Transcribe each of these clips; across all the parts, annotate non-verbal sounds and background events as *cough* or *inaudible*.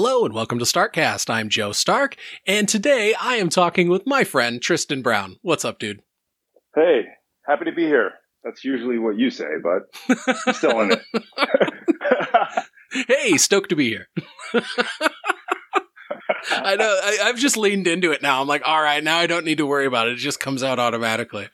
Hello and welcome to Starkcast. I'm Joe Stark, and today I am talking with my friend Tristan Brown. What's up, dude? Hey, happy to be here. That's usually what you say, but I'm still in it. hey, stoked to be here. I know. I, have just leaned into it now. I'm like, all right, now I don't need to worry about it. It just comes out automatically.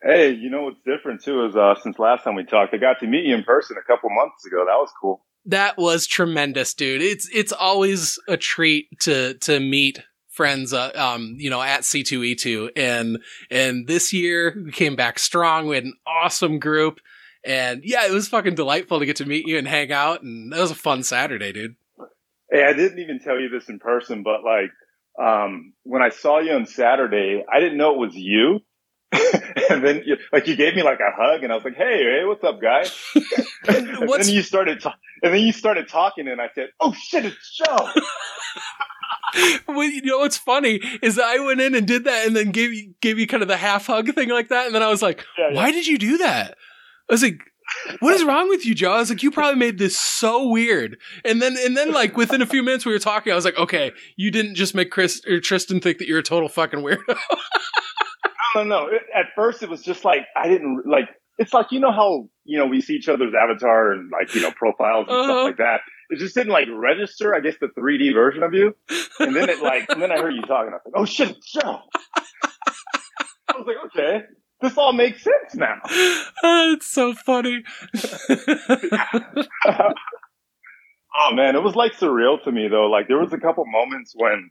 Hey, you know what's different too is uh, since last time we talked, I got to meet you in person a couple months ago. That was cool. That was tremendous, dude. It's it's always a treat to to meet friends, uh, um, you know, at C2E2, and and this year we came back strong. We had an awesome group, and yeah, it was fucking delightful to get to meet you and hang out, and that was a fun Saturday, dude. Hey, I didn't even tell you this in person, but like um, when I saw you on Saturday, I didn't know it was you. *laughs* and then, you, like, you gave me like a hug, and I was like, "Hey, hey, what's up, guy?" *laughs* and then you started, ta- and then you started talking, and I said, "Oh shit, it's Joe." *laughs* well, you know what's funny is I went in and did that, and then gave you gave you kind of the half hug thing like that, and then I was like, yeah, yeah. "Why did you do that?" I was like, "What is wrong with you, Joe?" I was like, "You probably made this so weird." And then and then like within a few minutes we were talking, I was like, "Okay, you didn't just make Chris or Tristan think that you're a total fucking weirdo." No, no. At first, it was just like I didn't like. It's like you know how you know we see each other's avatar and like you know profiles and uh-huh. stuff like that. It just didn't like register. I guess the 3D version of you, and then it like, and then I heard you talking. I was like, oh shit, Joe. *laughs* I was like, okay, this all makes sense now. Oh, *laughs* it's so funny. *laughs* oh man, it was like surreal to me though. Like there was a couple moments when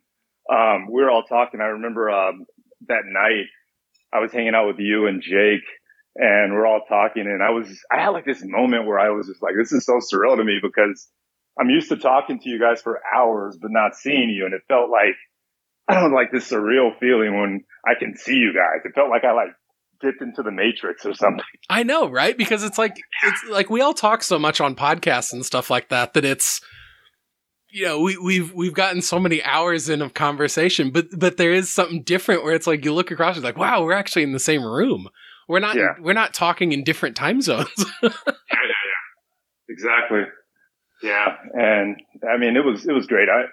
um, we were all talking. I remember um, that night I was hanging out with you and Jake and we're all talking and I was, I had like this moment where I was just like, this is so surreal to me because I'm used to talking to you guys for hours, but not seeing you. And it felt like, I don't know, like this surreal feeling when I can see you guys. It felt like I like dipped into the matrix or something. I know, right? Because it's like, it's like we all talk so much on podcasts and stuff like that, that it's, you know, we, we've we've gotten so many hours in of conversation, but but there is something different where it's like you look across, you're like, wow, we're actually in the same room. We're not yeah. we're not talking in different time zones. yeah, yeah, yeah, exactly. Yeah, and I mean, it was it was great. I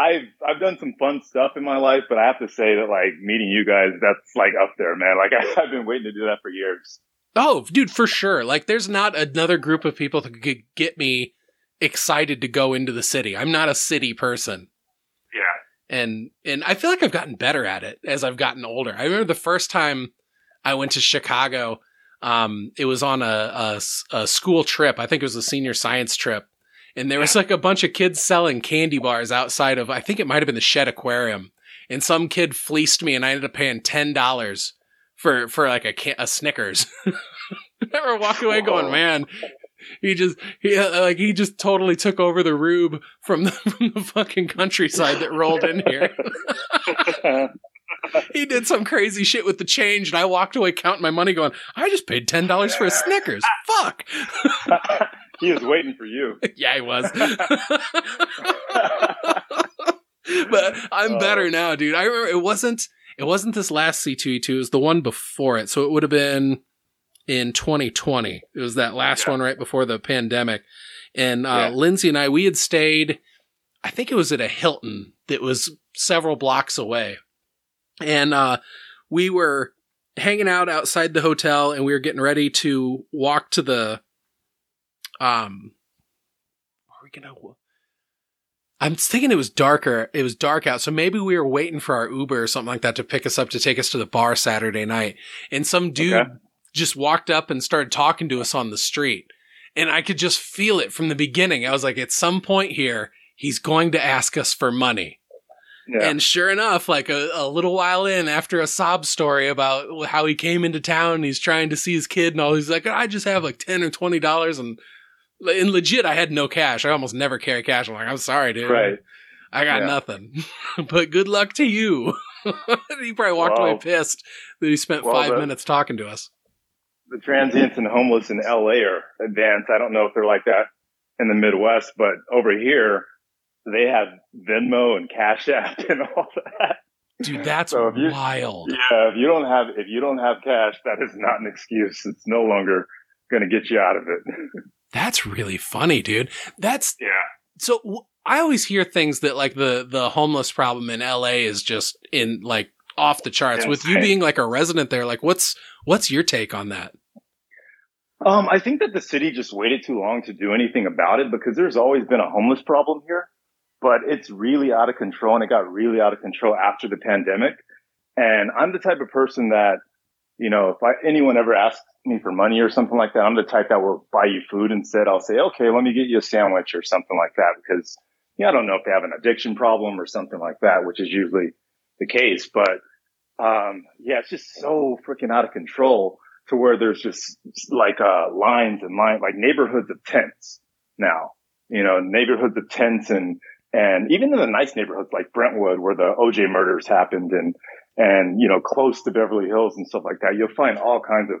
I've I've done some fun stuff in my life, but I have to say that like meeting you guys, that's like up there, man. Like I, *laughs* I've been waiting to do that for years. Oh, dude, for sure. Like, there's not another group of people that could get me excited to go into the city. I'm not a city person. Yeah. And and I feel like I've gotten better at it as I've gotten older. I remember the first time I went to Chicago, um, it was on a, a, a school trip. I think it was a senior science trip. And there was like a bunch of kids selling candy bars outside of, I think it might have been the Shedd Aquarium. And some kid fleeced me and I ended up paying $10 for, for like a, a Snickers. *laughs* I remember walking away going, man, *laughs* he just he uh, like he just totally took over the rube from the *laughs* from the fucking countryside that rolled in here. *laughs* he did some crazy shit with the change, and I walked away counting my money, going, "I just paid ten dollars for a Snickers. Fuck." he was waiting for you. yeah, he was. but I'm better oh. now, dude. I remember it wasn't it wasn't this last C2E2, it was the one before it. So it would have been in 2020. It was that last yeah. one right before the pandemic. And uh, yeah. Lindsay and I, we had stayed, I think it was at a Hilton that was several blocks away. And uh, we were hanging out outside the hotel and we were getting ready to walk to the. Um, are we gonna? I'm thinking it was darker. It was dark out, so maybe we were waiting for our Uber or something like that to pick us up to take us to the bar Saturday night. And some dude okay just walked up and started talking to us on the street. And I could just feel it from the beginning. I was like, at some point here, he's going to ask us for money. Yeah. And sure enough, like a, a, little while in, after a sob story about how he came into town and he's trying to see his kid and all, he's like, I just have like 10 or $20 and, and legit, I had no cash. I almost never carry cash. I'm like, I'm sorry, dude. Right. I got yeah. nothing. *laughs* but good luck to you. *laughs* he probably walked away pissed that he spent well, five minutes talking to us the transients and homeless in LA are advanced. I don't know if they're like that in the Midwest, but over here they have Venmo and Cash App *laughs* and all that. Dude, that's so you, wild. Yeah, if you don't have if you don't have cash, that is not an excuse. It's no longer going to get you out of it. *laughs* that's really funny, dude. That's yeah. So I always hear things that like the the homeless problem in LA is just in like off the charts. With you being like a resident there, like what's what's your take on that? Um, I think that the city just waited too long to do anything about it because there's always been a homeless problem here, but it's really out of control and it got really out of control after the pandemic. And I'm the type of person that, you know, if I, anyone ever asks me for money or something like that, I'm the type that will buy you food instead. I'll say, okay, let me get you a sandwich or something like that because, yeah, I don't know if they have an addiction problem or something like that, which is usually the case. But, um, yeah, it's just so freaking out of control to where there's just like uh, lines and lines, like neighborhoods of tents now. You know, neighborhoods of tents and and even in the nice neighborhoods like Brentwood, where the OJ murders happened, and and you know, close to Beverly Hills and stuff like that, you'll find all kinds of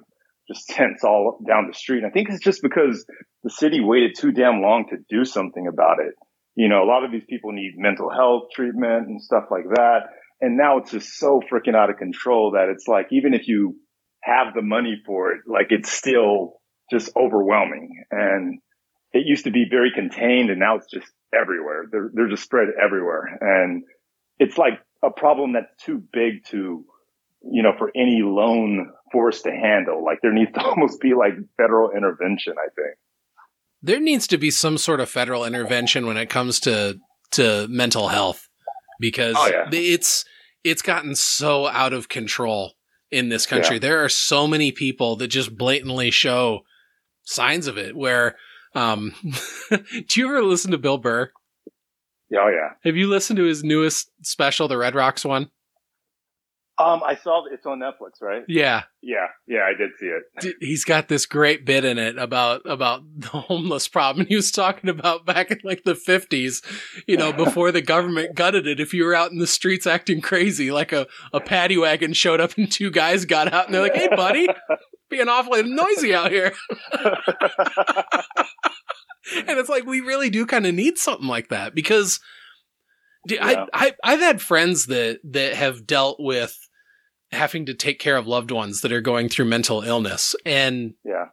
just tents all down the street. And I think it's just because the city waited too damn long to do something about it. You know, a lot of these people need mental health treatment and stuff like that. And now it's just so freaking out of control that it's like, even if you have the money for it, like it's still just overwhelming. And it used to be very contained and now it's just everywhere. They're, they're just spread everywhere. And it's like a problem that's too big to, you know, for any lone force to handle. Like there needs to *laughs* almost be like federal intervention, I think. There needs to be some sort of federal intervention when it comes to, to mental health because oh, yeah. it's, it's gotten so out of control in this country. Yeah. There are so many people that just blatantly show signs of it. Where, um, *laughs* do you ever listen to Bill Burr? Oh yeah. Have you listened to his newest special, the Red Rocks one? Um, I saw it's on Netflix, right? Yeah. Yeah, yeah, I did see it. He's got this great bit in it about about the homeless problem. He was talking about back in like the fifties, you know, *laughs* before the government gutted it. If you were out in the streets acting crazy, like a a paddy wagon showed up and two guys got out and they're like, "Hey, buddy, being awfully noisy out here." *laughs* and it's like we really do kind of need something like that because. Yeah. I, I I've had friends that that have dealt with having to take care of loved ones that are going through mental illness and yeah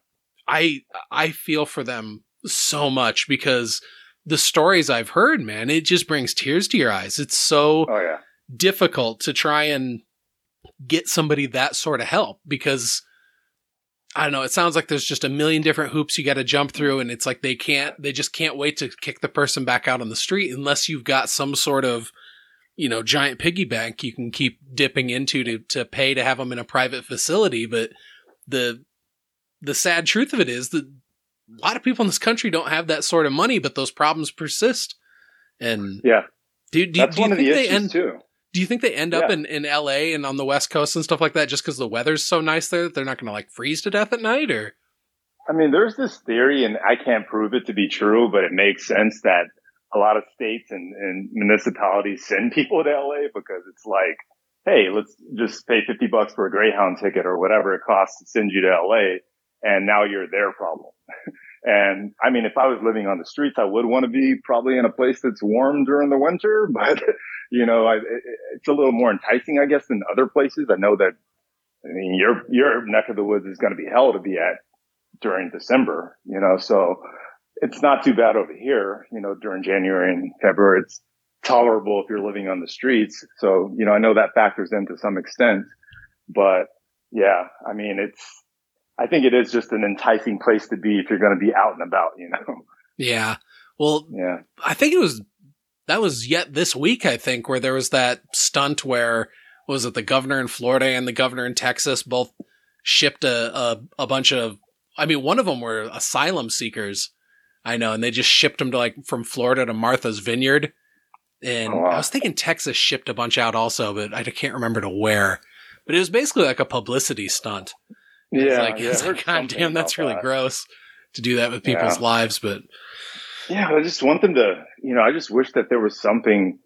i i feel for them so much because the stories i've heard man it just brings tears to your eyes it's so oh, yeah. difficult to try and get somebody that sort of help because I don't know. It sounds like there's just a million different hoops you got to jump through, and it's like they can't, they just can't wait to kick the person back out on the street unless you've got some sort of you know, giant piggy bank you can keep dipping into to, to pay to have them in a private facility. But the, the sad truth of it is that a lot of people in this country don't have that sort of money, but those problems persist. And yeah, do, do, that's do one of the issues end, too. Do you think they end yeah. up in, in LA and on the West Coast and stuff like that just because the weather's so nice there that they're not going to like freeze to death at night or? I mean, there's this theory and I can't prove it to be true, but it makes sense that a lot of states and, and municipalities send people *laughs* to LA because it's like, hey, let's just pay 50 bucks for a Greyhound ticket or whatever it costs to send you to LA. And now you're their problem. *laughs* and I mean, if I was living on the streets, I would want to be probably in a place that's warm during the winter, *laughs* but you know, I, it's a little more enticing, I guess, than other places. I know that, I mean, your, your neck of the woods is going to be hell to be at during December, you know, so it's not too bad over here, you know, during January and February. It's tolerable if you're living on the streets. So, you know, I know that factors in to some extent, but yeah, I mean, it's, I think it is just an enticing place to be if you're going to be out and about, you know? Yeah. Well, yeah, I think it was, that was yet this week, I think, where there was that stunt where, was it the governor in Florida and the governor in Texas both shipped a, a, a bunch of, I mean, one of them were asylum seekers I know, and they just shipped them to like from Florida to Martha's Vineyard. And oh, wow. I was thinking Texas shipped a bunch out also, but I can't remember to where. But it was basically like a publicity stunt. *laughs* Yeah, it's like, yeah, it's like God damn, that's really that. gross to do that with people's yeah. lives. But yeah, I just want them to, you know, I just wish that there was something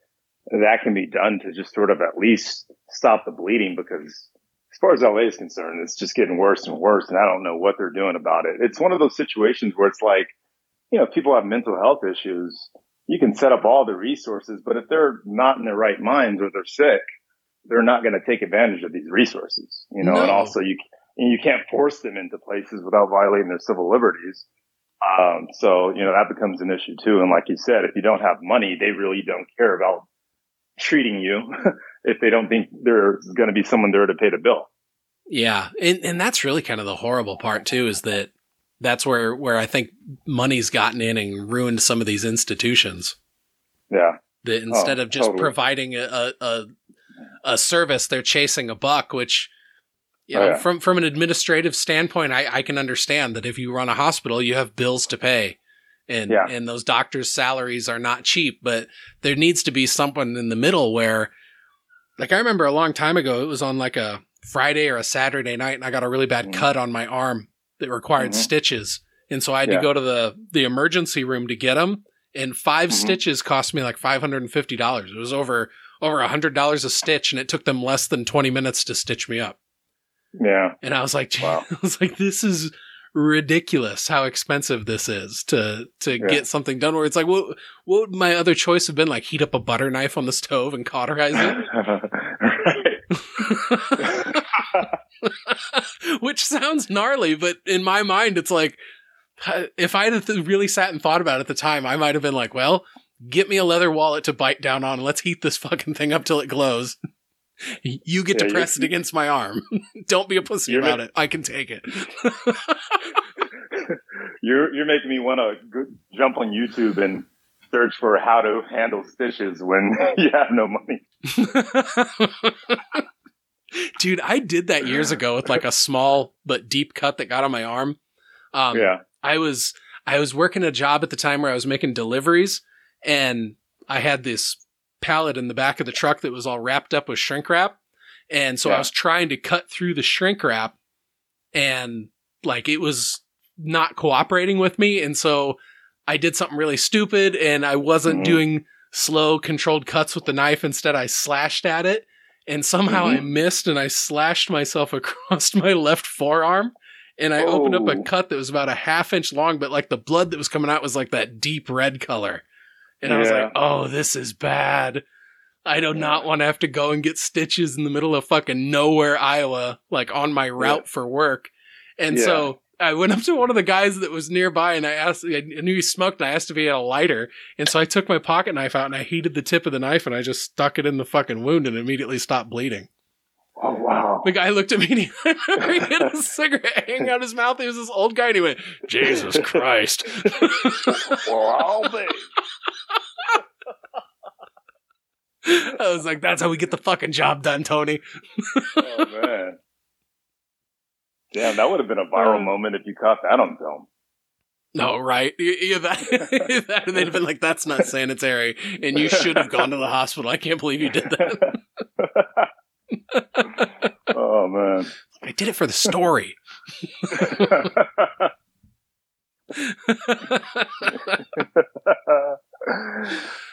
that can be done to just sort of at least stop the bleeding because as far as LA is concerned, it's just getting worse and worse. And I don't know what they're doing about it. It's one of those situations where it's like, you know, people have mental health issues. You can set up all the resources, but if they're not in their right minds or they're sick, they're not going to take advantage of these resources, you know, no. and also you, and you can't force them into places without violating their civil liberties. Um, so, you know, that becomes an issue too. And like you said, if you don't have money, they really don't care about treating you *laughs* if they don't think there's going to be someone there to pay the bill. Yeah. And, and that's really kind of the horrible part too, is that that's where, where I think money's gotten in and ruined some of these institutions. Yeah. That instead oh, of just totally. providing a, a, a service, they're chasing a buck, which, you know, oh, yeah. from from an administrative standpoint, I, I can understand that if you run a hospital, you have bills to pay, and yeah. and those doctors' salaries are not cheap. But there needs to be someone in the middle where, like, I remember a long time ago, it was on like a Friday or a Saturday night, and I got a really bad mm-hmm. cut on my arm that required mm-hmm. stitches, and so I had yeah. to go to the the emergency room to get them. And 5 mm-hmm. stitches cost me like five hundred and fifty dollars. It was over over a hundred dollars a stitch, and it took them less than twenty minutes to stitch me up. Yeah. And I was like, wow. *laughs* I was like, this is ridiculous how expensive this is to to yeah. get something done where it's like what what would my other choice have been like heat up a butter knife on the stove and cauterize it *laughs* *laughs* *laughs* which sounds gnarly but in my mind it's like uh, if i had really sat and thought about it at the time i might have been like well get me a leather wallet to bite down on let's heat this fucking thing up till it glows you get yeah, to press it against my arm. *laughs* Don't be a pussy about ma- it. I can take it. *laughs* you're you're making me want to jump on YouTube and search for how to handle stitches when you have no money. Dude, I did that years ago with like a small but deep cut that got on my arm. Um, yeah, I was I was working a job at the time where I was making deliveries, and I had this pallet in the back of the truck that was all wrapped up with shrink wrap. And so yeah. I was trying to cut through the shrink wrap and like it was not cooperating with me. And so I did something really stupid and I wasn't mm-hmm. doing slow controlled cuts with the knife. Instead, I slashed at it and somehow mm-hmm. I missed and I slashed myself *laughs* across my left forearm. And I oh. opened up a oh. cut that was about a half inch long, but like the blood that was coming out was like that deep red color. And yeah. I was like, oh, this is bad. I do not want to have to go and get stitches in the middle of fucking nowhere, Iowa, like on my route yeah. for work. And yeah. so I went up to one of the guys that was nearby and I asked, I knew he smoked and I asked if he had a lighter. And so I took my pocket knife out and I heated the tip of the knife and I just stuck it in the fucking wound and immediately stopped bleeding. Oh, wow. The guy looked at me and he, *laughs* he had a cigarette hanging out of his mouth. He was this old guy and he went, Jesus Christ. *laughs* well, I'll be. I was like, that's how we get the fucking job done, Tony. oh man. Damn, that would have been a viral uh, moment if you caught that on film. No, right? Yeah, that, *laughs* that, they'd have been like, "That's not sanitary," and you should have gone to the hospital. I can't believe you did that. *laughs* oh man! I did it for the story *laughs*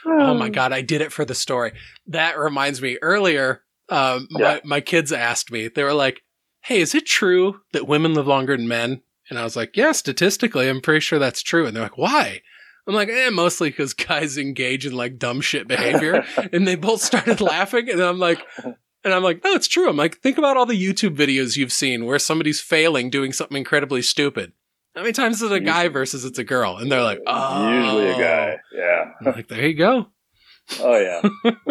oh my god, I did it for the story. That reminds me. Earlier, um, yeah. my my kids asked me. They were like, "Hey, is it true that women live longer than men?" And I was like, "Yeah, statistically, I'm pretty sure that's true." And they're like, "Why?" I'm like, eh, mostly because guys engage in like dumb shit behavior. *laughs* and they both started laughing. And I'm like, and I'm like, no, it's true. I'm like, think about all the YouTube videos you've seen where somebody's failing doing something incredibly stupid. How many times is it a guy versus it's a girl? And they're like, oh. Usually a guy. Yeah. I'm like, there you go. Oh, yeah. *laughs*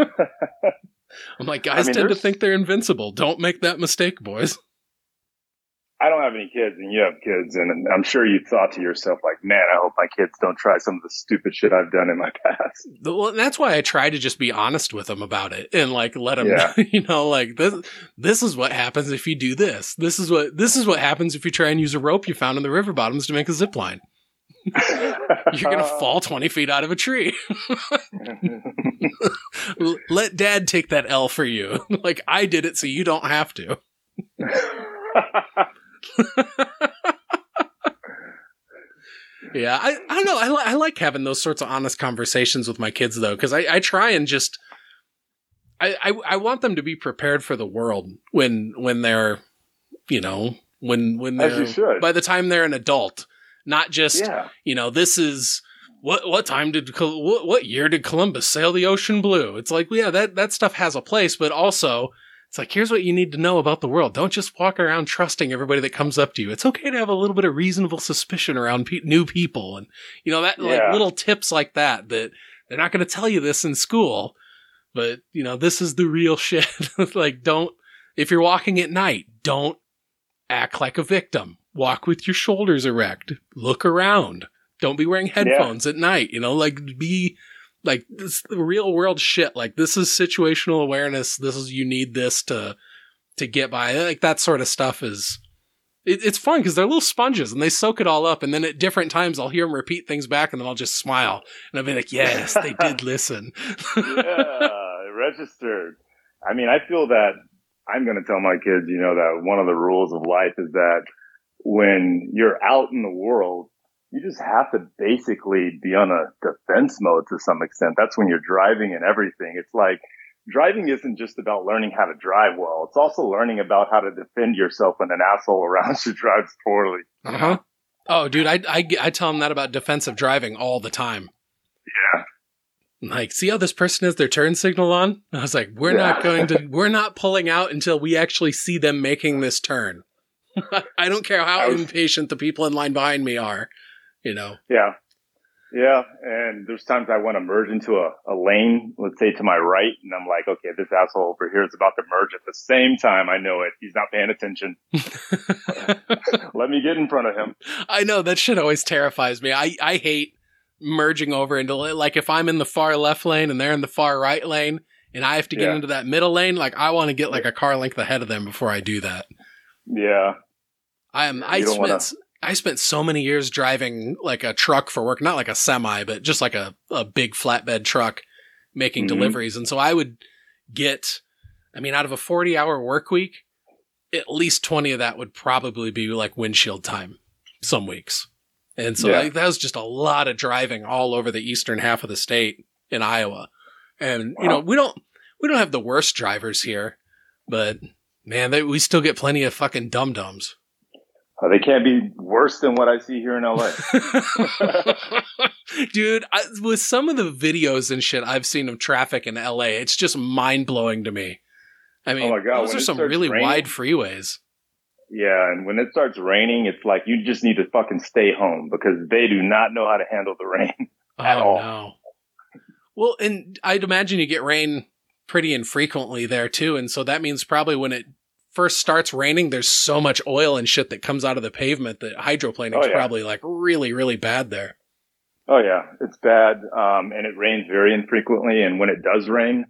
I'm like, guys I mean, tend to think they're invincible. Don't make that mistake, boys. I don't have any kids and you have kids and I'm sure you thought to yourself like, man, I hope my kids don't try some of the stupid shit I've done in my *laughs* past. Well, that's why I try to just be honest with them about it and like let them, yeah. *laughs* you know, like this, this is what happens if you do this. This is what, this is what happens if you try and use a rope you found in the river bottoms to make a zip line. *laughs* You're going to fall 20 feet out of a tree. Let dad take that L for you. like I did it so you don't have to. *laughs* yeah, I, I don't know. I, li- I like having those sorts of honest conversations with my kids though, because I, I try and just I, I I want them to be prepared for the world when when they're you know when when they're by the time they're an adult, not just yeah. you know this is what what time did what, what year did Columbus sail the ocean blue? It's like yeah that that stuff has a place, but also It's like, here's what you need to know about the world. Don't just walk around trusting everybody that comes up to you. It's okay to have a little bit of reasonable suspicion around pe- new people. And, you know, that, like little tips like that, that they're not going to tell you this in school, but, you know, this is the real *laughs* shit. like, don't, if you're walking at night, don't act like a victim. Walk with your shoulders erect. Look around. Don't be wearing headphones at night. You know, like be like this real world shit. Like this is situational awareness. This is you need this to to get by. Like that sort of stuff is. It, it's fun because they're little sponges and they soak it all up. And then at different times, I'll hear them repeat things back, and then I'll just smile and I'll be like, "Yes, they *laughs* did listen." yeah, *laughs* registered. I mean, I feel that I'm going to tell my kids, you know, that one of the rules of life is that when you're out in the world, you just have to basically be on a defense mode to some extent. That's when you're driving and everything. It's like driving isn't just about learning how to drive well. It's also learning about how to defend yourself when an asshole *laughs* around you drives poorly. Uh huh. Oh, dude, I, I I tell them that about defensive driving all the time. Yeah. like, see how this person has their turn signal on? I was like, we're not going to, *laughs* we're not pulling out until we actually see them making this turn. *laughs* I don't care how was- impatient the people in line behind me are, you know. Yeah. Yeah. And there's times I want to merge into a, a lane, let's say to my right. And I'm like, okay, this asshole over here is about to merge at the same time. I know it. He's not paying attention. *laughs* Let me get in front of him. I know that shit always terrifies me. I, I hate merging over into, like, if I'm in the far left lane and they're in the far right lane and I have to get Yeah. into that middle lane, like, I want to get like a car length ahead of them before I do that. Yeah. I am. I You don't spent. wanna- I spent so many years driving like a truck for work, not like a semi, but just like a, a big flatbed truck making Mhm. deliveries. And so I would get, I mean, out of a 40 hour work week, at least 20 of that would probably be like windshield time some weeks. And so Yeah. like, that was just a lot of driving all over the eastern half of the state in Iowa. And, you know, we don't, we don't have the worst drivers here, but man, they, we still get plenty of fucking dum dums. Uh, they can't be worse than what I see here in LA. *laughs* *laughs* Dude, I, with some of the videos and shit I've seen of traffic in LA, it's just mind blowing to me. I mean, Oh my God, those when are some really raining- wide freeways. yeah. And when it starts raining, it's like you just need to fucking stay home because they do not know how to handle the rain. *laughs* At oh all. no. Well, and I'd imagine you get rain pretty infrequently there too, and so that means probably when it first starts raining, there's so much oil and shit that comes out of the pavement that hydroplaning's Oh, yeah. probably like really, really bad there. Oh yeah, it's bad, um, and it rains very infrequently. And when it does rain,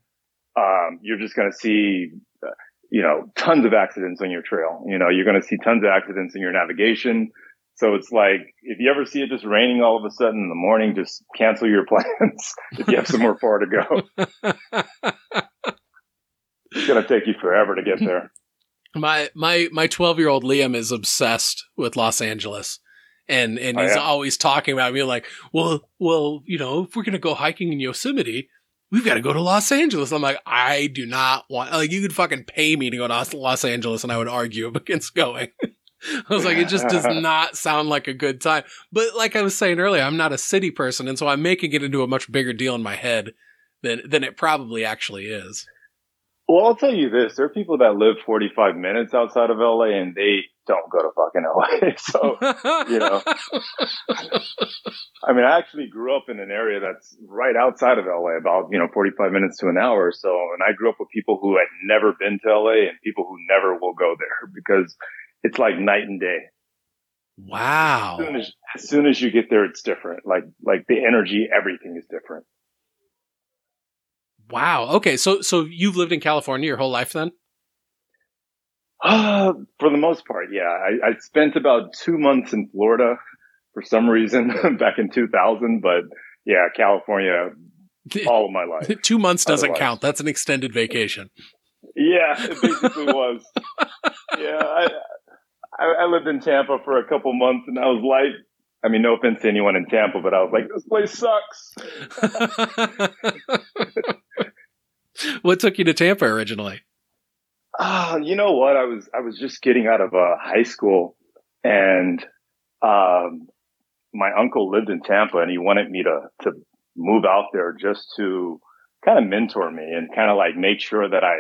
um, you're just going to see, uh, you know, tons of accidents on your trail. You know, you're going to see tons of accidents in your navigation. So it's like if you ever see it just raining all of a sudden in the morning, just cancel your *laughs* plans if you have somewhere far to go. *laughs* It's going to take you forever to get there. My my my twelve year old Liam is obsessed with Los Angeles, and and Oh, he's yeah? always talking about me like, well, well, you know, if we're gonna go hiking in Yosemite, we've got to go to Los Angeles. I'm like, I do not want like you could fucking pay me to go to Los Angeles, and I would argue *laughs* against going. I was like, it just does *laughs* not sound like a good time. But like I was saying earlier, I'm not a city person, and so I'm making it into a much bigger deal in my head than than it probably actually is. Well, I'll tell you this: there are people that live 45 minutes outside of LA, and they don't go to fucking LA. *laughs* so you know. I mean, I actually grew up in an area that's right outside of LA, about, you know, 45 minutes to an hour or so. And I grew up with people who had never been to LA and people who never will go there because it's like night and day. wow. As soon as, as soon as you get there, it's different. Like, like the energy, everything is different. Wow. Okay. So so you've lived in California your whole life then? Uh, for the most part, yeah. I, I spent about two months in Florida for some reason *laughs* back in 2000, but yeah, California *laughs* all of my life. *laughs* Two months doesn't Otherwise. count. That's an extended vacation. Yeah, it basically was. Yeah, I, I I lived in Tampa for a couple months, and I was like, I mean, no offense to anyone in Tampa, but I was like, this place sucks. *laughs* what took you to Tampa originally? Ah, you know what? I was I was just getting out of uh, high school, and um, my uncle lived in Tampa, and he wanted me to to move out there just to kind of mentor me and kind of like make sure that I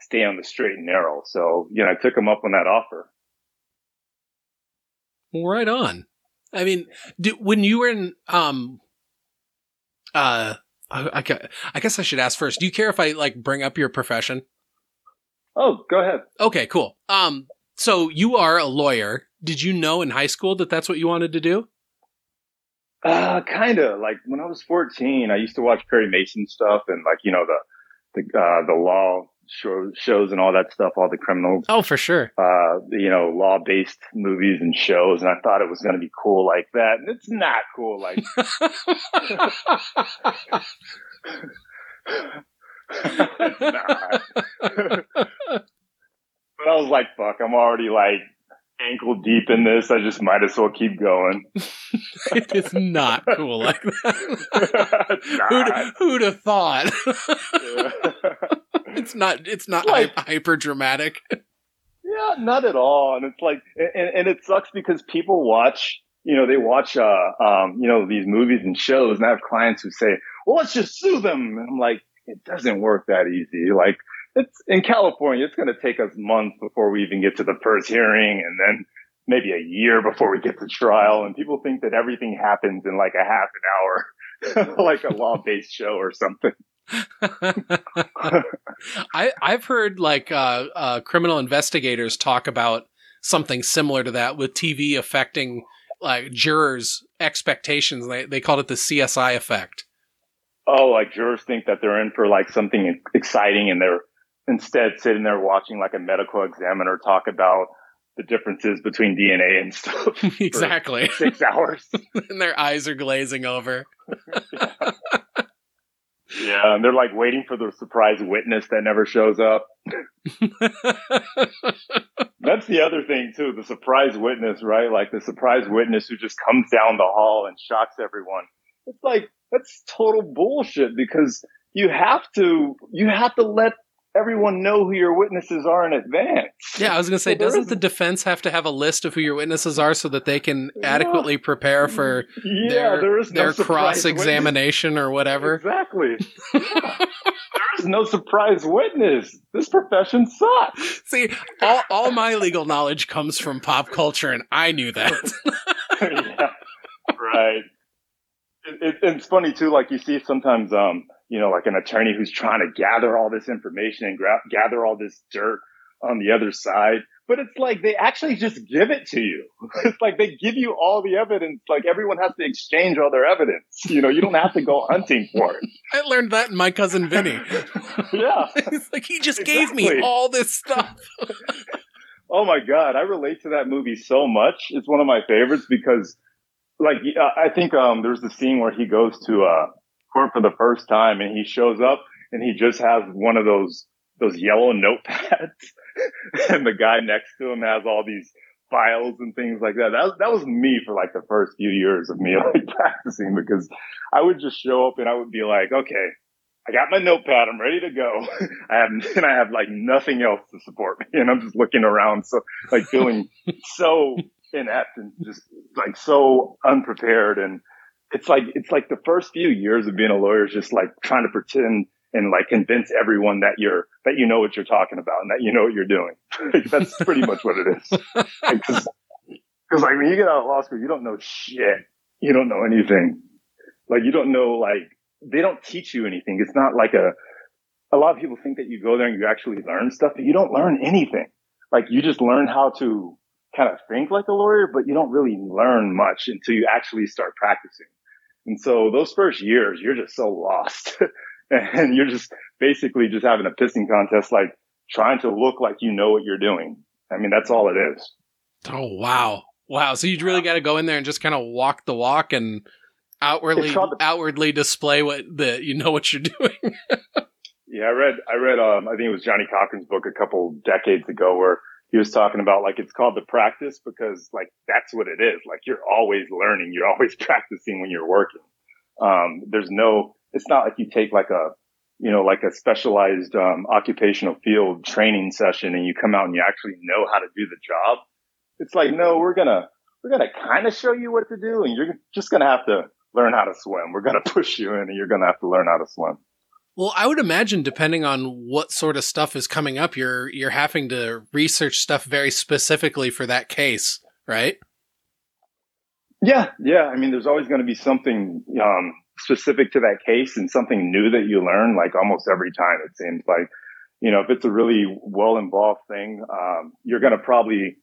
stay on the straight and narrow. So, you know, I took him up on that offer. Right on. I mean, do, when you were in, um, uh, I, I guess I should ask first. Do you care if I like bring up your profession? Oh, go ahead. Okay, cool. Um, so you are a lawyer. Did you know in high school that that's what you wanted to do? Uh, kind of. Like when I was 14, I used to watch Perry Mason stuff and like, you know, the, the, uh, the law show, shows and all that stuff, all the criminal. Oh, for sure. Uh, you know, law based movies and shows. And I thought it was going to be cool like that. And it's not cool like it's *laughs* not. *laughs* but I was like, fuck, I'm already like ankle deep in this. I just might as well keep going. it is not cool like that. *laughs* who'd, who'd have thought? It's not. It's not like, hyper dramatic. *laughs* Yeah, not at all. And it's like, and, and it sucks because people watch. You know, they watch, uh, um, you know, these movies and shows, and I have clients who say, "Well, let's just sue them." And I'm like, it doesn't work that easy. Like, it's in California, it's going to take us months before we even get to the first hearing and then maybe a year before we get to trial. And people think that everything happens in like a half an hour, *laughs* *laughs* like a law based show or something. *laughs* I, I've heard like uh, uh, criminal investigators talk about something similar to that with TV affecting like jurors' expectations. They they called it the CSI effect. Oh, like jurors think that they're in for like something exciting, and they're instead sitting there watching like a medical examiner talk about the differences between DNA and stuff. *laughs* exactly. Six *laughs* hours. and their eyes are glazing over. *laughs* yeah. yeah. And they're like waiting for the surprise witness that never shows up. That's the other thing too. The surprise witness, right? Like the surprise witness who just comes down the hall and shocks everyone. It's like, that's total bullshit because you have to, you have to let everyone know who your witnesses are in advance. Yeah, I was going to say, so doesn't the defense have to have a list of who your witnesses are so that they can adequately prepare for yeah, their, no their cross examination or whatever? Exactly. Yeah. *laughs* there is no surprise witness. This profession sucks. See, all, all my legal knowledge comes from pop culture, and I knew that. *laughs* yeah, right. It, it, it's funny too. Like you see sometimes, um, you know, like an attorney who's trying to gather all this information and gra- gather all this dirt on the other side. But it's like they actually just give it to you. *laughs* It's like they give you all the evidence. Like everyone has to exchange all their evidence. You know, you don't have to go hunting for it. *laughs* I learned that in my cousin Vinny. *laughs* yeah. He's like, he just exactly. gave me all this stuff. oh my God. I relate to that movie so much. It's one of my favorites because like, I think, um, there's the scene where he goes to, uh, court for the first time and he shows up and he just has one of those, those yellow notepads *laughs* and the guy next to him has all these files and things like that. That was, that was me for like the first few years of me *laughs* like practicing because I would just show up and I would be like, okay, I got my notepad. I'm ready to go. *laughs* I have, and I have like nothing else to support me. And I'm just looking around. So like feeling so inept and just like so unprepared. And it's like it's like the first few years of being a lawyer is just like trying to pretend and like convince everyone that you're that you know what you're talking about and that you know what you're doing. *laughs* That's pretty much what it is. Because *laughs* like, like when you get out of law school, you don't know shit. You don't know anything. Like you don't know like they don't teach you anything. It's not like a a lot of people think that you go there and you actually learn stuff, but you don't learn anything. Like you just learn how to kind of think like a lawyer, but you don't really learn much until you actually start practicing. And so those first years, you're just so lost *laughs* and you're just basically just having a pissing contest, like trying to look like you know what you're doing. I mean, that's all it is. Oh, wow. Wow. So you really got to go in there and just kind of walk the walk and outwardly, to- outwardly display what the, you know what you're *laughs* doing. yeah. I read, I read, um, I think it was Johnnie Cochran's book a couple decades ago where he was talking about like it's called the practice because like that's what it is. Like you're always learning, you're always *laughs* practicing when you're working. Um, there's no, it's not like you take like a, you know, like a specialized um, occupational field training session and you come out and you actually know how to do the job. It's like, no, we're gonna, we're gonna kind of show you what to do and you're just gonna have to learn how to swim. We're gonna *laughs* push you in and you're gonna have to learn how to swim. Well, I would imagine depending on what sort of stuff is coming up, you're you're having to research stuff very specifically for that case, right? Yeah, yeah. I mean, there's always going to be something um, specific to that case and something new that you learn, like almost every time. It seems like, you know, if it's a really well involved thing, um, you're going to probably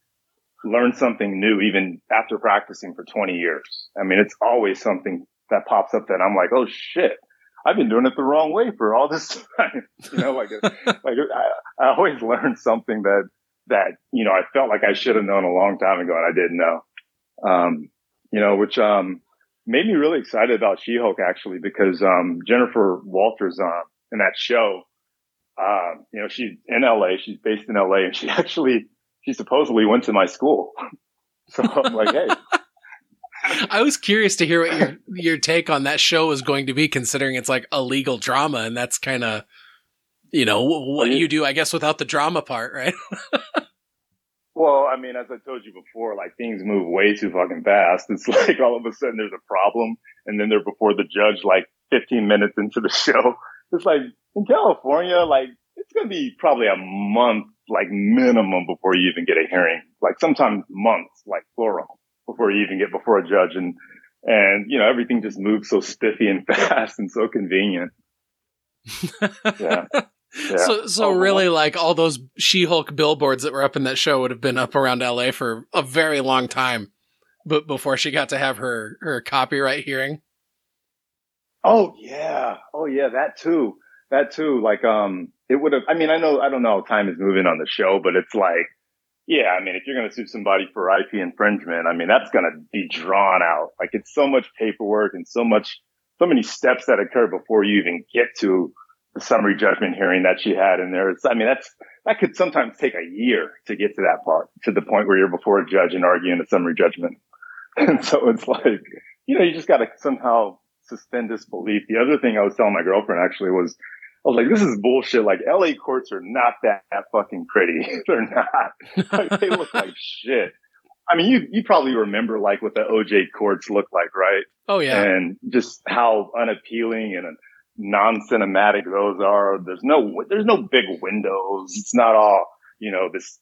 learn something new even after practicing for 20 years. I mean, it's always something that pops up that I'm like, oh shit, I've been doing it the wrong way for all this *laughs* time. you know, like, like I, I always learned something that, that, you know, I felt like I should have known a long time ago and I didn't know. Um, you know, which, um, made me really excited about She-Hulk actually because, um, Jennifer Walters, uh, in that show, uh, you know, she's in LA, she's based in LA and she *laughs* actually, she supposedly went to my school. *laughs* so I'm like, hey, I was curious to hear what your your take on that show was going to be, considering it's like a legal drama, and that's kind of you know what you do, I guess, without the drama part, right? *laughs* well, I mean, as I told you before, like things move way too fucking fast. It's *laughs* like all of a sudden there's a problem, and then they're before the judge like 15 minutes into the *laughs* show. It's like in California, like it's gonna be probably a month, like minimum, before you even get a hearing. Like sometimes months, like plural before you even get before a judge. And, and, you know, everything just moves so spiffy and *laughs* fast and so convenient. *laughs* yeah. Yeah. So, so oh, really, like all those She-Hulk billboards that were up in that show would have been up around LA for a very long time, but before she got to have her her copyright hearing. Oh yeah, oh yeah, that too, that too. Like, um, it would have. I mean, I know, I don't know how time is moving on the show, but it's like yeah, I mean, if you're going to sue somebody for IP infringement, I mean, that's going to be drawn out. Like it's so much paperwork and so much, so many steps that occur before you even get to the summary judgment hearing that she had in there. It's, I mean, that's, that could sometimes take a year to get to that part, to the point where you're before a judge and arguing a summary judgment. *laughs* And so it's like, you know, you just got to somehow suspend disbelief. The other thing I was telling my girlfriend actually was, I was like, this is bullshit. Like LA courts are not that, that fucking pretty. *laughs* They're not. Like, they look like *laughs* shit. I mean, you, you probably remember like what the OJ courts look like, right? Oh yeah. And just how unappealing and non-cinematic those are. There's no, there's no big windows. It's not all, you know, this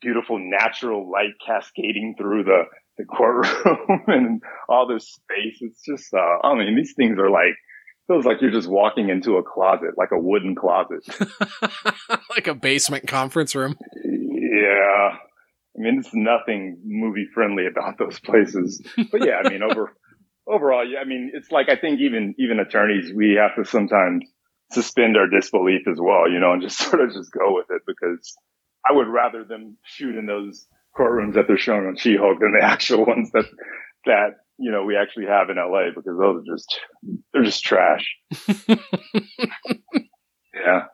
beautiful natural light cascading through the, the courtroom *laughs* and all this space. It's just, uh, I mean, these things are like, feels like you're just walking into a closet, like a wooden closet, *laughs* like a basement conference room. Yeah, I mean, it's nothing movie friendly about those places. But yeah, I mean, over *laughs* overall, yeah, I mean, it's like I think even even attorneys we have to sometimes suspend our disbelief as well, you know, and just *laughs* sort of just go with it because I would rather them shoot in those courtrooms that they're showing on She-Hulk than the actual ones that that you know, we actually have in LA because those are just, they're just trash. *laughs* yeah.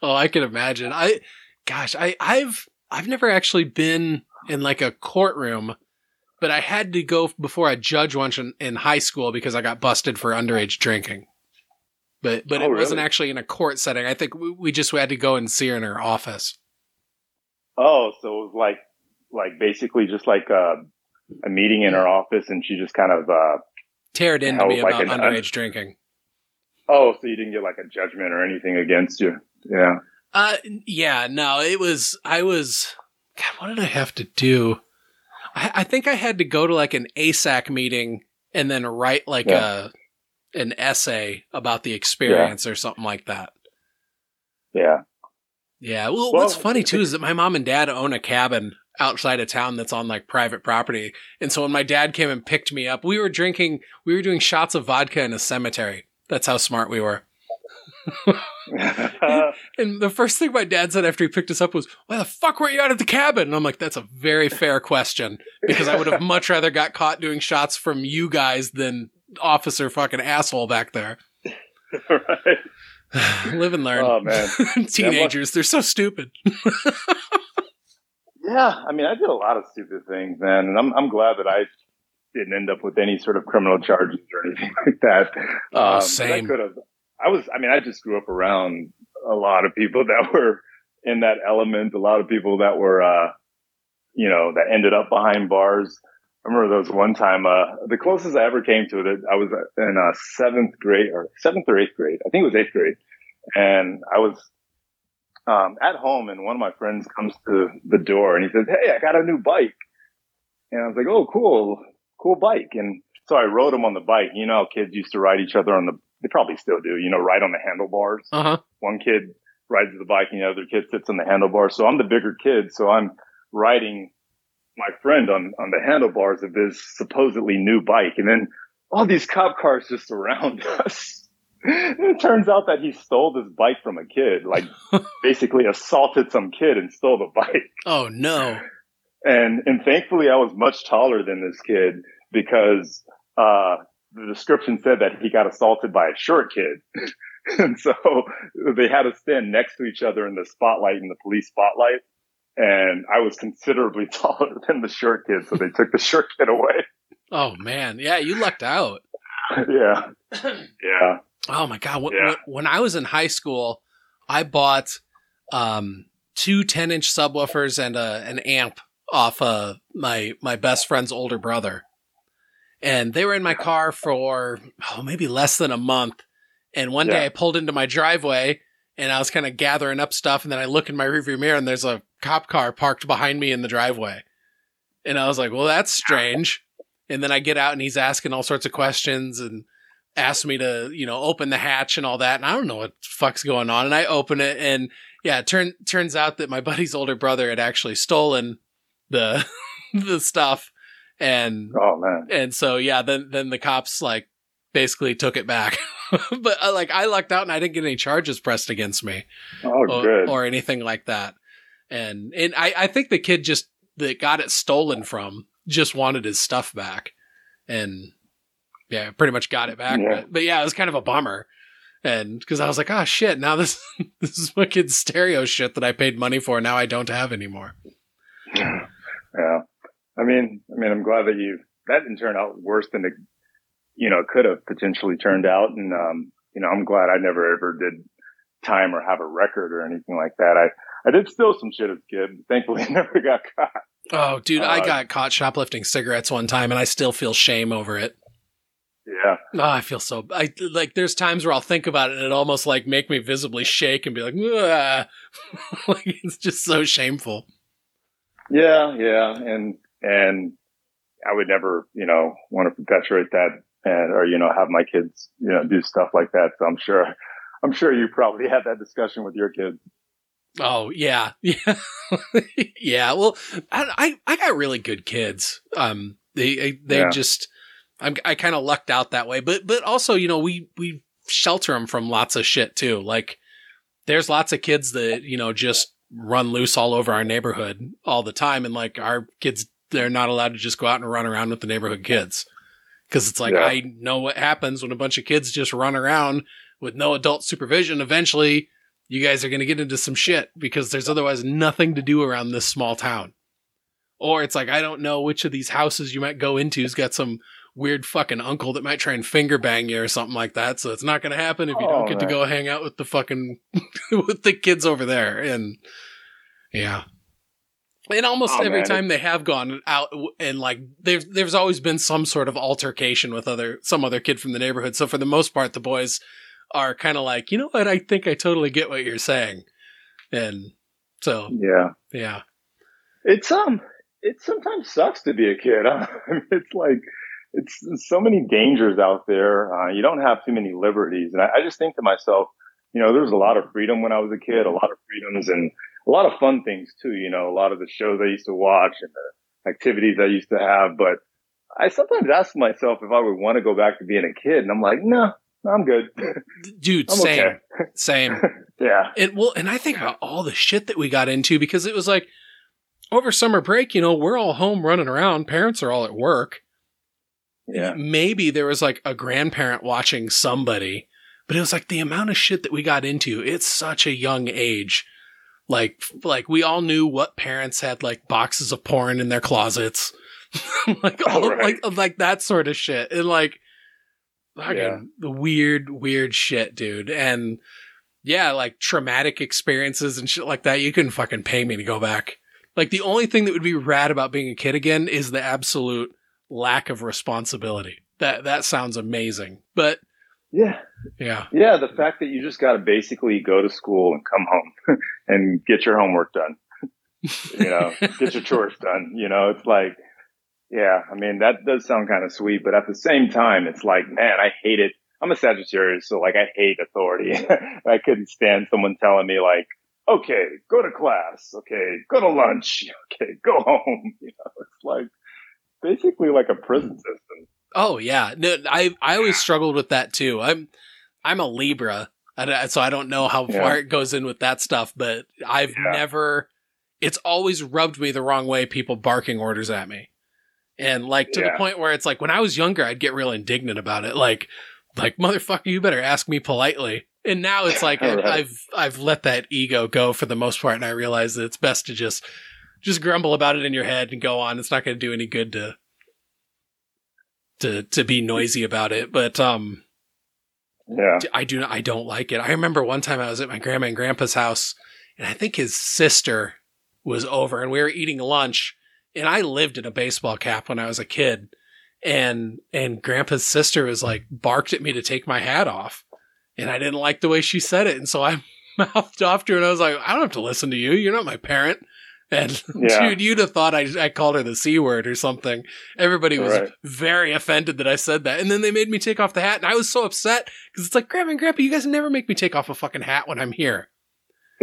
Oh, I can imagine. I, gosh, I, I've, I've never actually been in like a courtroom, but I had to go before a judge once in, in high school because I got busted for underage drinking. But, but oh, it really? wasn't actually in a court setting. I think we, we just had to go and see her in her office. Oh, so it was like, like basically just like, uh, a meeting in her office and she just kind of uh teared into me like about underage un- drinking. Oh, so you didn't get like a judgment or anything against you? Yeah. Uh, yeah, no, it was, I was, God, what did I have to do? I, I think I had to go to like an ASAC meeting and then write like yeah. a, an essay about the experience yeah. or something like that. Yeah. Yeah. Well, well what's funny too is that my mom and dad own a cabin outside of town that's on like private property. And so when my dad came and picked me up, we were drinking, we were doing shots of vodka in a cemetery. That's how smart we were. *laughs* and the first thing my dad said after he picked us up was, "Why the fuck were you out at the cabin?" And I'm like, "That's a very fair question because I would have much rather got caught doing shots from you guys than officer fucking asshole back there." right. *laughs* Live and learn. Oh man, *laughs* teenagers, they're so stupid. Yeah, I mean, I did a lot of stupid things, man, and I'm I'm glad that I didn't end up with any sort of criminal charges or anything *laughs* like that. Oh, um, same. I could have. I was. I mean, I just grew up around a lot of people *laughs* that were in that element. A lot of people that were, uh, you know, that ended up behind bars. I remember those one time, uh, the closest I ever came to it, I was in uh, seventh grade or seventh or eighth grade. I think it was eighth grade. and I was um, at home, and one of my friends comes to the door and he says, "Hey, I got a new bike," and I was like, "Oh, cool, cool bike." And so I rode him on the bike. You know, how kids used to ride each other on the. They probably still do. You know, ride on the handlebars. Uh huh. One kid rides the bike, and the other kid sits on the handlebars. So I'm the bigger kid, so I'm riding my friend on on the handlebars of his supposedly new bike, and then all these cop cars just *laughs* surround us. It turns out that he stole this bike from a kid, like *laughs* basically assaulted some kid and stole the bike. Oh no. And and thankfully I was much taller than this kid because uh the description said that he got assaulted by a short kid. *laughs* and so they had to stand next to each other in the spotlight in the police spotlight. And I was considerably *laughs* taller than the short kid, so they took the short kid away. Oh man. Yeah, you lucked out. yeah. *clears throat* Yeah. Oh my god! When, Yeah. when I was in high school, I bought um, two 10 inch subwoofers and a, an amp off uh, my my best friend's older brother, and they were in my car for oh maybe less than a month. And one day Yeah. I pulled into my driveway and I was kind of gathering up stuff, and then I look in my rearview mirror and there's a cop car parked behind me in the driveway, and I was like, well, that's strange. And then I get out and he's asking all sorts of questions and asked me to, you know, open the hatch and all that. And I don't know what the fuck's going on. And I open it and yeah, it turn, turns out that my buddy's older brother had actually stolen the, *laughs* the stuff. And, Oh man. and so yeah, then, then the cops like basically took it back. *laughs* but uh, like I lucked out and I didn't get any charges pressed against me Oh or, good. or anything like that. And, and I, I think the kid just, that got it stolen from just wanted his stuff back. And yeah, pretty much got it back. Yeah. But, but yeah, it was kind of a bummer. And because I was like, oh shit, now this, *laughs* this is kid's stereo shit that I paid money for. Now I don't have anymore. *laughs* Yeah. I mean, I mean, I'm glad that you, that didn't turn out worse than it, you know, could have potentially turned out. And, um, you know, I'm glad I never ever did time or have a record or anything like that. I, I did steal some shit as a kid. Thankfully, *laughs* I never got caught. Oh, dude, I Uh, got caught shoplifting cigarettes one time and I still feel shame over it. Yeah. Oh, I feel so, I like, there's times where I'll think about it and it almost like make me visibly shake and be like, *laughs* like it's just so shameful. Yeah. Yeah. And, and I would never, you know, want to perpetuate that and, or, you know, have my kids, you know, do stuff like that. So I'm sure, I'm sure you probably had that discussion with your kids. Oh yeah, yeah, *laughs* yeah. Well, I, I I got really good kids. Um, they they Yeah. just I'm I kind of lucked out that way. But but also you know we we shelter them from lots of shit too. Like there's lots of kids that you know just run loose all over our neighborhood all the time, and like our kids they're not allowed to just go out and run around with the neighborhood kids because it's like Yeah. I know what happens when a bunch of kids just run around with no adult supervision. Eventually you guys are going to get into some shit because there's otherwise nothing to do around this small town. Or it's like, I don't know which of these houses you might go into has got some weird fucking uncle that might try and finger bang you or something like that. So it's not going to happen if you don't Oh, get to go hang out with the fucking, *laughs* with the kids over there. And yeah. And almost Oh, every man. time they have gone out and like there's there's always been some sort of altercation with other some other kid from the neighborhood. So for the most part, the boys are kind of like, you know what? I think I totally get what you're saying, and so Yeah. yeah, It's um, it sometimes sucks to be a kid. Huh? I *laughs* mean, it's like it's so many dangers out there. Uh, you don't have too many liberties, and I, I just think to myself, you know, there was a lot of freedom when I was a kid, a lot of freedoms, and a lot of fun things too. You know, a lot of the shows I used to watch and the activities I used to have. But I sometimes ask myself if I would want to go back to being a kid, and I'm like, no, I'm good. *laughs* dude, I'm same, okay. same. *laughs* yeah, And well, and I think about all the shit that we got into because it was like over summer break, you know, we're all home running around. Parents are all at work. Yeah, Maybe there was like a grandparent watching somebody, but it was like the amount of shit that we got into. It's such a young age. Like, like we all knew what parents had like boxes of porn in their closets, *laughs* like, all, right. like, like that sort of shit, and like, fucking Yeah. the weird, weird shit, dude. And yeah, like traumatic experiences and shit like that. You couldn't fucking pay me to go back. Like the only thing that would be rad about being a kid again is the absolute lack of responsibility. That that sounds amazing. But yeah. Yeah. Yeah, the fact that you just got to basically go to school and come home *laughs* and get your homework done. *laughs* you know, get your chores done. You know, it's like, yeah, I mean, that does sound kind of sweet, but at the same time, it's like, man, I hate it. I'm a Sagittarius, so like I hate authority. *laughs* I couldn't stand someone telling me like, okay, go to class. Okay, go to lunch. Okay, go home. You know, it's like basically like a prison hmm. system. Oh yeah, no, I I always struggled with that too. I'm I'm a Libra, uh, so I don't know how yeah. far it goes in with that stuff. But I've yeah. never. It's always rubbed me the wrong way. People barking orders at me, and like to yeah. the point where it's like when I was younger, I'd get real indignant about it. Like, like motherfucker, you better ask me politely. And now it's like *laughs* right. I've I've let that ego go for the most part, and I realize that it's best to just just grumble about it in your head and go on. It's not going to do any good to to to be noisy about it. But um, yeah, I do. I don't like it. I remember one time I was at my grandma and grandpa's house, and I think his sister was over, and we were eating lunch. And I lived in a baseball cap when I was a kid, and and grandpa's sister was like barked at me to take my hat off, and I didn't like the way she said it, and so I *laughs* mouthed off to her, and I was like, I don't have to listen to you. You're not my parent. And *laughs* yeah. dude, you'd have thought I, I called her the C word or something. Everybody was right. very offended that I said that. And then they made me take off the hat. And I was so upset because it's like, Grandma and Grandpa, you guys never make me take off a fucking hat when I'm here. *laughs*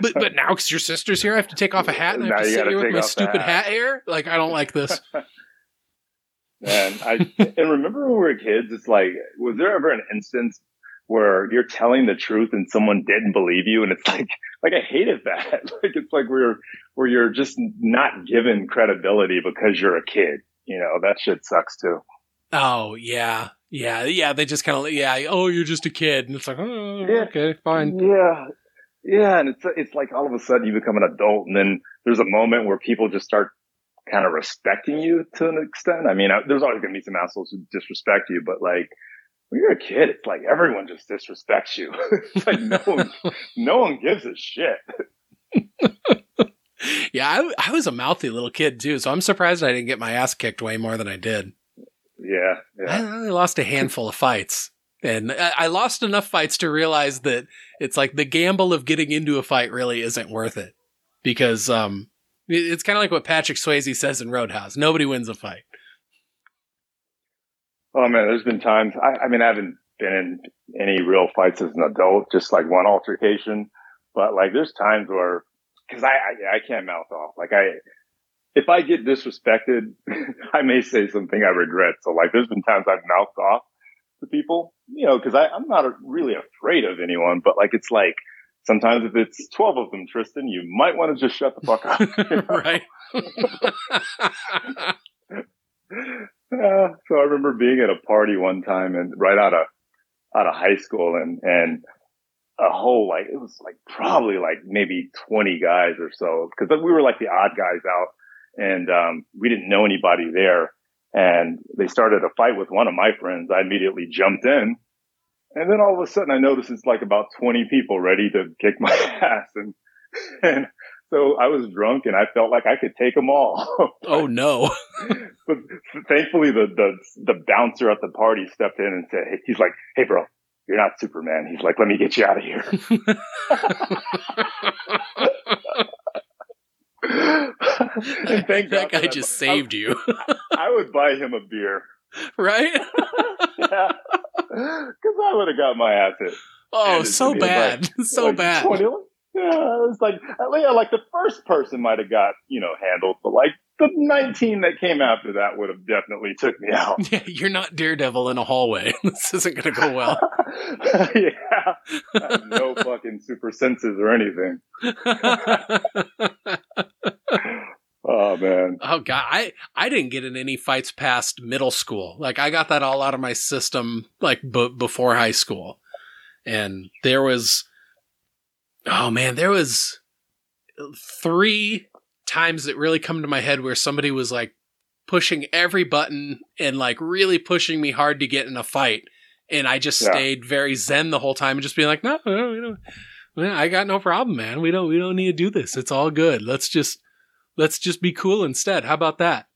but but now because your sister's here, I have to take off a hat and I have to sit here with my stupid hat. hat hair. Like I don't like this. *laughs* and I and remember when we were kids, it's like, was there ever an instance where you're telling the truth and someone didn't believe you and it's like like I hated that. *laughs* like it's like we're where you're just not given credibility because you're a kid. You know, that shit sucks too. Oh yeah. Yeah, yeah, they just kind of yeah, oh, you're just a kid, and it's like, oh, yeah. okay, fine. Yeah, yeah, and it's it's like all of a sudden you become an adult, and then there's a moment where people just start kind of respecting you to an extent. I mean, I, there's always going to be some assholes who disrespect you, but like when you're a kid, it's like everyone just disrespects you. *laughs* it's like no one, *laughs* no one gives a shit. yeah, I, I was a mouthy little kid too, so I'm surprised I didn't get my ass kicked way more than I did. Yeah, yeah. I only lost a handful of fights. And I lost enough fights to realize that it's like the gamble of getting into a fight really isn't worth it. Because um, it's kind of like what Patrick Swayze says in Roadhouse nobody wins a fight. Oh man, there's been times. I, I mean, I haven't been in any real fights as an adult, just like one altercation. But like, there's times where, because I, I I can't mouth off. Like I, if I get disrespected, *laughs* I may say something I regret. So like, there's been times I've mouthed off to people, you know, because I'm not really afraid of anyone. But like, it's like sometimes if it's 12 of them, Tristan, you might want to just shut the fuck up. *laughs* *laughs* Right. Uh, so I remember being at a party one time and right out of out of high school and and a whole like it was like probably like maybe 20 guys or so because we were like the odd guys out and um, we didn't know anybody there and they started a fight with one of my friends i immediately jumped in and then all of a sudden i noticed it's like about 20 people ready to kick *laughs* my ass and and so I was drunk and I felt like I could take them all. oh no. *laughs* but thankfully the, the, the bouncer at the party stepped in and said, he's like, Hey bro, you're not Superman. He's like, let me get you out of here. *laughs* and thank that guy just I, saved I, you. I would buy him a beer. Right? *laughs* yeah. Cause I would have got my ass hit. Oh, so bad. Like, so like bad. 20, yeah, it was like, yeah, like the first person might have got, you know, handled, but like the 19 that came after that would have definitely took me out. *laughs* Yeah, you're not Daredevil in a hallway. *laughs* this isn't going to go well. *laughs* yeah. no fucking super senses or anything. oh man. Oh god, I I didn't get in any fights past middle school. Like I got that all out of my system like b- before high school. And there was oh man, there was three times that really come to my head where somebody was like pushing every button and like really pushing me hard to get in a fight. And I just yeah. stayed very zen the whole time and just being like, no, no, we don't. I got no problem, man. We don't. We don't need to do this. It's all good. Let's just let's just be cool instead. How about that?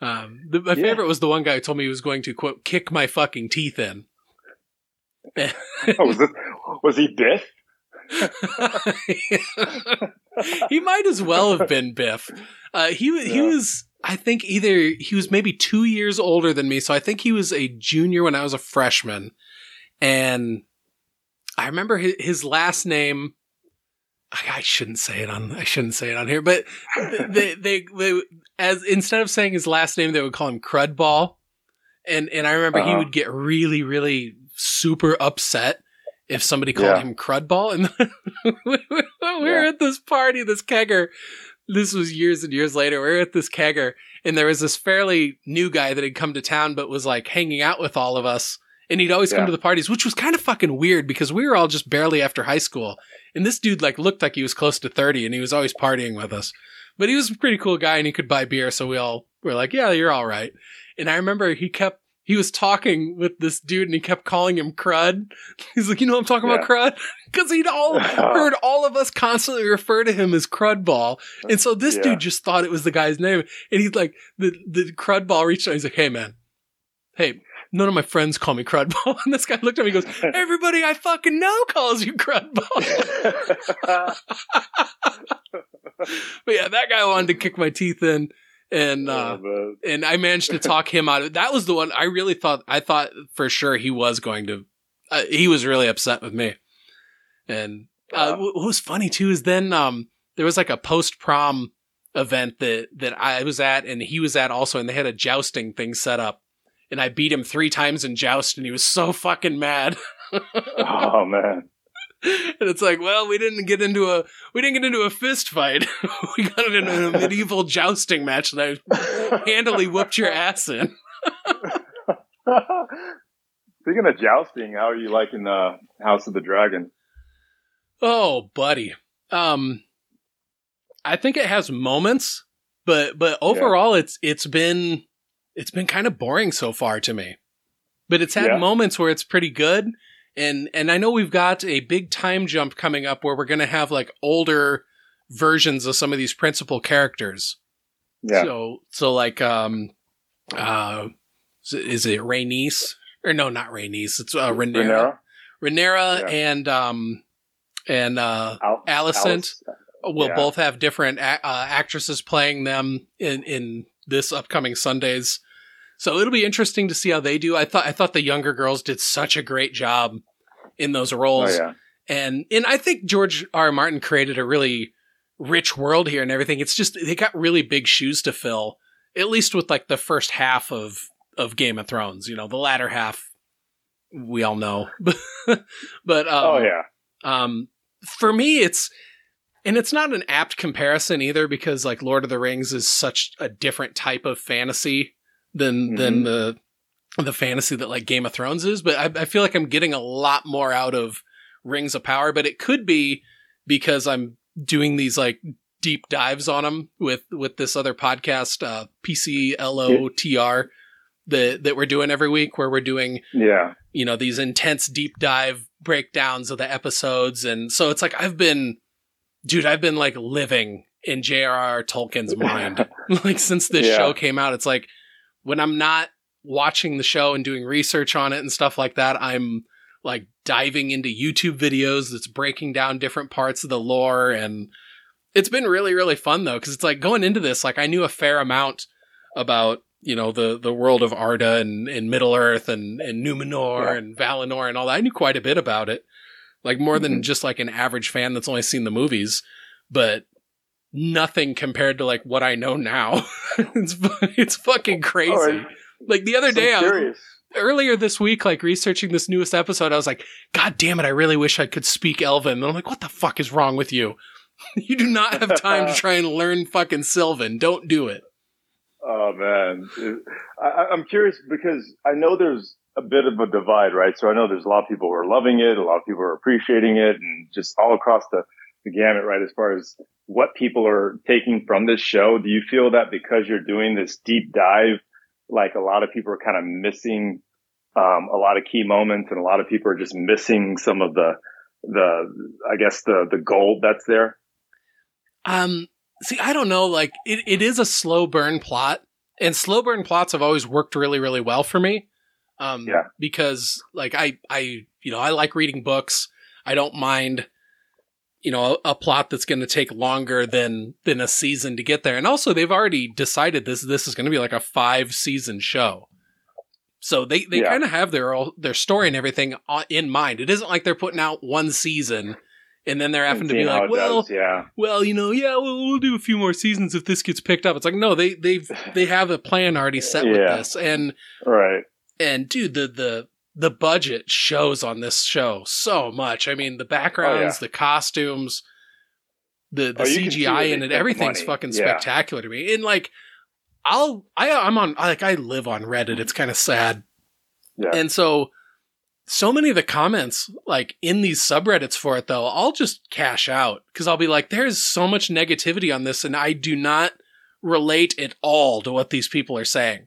Um, the, my yeah. favorite was the one guy who told me he was going to quote kick my fucking teeth in. *laughs* oh, was, this, was he Biff? *laughs* he might as well have been Biff. Uh, he yeah. he was, I think, either he was maybe two years older than me, so I think he was a junior when I was a freshman, and I remember his, his last name. I, I, shouldn't say it on. I shouldn't say it on here, but they, they, they, as instead of saying his last name, they would call him Crudball, and and I remember uh-huh. he would get really, really super upset if somebody called yeah. him Crudball. And *laughs* we were yeah. at this party, this kegger. This was years and years later. We were at this kegger, and there was this fairly new guy that had come to town, but was like hanging out with all of us. And he'd always yeah. come to the parties, which was kind of fucking weird because we were all just barely after high school. And this dude like looked like he was close to 30 and he was always partying with us. But he was a pretty cool guy and he could buy beer. So we all were like, yeah, you're all right. And I remember he kept he was talking with this dude and he kept calling him crud. *laughs* He's like, you know what I'm talking yeah. about crud? *laughs* Because he'd all *laughs* heard all of us constantly refer to him as crudball. And so this yeah. dude just thought it was the guy's name. And he's like, the, the crudball reached out. He's like, hey man, hey, none of my friends call me crudball. And this guy looked at me and goes, everybody I fucking know calls you crudball. but yeah, that guy wanted to kick my teeth in and uh, oh, and I managed to talk him out of it. That was the one I really thought. I thought for sure he was going to. Uh, he was really upset with me, and uh, what was funny too is then um, there was like a post prom event that that I was at and he was at also, and they had a jousting thing set up, and I beat him three times in joust, and he was so fucking mad. *laughs* oh man. And it's like, well, we didn't get into a we didn't get into a fist fight. *laughs* we got into a medieval jousting match that I handily whooped your ass in. *laughs* Speaking of jousting, how are you liking the House of the Dragon? Oh, buddy. Um I think it has moments, but but overall yeah. it's it's been it's been kind of boring so far to me. But it's had yeah. moments where it's pretty good and and I know we've got a big time jump coming up where we're going to have like older versions of some of these principal characters. Yeah. So so like um uh is it Rhaenys or no not Rhaenys it's uh Rhaenyra Rhaenyra yeah. and um and uh Al- Alicent will yeah. both have different a- uh, actresses playing them in in this upcoming Sundays so it'll be interesting to see how they do. I thought I thought the younger girls did such a great job in those roles. Oh, yeah. And and I think George R. R. Martin created a really rich world here and everything. It's just they got really big shoes to fill, at least with like the first half of of Game of Thrones. You know, the latter half we all know. *laughs* but um, oh yeah. Um, for me, it's and it's not an apt comparison either because like Lord of the Rings is such a different type of fantasy than mm-hmm. than the the fantasy that like Game of Thrones is, but I, I, feel like I'm getting a lot more out of Rings of Power. But it could be because I'm doing these like deep dives on them with with this other podcast, uh, PCLOTR, that that we're doing every week, where we're doing yeah, you know, these intense deep dive breakdowns of the episodes, and so it's like I've been, dude, I've been like living in J.R.R. Tolkien's mind, *laughs* like since this yeah. show came out. It's like when I'm not watching the show and doing research on it and stuff like that, I'm like diving into YouTube videos that's breaking down different parts of the lore. And it's been really, really fun though, because it's like going into this, like I knew a fair amount about, you know, the, the world of Arda and, and Middle Earth and, and Numenor yeah. and Valinor and all that. I knew quite a bit about it. Like more than mm-hmm. just like an average fan that's only seen the movies, but nothing compared to like what I know now. *laughs* it's it's fucking crazy. Oh, like the other day, I was, earlier this week, like researching this newest episode, I was like, God damn it! I really wish I could speak Elven. And I'm like, what the fuck is wrong with you? *laughs* you do not have time to *laughs* try and learn fucking Sylvan. Don't do it. Oh man, I, I'm curious because I know there's a bit of a divide, right? So I know there's a lot of people who are loving it, a lot of people are appreciating it, and just all across the the gamut, right? As far as what people are taking from this show, do you feel that because you're doing this deep dive, like a lot of people are kind of missing um, a lot of key moments, and a lot of people are just missing some of the the I guess the the gold that's there. Um, see, I don't know. Like it, it is a slow burn plot, and slow burn plots have always worked really, really well for me. Um, Yeah. because like I, I, you know, I like reading books. I don't mind, you know, a, a plot that's going to take longer than, than a season to get there. And also they've already decided this, this is going to be like a five season show. So they, they Yeah. kind of have their, their story and everything uh, in mind. It isn't like they're putting out one season and then they're having to be like, well, does, yeah, well, you know, yeah, we'll, we'll do a few more seasons if this gets picked up. It's like, no, they they've they have a plan already set with Yeah. this, and right. and dude, the the the budget shows on this show so much. I mean, the backgrounds, the costumes, the the Oh, you can see where CGI in it, everything's money. fucking Yeah. spectacular to me. And like, I'll I I'm on like I live on Reddit. It's kind of sad. Yeah. And so so many of the comments like in these subreddits for it though, I'll just cash out because I'll be like, there's so much negativity on this and I do not relate at all to what these people are saying.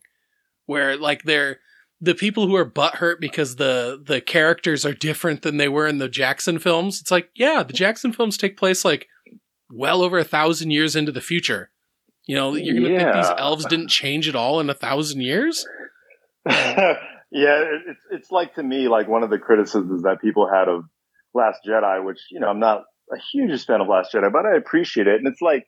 Where like they're the people who are butthurt because the the characters are different than they were in the Jackson films. It's like, yeah, the Jackson films take place like well over a thousand years into the future. You know, you're gonna think these elves didn't change at all in a thousand years? *laughs* yeah, it's it's like to me like one of the criticisms that people had of Last Jedi, which you know I'm not a huge fan of Last Jedi, but I appreciate it. And it's like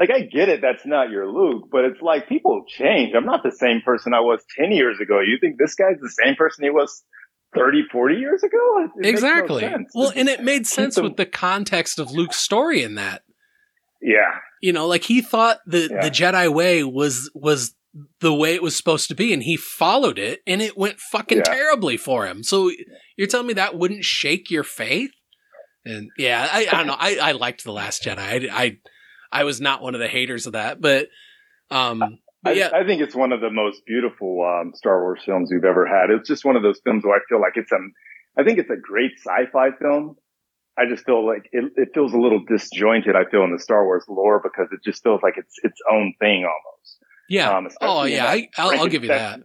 like I get it, that's not your Luke, but it's like people change. I'm not the same person I was ten years ago. You think this guy's the same person he was 30, 40 years ago? It- it makes no exactly. well, It's- and it *laughs* made sense with the context of Luke's story in that. yeah, You know, like he thought the Yeah. the Jedi way was was the way it was supposed to be, and he followed it, and it went fucking Yeah. terribly for him. So you're telling me that wouldn't shake your faith? And yeah, I, I don't know. I, I liked the Last Jedi. I, I I was not one of the haters of that, but um, I, yeah, I think it's one of the most beautiful um, Star Wars films we've ever had. It's just one of those films where I feel like it's a, I think it's a great sci-fi film. I just feel like it, it feels a little disjointed. I feel in the Star Wars lore because it just feels like it's its own thing almost. yeah. Um, oh yeah, I, I'll, I'll give you that.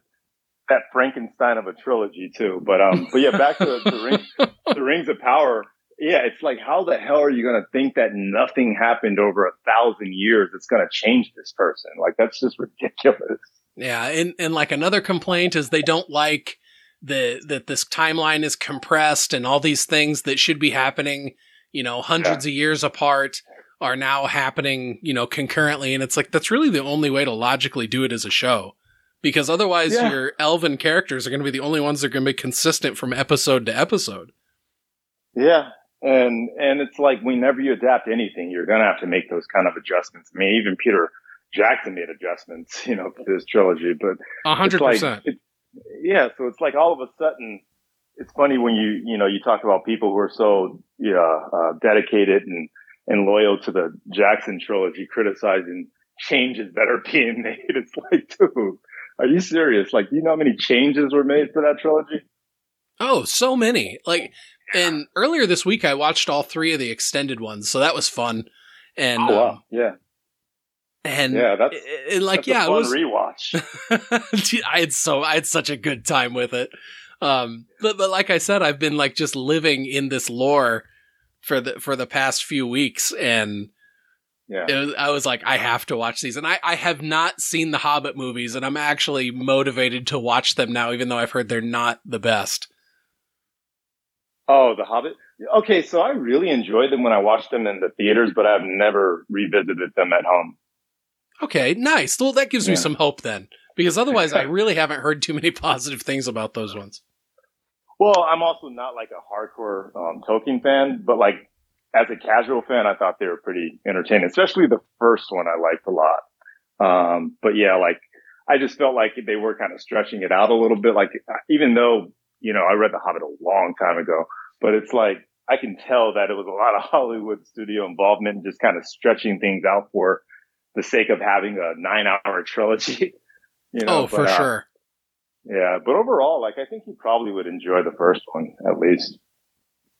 That Frankenstein of a trilogy too. But um, but yeah, back to the Ring, *laughs* the Rings of Power. Yeah, it's like how the hell are you going to think that nothing happened over a thousand years that's going to change this person? Like that's just ridiculous. Yeah, and and like another complaint is they don't like the that this timeline is compressed and all these things that should be happening, you know, hundreds of years apart are now happening, you know, concurrently and it's like that's really the only way to logically do it as a show. Because otherwise Yeah. your elven characters are going to be the only ones that are going to be consistent from episode to episode. Yeah. And, and it's like whenever you adapt anything, you're going to have to make those kind of adjustments. I mean, even Peter Jackson made adjustments, *laughs* you know, to this trilogy, but A hundred percent. yeah. So it's like all of a sudden, it's funny when you, you know, you talk about people who are so, yeah, uh, dedicated and, and loyal to the Jackson trilogy, criticizing changes that *laughs* are being made. It's like, dude, are you serious? Like, do you know how many changes were made for that trilogy? Oh, so many. Like and earlier this week I watched all three of the extended ones, so that was fun. And Oh, wow. um, Yeah. and Yeah. That's, and like that's yeah, a it was rewatch. *laughs* Dude, I had so I had such a good time with it. Um, but but like I said, I've been like just living in this lore for the for the past few weeks, and Yeah. was, I was like, I have to watch these, and I I have not seen the Hobbit movies, and I'm actually motivated to watch them now, even though I've heard they're not the best. Oh, The Hobbit. Okay, so I really enjoyed them when I watched them in the theaters, but I've never revisited them at home. Okay, nice. Well, that gives me some hope then, because otherwise, I *laughs* really haven't heard too many positive things about those ones. Well, I'm also not like a hardcore um, Tolkien fan, but like as a casual fan, I thought they were pretty entertaining, especially the first one I liked a lot. Um, but yeah, like I just felt like they were kind of stretching it out a little bit. Like even though, you know, I read The Hobbit a long time ago, but it's like I can tell that it was a lot of *laughs* Hollywood studio involvement and just kind of stretching things out for the sake of having a nine hour trilogy. *laughs* You know, oh, for but, uh, sure. Yeah, but overall, like I think you probably would enjoy the first one at least.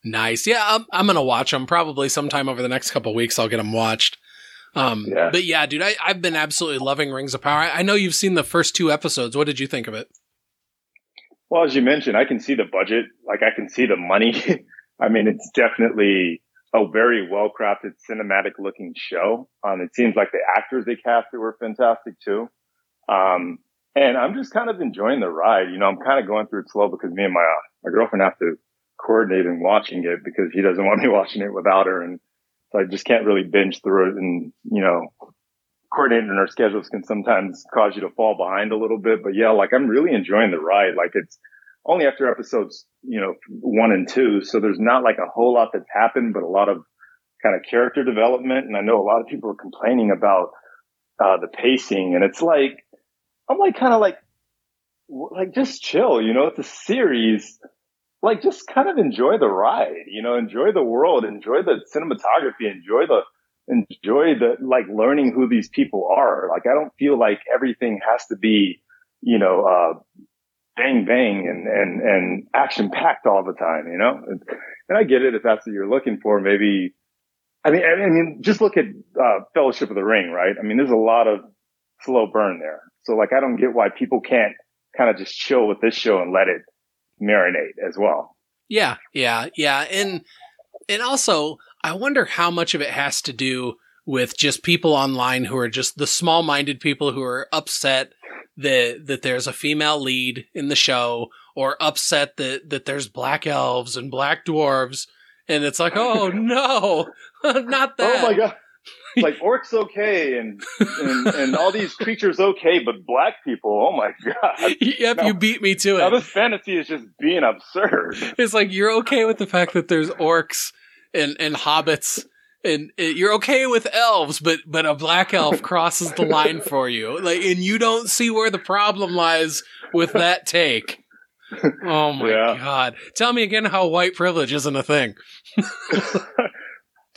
Nice. Yeah, I'm, I'm gonna watch them probably sometime over the next couple weeks. I'll get them watched. Um, Yeah. but yeah, dude, I, I've been absolutely loving Rings of Power. I, I know you've seen the first two episodes. What did you think of it? Well, as you mentioned, I can see the budget. Like I can see the money. *laughs* I mean, it's definitely a very well crafted cinematic looking show. Um, it seems like the actors they casted were fantastic too. Um, and I'm just kind of enjoying the ride. You know, I'm kind of going through it slow because me and my uh, my girlfriend have to coordinate in watching it because he doesn't *laughs* want me watching it without her, and so I just can't really binge through it. And you know, coordinating our schedules can sometimes cause you to fall behind a little bit. But yeah, like I'm really enjoying the ride. Like it's only after episodes, you know, one and two, so there's not like a whole lot that's happened, but a lot of kind of character development. And I know a lot of people are complaining about uh, the pacing, and it's like I'm like kind of like like just chill, you know. It's a series. Like just kind of enjoy the ride, you know, enjoy the world, enjoy the cinematography, enjoy the enjoy the like learning who these people are. Like I don't feel like everything has to be, you know, uh, bang bang and and and action packed all the time, you know. And, and I get it if that's what you're looking for. Maybe I mean, I mean, just look at uh, Fellowship of the Ring, right? I mean, there's a lot of slow burn there. So like, I don't get why people can't kind of just chill with this show and let it marinate as well. Yeah, yeah, yeah, and and also, I wonder how much of it has to do with just people online who are just the small-minded people who are upset that that there's a female lead in the show, or upset that that there's black elves and black dwarves, and it's like, oh *laughs* no, *laughs* not that. Oh my god like orcs okay and, and, and all these creatures okay, but black people, oh my god! *laughs* Yep, now, you beat me to it. Now this fantasy is just being absurd. It's like you're okay with the fact that there's orcs and and hobbits. And you're okay with elves, but but a black elf crosses the line for you, like, and you don't see where the problem lies with that take. Oh my yeah. god! Tell me again how white privilege isn't a thing. *laughs*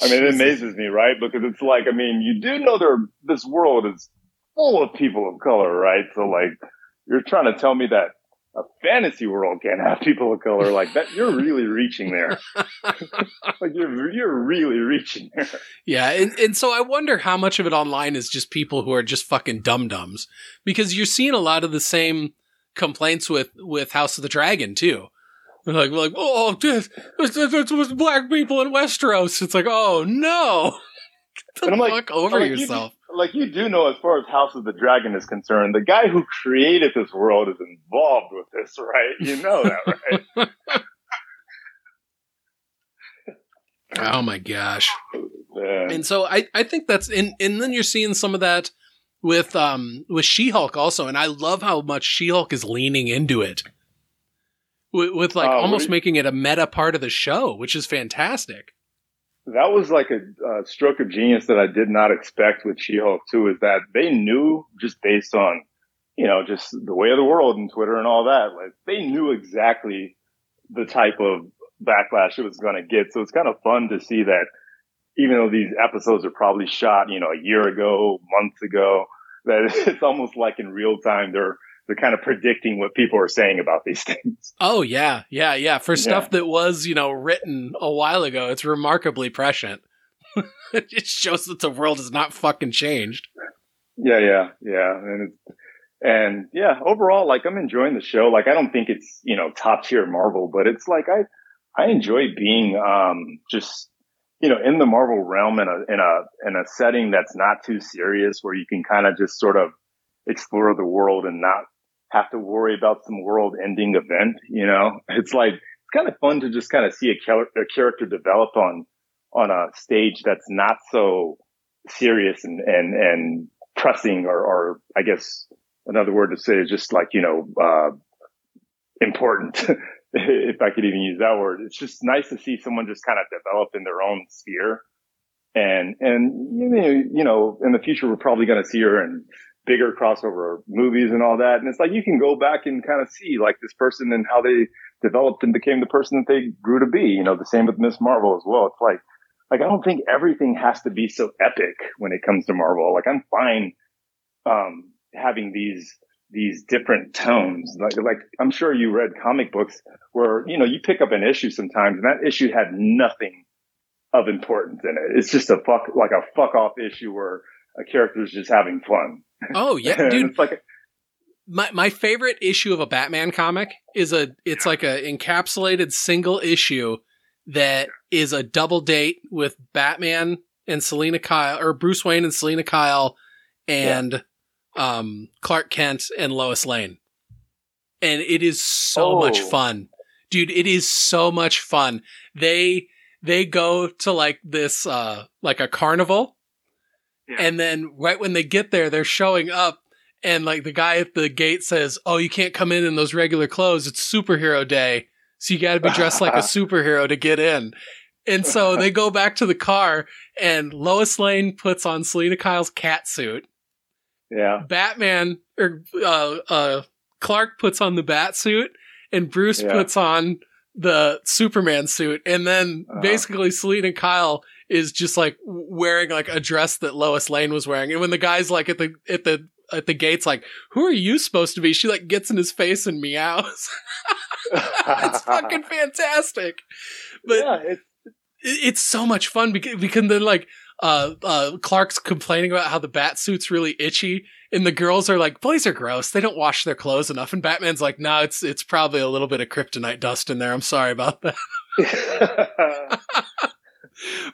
I mean, it amazes me, right? Because it's like, I mean, you do know there, this world is full of people of color, right? So like, you're trying to tell me that a fantasy world can't have people of color like that. You're really reaching there. *laughs* like you're, you're really reaching there. Yeah. And, and so I wonder how much of it online is just people who are just fucking dum dums because you're seeing a lot of the same complaints with, with House of the Dragon too like, like, oh, this, this, this was black people in Westeros. It's like, oh no, *laughs* get the and I'm fuck like, over like yourself. You, like you do know, as far as House of the Dragon is concerned, the guy who created this world is involved with this, right? You know that, right? *laughs* *laughs* oh my gosh! Man. And so I, I think that's and and then you're seeing some of that with um with She Hulk also, and I love how much She Hulk is leaning into it with, with like uh, almost you, making it a meta part of the show, which is fantastic. That was like a, a stroke of genius that I did not expect with She-Hulk too. Is that they knew just based on you know just the way of the world and Twitter and all that, like they knew exactly the type of backlash it was going to get. So it's kind of fun to see that even though these episodes are probably shot, you know, a year ago, months ago, that *laughs* it's almost like in real time they're they're kind of predicting what people are saying about these *laughs* things. Oh yeah, yeah, yeah. For stuff yeah. that was you know written a while ago, it's remarkably prescient. *laughs* it shows that the world has not fucking changed. Yeah, yeah, yeah, and and yeah, overall, like I'm enjoying the show. Like I don't think it's you know top tier Marvel, but it's like I I enjoy being um just you know in the Marvel realm in a in a in a setting that's not too serious, where you can kind of just sort of explore the world and not have to worry about some world ending event. You know, *laughs* it's like, it's kind of fun to just kind of see a, a character develop on, on a stage that's not so serious and, and, and pressing or, or I guess another word to say is just like, you know, uh, important. *laughs* if I could even use that word, it's just nice to see someone just kind of develop in their own sphere. And, and, you know, you know, in the future, we're probably going to see her in bigger crossover movies and all that. And it's like you can go back and kind of see like this person and how they developed and became the person that they grew to be. You know, the same with Miss Marvel as well. It's like, like I don't think everything has to be so epic when it comes to Marvel. Like I'm fine, um, having these, these different tones. Like, like I'm sure you read comic books where, you know, you pick up an issue sometimes and that issue had nothing of importance in it. It's just a fuck, like a fuck off issue where a character is just having fun. Oh yeah, *laughs* dude. like my my favorite issue of a Batman comic is a it's like a encapsulated single issue that is a double date with Batman and Selina Kyle or Bruce Wayne and Selina Kyle and um, Clark Kent and Lois Lane, and it is so oh. much fun, dude. It is so much fun. They they go to like this uh like a carnival, yeah. and then right when they get there, they're showing up. And like the guy at the gate says, "Oh, you can't come in in those regular clothes. It's superhero day, so you got to be dressed like a *laughs* superhero to get in." And so they go back to the car, and Lois Lane puts on Selina Kyle's cat suit. Yeah. Batman or uh, uh, Clark puts on the bat suit, and Bruce yeah. puts on the Superman suit, and then uh-huh. basically Selina Kyle is just like wearing like a dress that Lois Lane was wearing. And when the guy's like at the at the at the gates, like, "Who are you supposed to be?" She like gets in his face and meows. *laughs* it's fucking fantastic. But yeah, it's it's so much fun because, because then like uh, uh, Clark's complaining about how the bat suit's really itchy, and the girls are like, "Boys are gross. They don't wash their clothes enough." And Batman's like, "No, nah, it's it's probably a little bit of kryptonite dust in there. I'm sorry about that." *laughs* *laughs*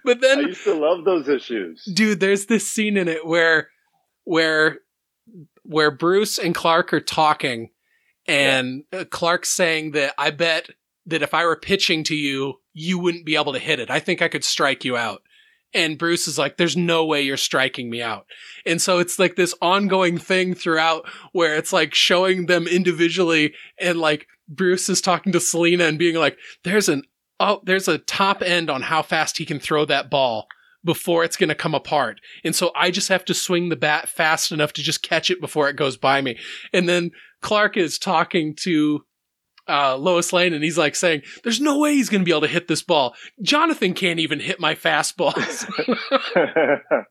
but then I used to love those issues, dude. There's this scene in it where where where Bruce and Clark are talking, and uh, yeah. Clark's saying that I bet that if I were pitching to you, you wouldn't be able to hit it. I think I could strike you out. And Bruce is like, there's no way you're striking me out. And so it's like this ongoing thing throughout where it's like showing them individually and like Bruce is talking to Selina and being like, there's an, oh, there's a top end on how fast he can throw that ball before it's going to come apart. And so I just have to swing the bat fast enough to just catch it before it goes by me. And then Clark is talking to uh, Lois Lane, and he's like saying, "There's no way he's going to be able to hit this ball. Jonathan can't even hit my fastballs." *laughs*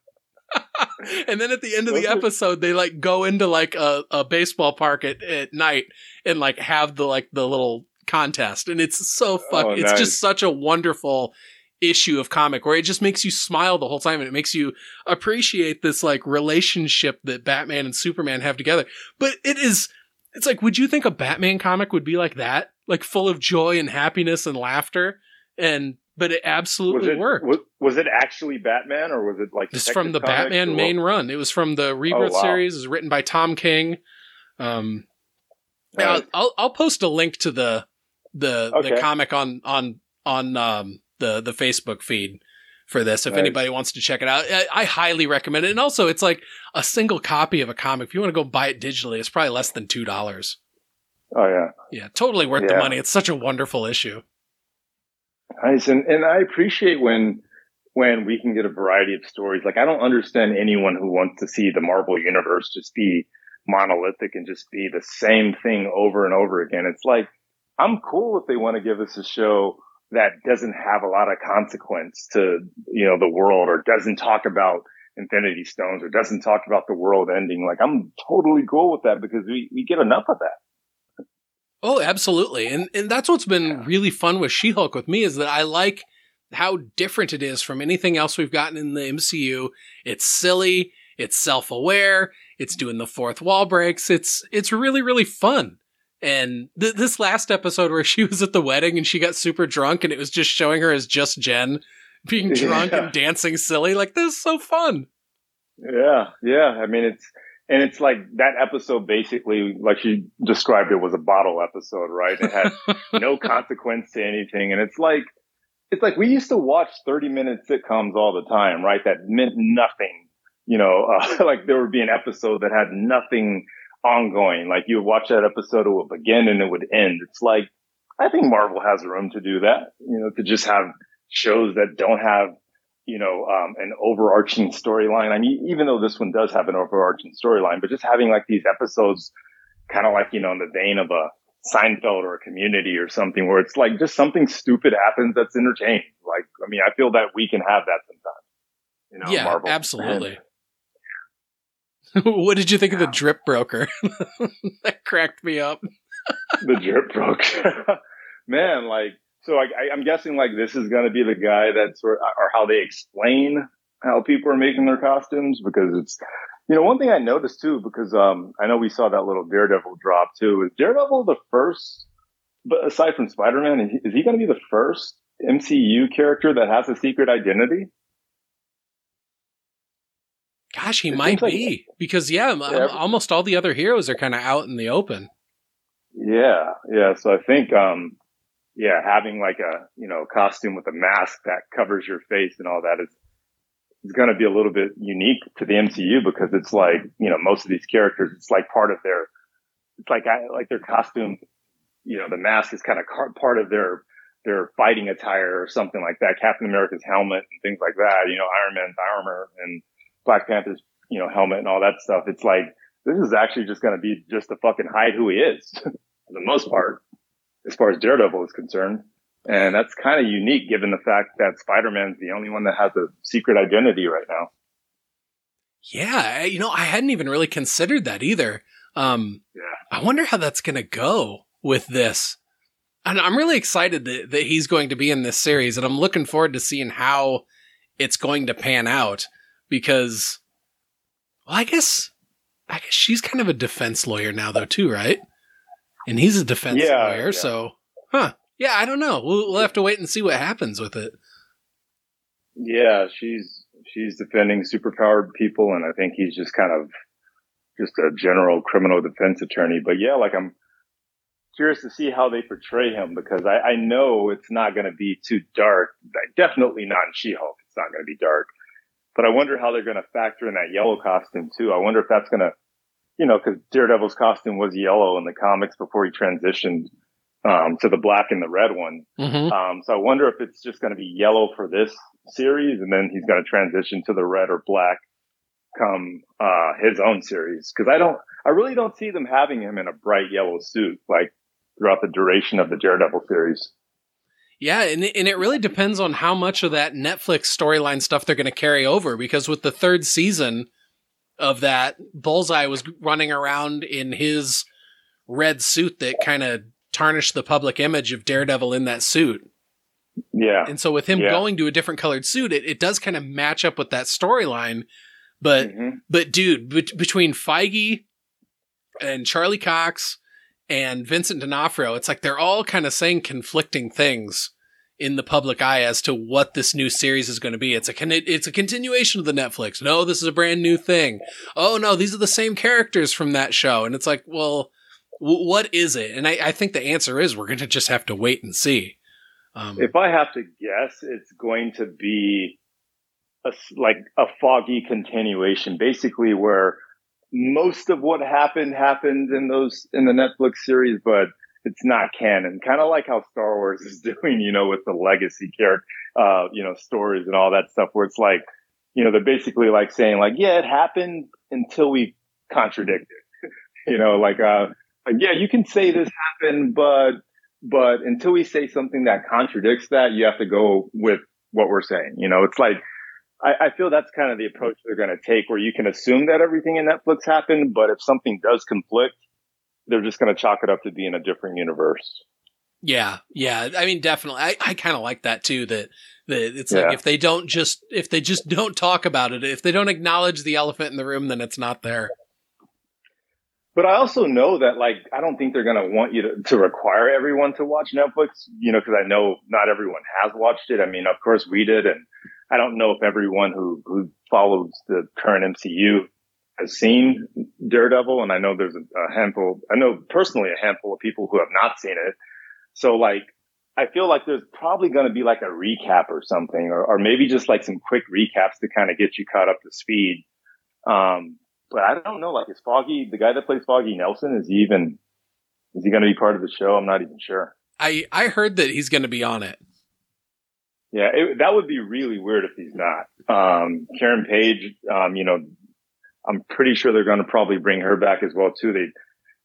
*laughs* and then at the end of the episode, they like go into like a, a baseball park at, at night and like have the like the little contest, and it's so fuck. Oh, it's nice. just such a wonderful issue of comic where it just makes you smile the whole time and it makes you appreciate this like relationship that Batman and Superman have together. But it is it's like, would you think a Batman comic would be like that? Like full of joy and happiness and laughter? And, but it absolutely was it, worked. Was, was, it actually Batman or was it like this from the Batman or? main run? It was from the Rebirth oh, wow. series. It was written by Tom King. Um, I'll, I'll, I'll post a link to the the okay. the comic on on on um the the Facebook feed for this. If nice. anybody wants to check it out, I, I, highly recommend it. And also, it's like a single copy of a comic. If you want to go buy it digitally, it's probably less than two dollars. Oh yeah, yeah, totally worth yeah. the money. It's such a wonderful issue. Nice, and and I appreciate when when we can get a variety of stories. Like I don't understand anyone who wants to see the Marvel universe just be monolithic and just be the same thing over and over again. It's like I'm cool if they want to give us a show that doesn't have a lot of consequence to, you know, the world or doesn't talk about infinity stones or doesn't talk about the world ending. Like I'm totally cool with that because we, we get enough of that. Oh, absolutely. And and that's what's been yeah. really fun with She-Hulk with me is that I like how different it is from anything else we've gotten in the MCU. It's silly, it's self-aware, it's doing the fourth wall breaks. It's it's really really fun. And th- this last episode where she was at the wedding and she got super drunk and it was just showing her as just Jen being drunk yeah. and dancing silly, like this is so fun. Yeah, yeah. I mean, it's and it's like that episode basically, like she described it, was a bottle episode, right? It had *laughs* no consequence to anything, and it's like it's like we used to watch thirty minute sitcoms all the time, right? That meant nothing. You know, *laughs* uh, like there would be an episode that had nothing ongoing. Like you would watch that episode, it would begin and it would end. It's like, I think Marvel has room to do that, you know, to just have shows that don't have, you know, um, an overarching storyline. I mean, even though this one does have an overarching storyline, but just having like these episodes kind of like, you know, in the vein of a Seinfeld or a community or something where it's like just something stupid happens that's entertaining. Like, I mean, I feel that we can have that sometimes. You know, yeah, Marvel. absolutely. *laughs* what did you think of the drip broker? *laughs* that cracked me up. the drip broker, *laughs* man. Like, so I, am guessing like this is going to be the guy that's or, or how they explain how people are making their costumes because it's, you know, one thing I noticed too because um I know we saw that little Daredevil drop too. Is Daredevil the first? But aside from Spider Man, is he going to be the first MCU character that has a secret identity? Gosh, he it might be like, because yeah, yeah, almost all the other heroes are kind of out in the open. Yeah, yeah. So I think, um, yeah, having like a you know costume with a mask that covers your face and all that is is going to be a little bit unique to the MCU because it's like you know most of these characters, it's like part of their, it's like I, like their costume, you know, the mask is kind of part of their their fighting attire or something like that. Captain America's helmet and things like that. You know, Iron Man's armor and Black Panther's you know helmet and all that stuff. It's like this is actually just going to be just to fucking hide who he is *laughs* for the most part, as far as Daredevil is concerned. And that's kind of unique given the fact that Spider-Man's the only one that has a secret identity right now. Yeah, you know, I hadn't even really considered that either. Um, yeah. I wonder how that's going to go with this. And I'm really excited that, that he's going to be in this series, and I'm looking forward to seeing how it's going to pan out because, well, I guess, I guess she's kind of a defense lawyer now, though, too, right? And he's a defense yeah, lawyer, yeah. so, huh? Yeah, I don't know. We'll, we'll have to wait and see what happens with it. Yeah, she's she's defending superpowered people, and I think he's just kind of just a general criminal defense attorney. But yeah, like I'm curious to see how they portray him because I, I know it's not going to be too dark. Definitely not in She-Hulk. It's not going to be dark. But I wonder how they're going to factor in that yellow costume too. I wonder if that's going to, you know, because Daredevil's costume was yellow in the comics before he transitioned um, to the black and the red one. Mm-hmm. Um, so I wonder if it's just going to be yellow for this series, and then he's going to transition to the red or black come uh, his own series. Because I don't, I really don't see them having him in a bright yellow suit like throughout the duration of the Daredevil series. Yeah, and it, and it really depends on how much of that Netflix storyline stuff they're going to carry over. Because with the third season of that, Bullseye was running around in his red suit that kind of tarnish the public image of Daredevil in that suit. Yeah. And so with him yeah. going to a different colored suit, it, it does kind of match up with that storyline. But, mm-hmm. but dude, be- between Feige and Charlie Cox and Vincent D'Onofrio, it's like they're all kind of saying conflicting things in the public eye as to what this new series is going to be. It's a it's a continuation of the Netflix. No, this is a brand new thing. Oh no, these are the same characters from that show. And it's like, well, what is it? And I, I think the answer is we're going to just have to wait and see. Um, if I have to guess, it's going to be a, like a foggy continuation, basically where most of what happened happened in those in the Netflix series, but it's not canon. Kind of like how Star Wars is *laughs* doing, you know, with the legacy character, uh, you know, stories and all that stuff, where it's like, you know, they're basically like saying like, yeah, it happened until we contradict it. *laughs* you know, like, uh, like, yeah, you can say this happened, but but until we say something that contradicts that, you have to go with what we're saying. You know, it's like I, I feel that's kind of the approach they're going to take, where you can assume that everything in Netflix happened, but if something does conflict, they're just going to chalk it up to being in a different universe. Yeah, yeah. I mean, definitely. I, I kind of like that too. That that it's yeah. like if they don't just if they just don't talk about it, if they don't acknowledge the elephant in the room, then it's not there. But I also know that, like, I don't think they're going to want you to, to require everyone to watch Netflix, you know, because I know not everyone has watched it. I mean, of course we did. And I don't know if everyone who, who follows the current MCU has seen Daredevil. And I know there's a, a handful, I know personally a handful of people who have not seen it. So, like, I feel like there's probably going to be like a recap or something, or, or maybe just like some quick recaps to kind of get you caught up to speed. Um, but I don't know. Like, is Foggy the guy that plays Foggy Nelson? Is he even is he going to be part of the show? I'm not even sure. I I heard that he's going to be on it. Yeah, it, that would be really weird if he's not. Um, Karen Page, um, you know, I'm pretty sure they're going to probably bring her back as well too. They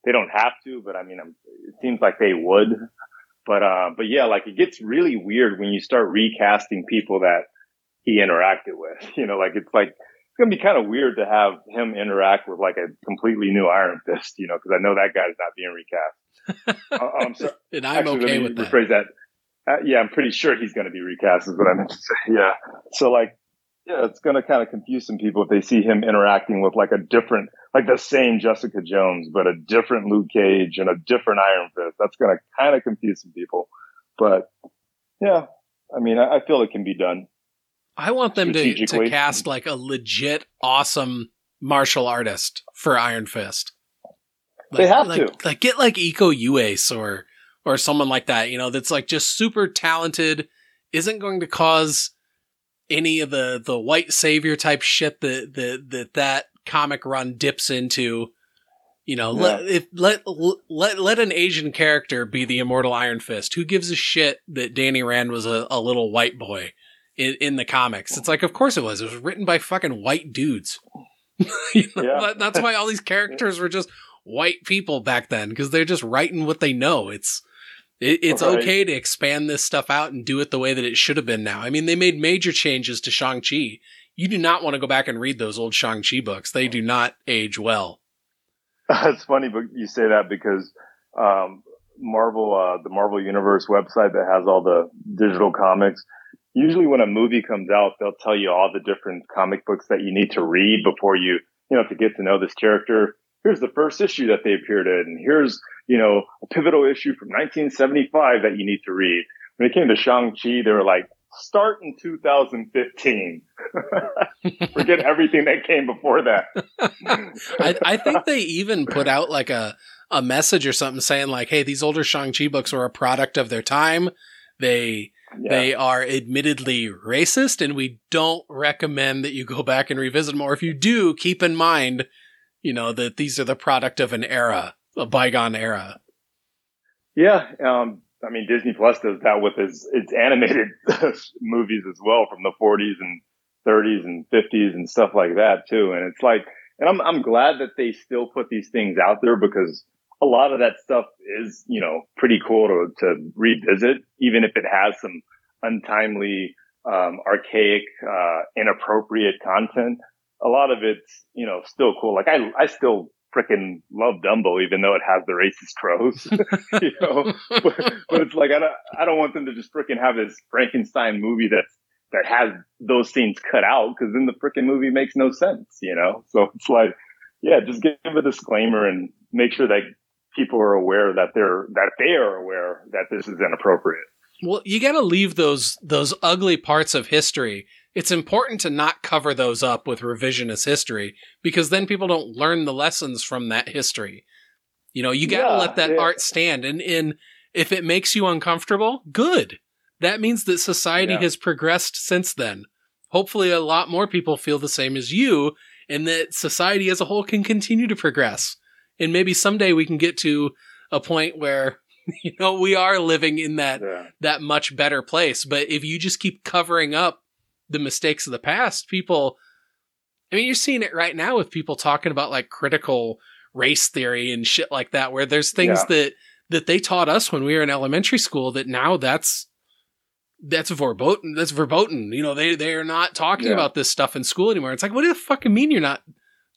they don't have to, but I mean, I'm, it seems like they would. But uh, but yeah, like it gets really weird when you start recasting people that he interacted with. *laughs* You know, like it's like it's gonna be kind of weird to have him interact with like a completely new Iron Fist, you know, because I know that guy's not being recast. *laughs* uh, um, so, and I'm actually, okay with rephrase that. that. Uh, yeah, I'm pretty sure he's going to be recast. Is what I meant to say. Yeah. So like, yeah, it's going to kind of confuse some people if they see him interacting with like a different, like the same Jessica Jones, but a different Luke Cage and a different Iron Fist. That's going to kind of confuse some people. But yeah, I mean, I, I feel it can be done. I want them to, to cast like a legit awesome martial artist for Iron Fist. Like, they have like, to. Like get like Iko Uwais or or someone like that, you know, that's like just super talented, isn't going to cause any of the the white savior type shit that that that, that comic run dips into. You know, yeah. let if let let let an Asian character be the immortal Iron Fist. Who gives a shit that Danny Rand was a, a little white boy in, in the comics? It's like, of course it was. It was written by fucking white dudes. *laughs* you know, yeah. that, that's why all these *laughs* characters were just white people back then because they're just writing what they know. It's it, it's right. okay to expand this stuff out and do it the way that it should have been now. I mean, they made major changes to Shang-Chi. You do not want to go back and read those old Shang-Chi books. They do not age well. *laughs* It's funny but you say that because um, Marvel, uh, the Marvel Universe website that has all the digital comics, usually when a movie comes out, they'll tell you all the different comic books that you need to read before you, you know, to get to know this character. Here's the first issue that they appeared in. And here's you know, a pivotal issue from 1975 that you need to read. When it came to Shang-Chi, they were like, start in 2015. *laughs* Forget everything that came before that. *laughs* I, I, think they even put out like a, a message or something saying like, Hey, these older Shang-Chi books were a product of their time. They, yeah. they are admittedly racist and we don't recommend that you go back and revisit them. Or if you do, keep in mind, you know, that these are the product of an era a bygone era. Yeah, um, I mean Disney Plus does that with its its animated *laughs* movies as well from the 40s and 30s and 50s and stuff like that too. And it's like, and I'm I'm glad that they still put these things out there because a lot of that stuff is you know pretty cool to to revisit, even if it has some untimely, um, archaic, uh, inappropriate content. A lot of it's you know still cool. Like I I still freaking love Dumbo, even though it has the racist tropes, *laughs* you know. *laughs* but, but, it's like I don't, I don't want them to just freaking have this Frankenstein movie that's that has those scenes cut out because then the freaking movie makes no sense, you know. So it's like, yeah, just give a disclaimer and make sure that people are aware that they're that they are aware that this is inappropriate. Well, you got to leave those those ugly parts of history it's important to not cover those up with revisionist history because then people don't learn the lessons from that history. You know, you got to yeah, let that yeah. art stand. And in if it makes you uncomfortable, good. That means that society yeah. has progressed since then. Hopefully, a lot more people feel the same as you, and that society as a whole can continue to progress. And maybe someday we can get to a point where *laughs* you know we are living in that that much better place. But if you just keep covering up the mistakes of the past, people, I mean, you're seeing it right now with people talking about like critical race theory and shit like that, where there's things yeah. that, that they taught us when we were in elementary school that now that's, that's verboten. That's verboten. You know, they, they are not talking yeah. about this stuff in school anymore. It's like, what do you fucking mean you're not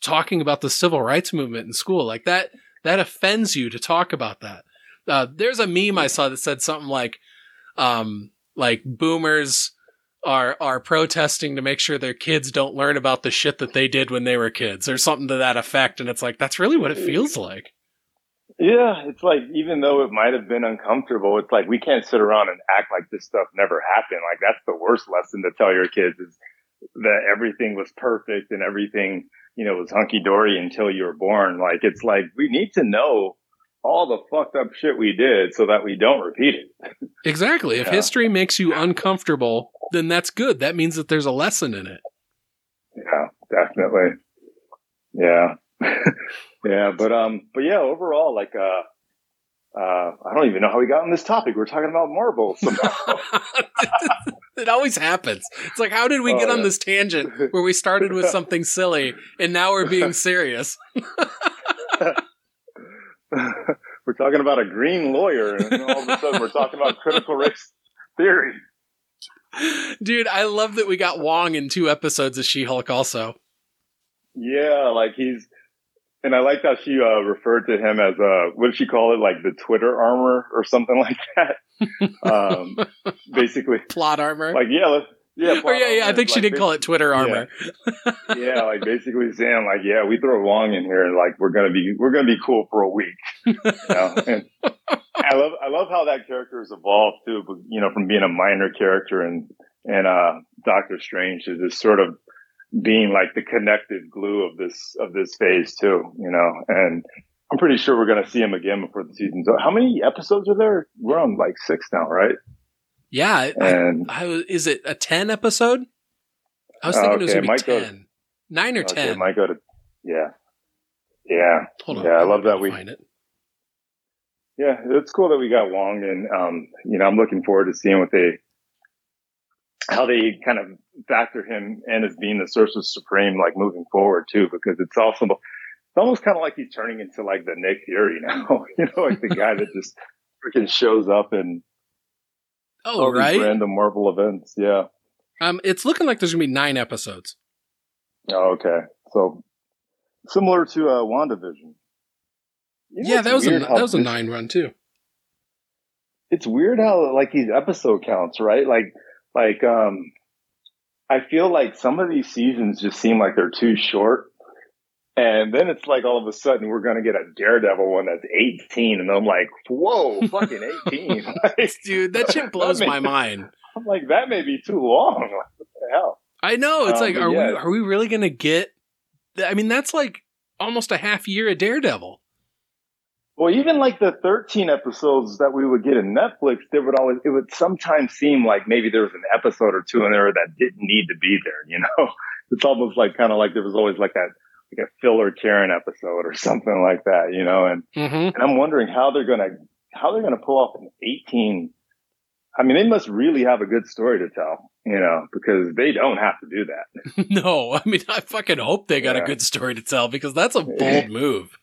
talking about the civil rights movement in school? Like that, that offends you to talk about that. Uh, there's a meme I saw that said something like, um, like boomers are are protesting to make sure their kids don't learn about the shit that they did when they were kids or something to that effect. And it's like that's really what it feels like. Yeah it's like even though it might have been uncomfortable it's like we can't sit around and act like this stuff never happened. Like that's the worst lesson to tell your kids is that everything was perfect and everything you know was hunky-dory until you were born. Like it's like we need to know all the fucked up shit we did so that we don't repeat it. exactly. If yeah. history makes you uncomfortable, then that's good. That means that there's a lesson in it. Yeah, definitely. Yeah. *laughs* yeah, but um but yeah, overall like uh uh, I don't even know how we got on this topic. We're talking about marbles. *laughs* it always happens. It's like, how did we oh, get yeah. on this tangent where we started with something silly and now we're being serious? *laughs* *laughs* we're talking about a green lawyer, and all of a sudden we're talking about critical race theory. Dude, I love that we got Wong in two episodes of She Hulk. Also, yeah, like he's, and I liked how she uh, referred to him as uh, what did she call it? Like the Twitter armor or something *laughs* like that. um, basically, *laughs* plot armor. Like yeah, let's yeah, or yeah, yeah. I think she did call it Twitter armor. Yeah. yeah, *laughs* like basically saying like, yeah, we throw Wong in here, and like we're gonna be we're gonna be cool for a week. You know? *laughs* and I love I love how that character has evolved too. You know, from being a minor character and and uh, Doctor Strange is just sort of being like the connective glue of this of this phase too, you know. And I'm pretty sure we're going to see him again before the season's over. How many episodes are there? We're on like six now, right? Yeah. And I, I, is it a ten episode? I was thinking okay, it was going to be ten, nine or okay, ten. It might go to yeah, yeah, Hold on, yeah. I love that we find it. Yeah, it's cool that we got Wong, and um, you know, I'm looking forward to seeing what they how they kind of factor him in as being the Sorcerer Supreme, like moving forward too, because it's also it's almost kind of like he's turning into like the Nick Fury now, *laughs* you know, like the guy that just freaking shows up and oh all right random Marvel events, yeah. Um, it's looking like there's gonna be nine episodes. Oh, okay, so similar to uh, WandaVision. You know, yeah, that was a that was a nine run too. It's weird how like these episode counts, right? Like like um I feel like some of these seasons just seem like they're too short. And then it's like all of a sudden we're going to get a Daredevil one that's 18. And I'm like, whoa, fucking 18. *laughs* *laughs* like, Dude, that shit blows that may, my mind. I'm like, that may be too long. *laughs* what the hell? I know. It's um, like, are yeah. we, are we really going to get, I mean, that's like almost a half year of Daredevil. Well, even like the 13 episodes that we would get in Netflix, there would always, it would sometimes seem like maybe there was an episode or two in there that didn't need to be there, you know? It's almost like kind of like there was always like that, like a filler Karen episode or *laughs* something like that, you know? And, mm-hmm. and I'm wondering how they're going to, how they're going to pull off an 18. I mean, they must really have a good story to tell, you know, because they don't have to do that. *laughs* no, I mean, I fucking hope they got yeah. a good story to tell because that's a *laughs* bold move.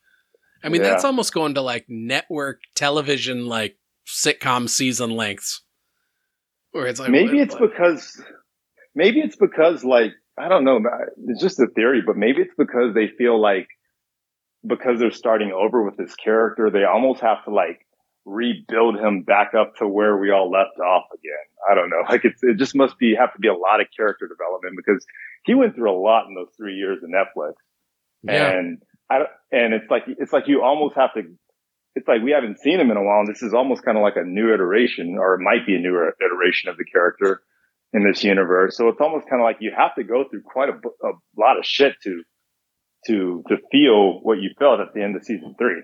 I mean, yeah. that's almost going to like network television, like sitcom season lengths. Where it's like maybe it's like, because maybe it's because like I don't know, it's just a theory, but maybe it's because they feel like because they're starting over with this character, they almost have to like rebuild him back up to where we all left off again. I don't know. *laughs* Like it's, it just must be, have to be a lot of character development because he went through a lot in those three years of Netflix. Yeah. And I, and it's like, it's like you almost have to, it's like we haven't seen him in a while. And this is almost kind of like a new iteration or it might be a new iteration of the character in this universe. So it's almost kind of like you have to go through quite a, a lot of shit to, to, to feel what you felt at the end of season three.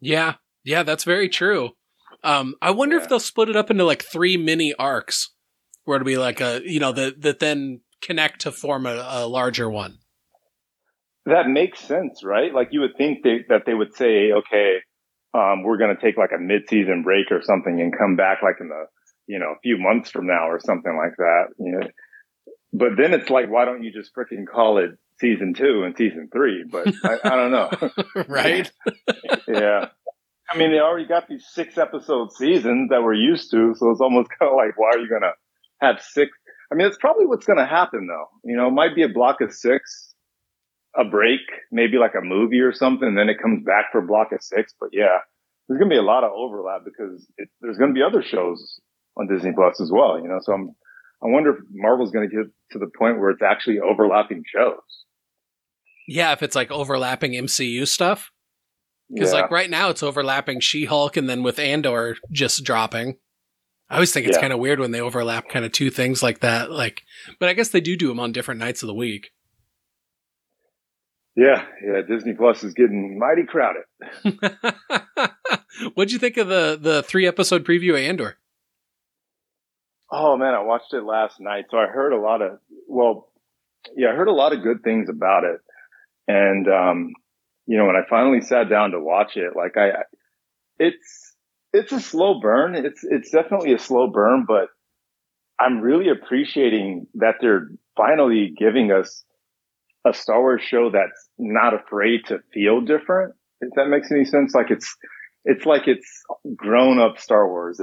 Yeah. Yeah. That's very true. Um, I wonder yeah. if they'll split it up into like three mini arcs where it'll be like a, you know, that, that then connect to form a, a larger one. That makes sense, right? Like you would think they, that they would say, okay, um, we're going to take like a mid-season break or something and come back like in the, you know, a few months from now or something like that. You know, but then it's like, why don't you just freaking call it season two and season three? But I, I don't know. *laughs* *laughs* right? yeah. I mean, they already got these six episode seasons that we're used to. So it's almost *laughs* kind of like, why are you going to have six? I mean, it's probably what's going to happen though. You know, it might be a block of six a break, maybe like a movie or something, then it comes back for block of six. But yeah, there's going to be a lot of overlap because it, there's going to be other shows on Disney Plus as well, you know, so I'm, I wonder if Marvel's going to get to the point where it's actually overlapping shows. Yeah, if it's like overlapping MCU stuff. Because yeah. like right now it's overlapping She-Hulk and then with Andor just dropping. I always think it's yeah. kind of weird when they overlap kind of two things like that. Like, but I guess they do do them on different nights of the week. Yeah, yeah, Disney Plus is getting mighty crowded. *laughs* What'd you think of the the three episode preview of Andor? Oh man, I watched it last night, so I heard a lot of well, yeah, I heard a lot of good things about it, and um, you know, when I finally sat down to watch it, like I, it's it's a slow burn. It's it's definitely a slow burn, but I'm really appreciating that they're finally giving us a Star Wars show that's not afraid to feel different. If that makes any sense, like it's it's like it's grown up Star Wars.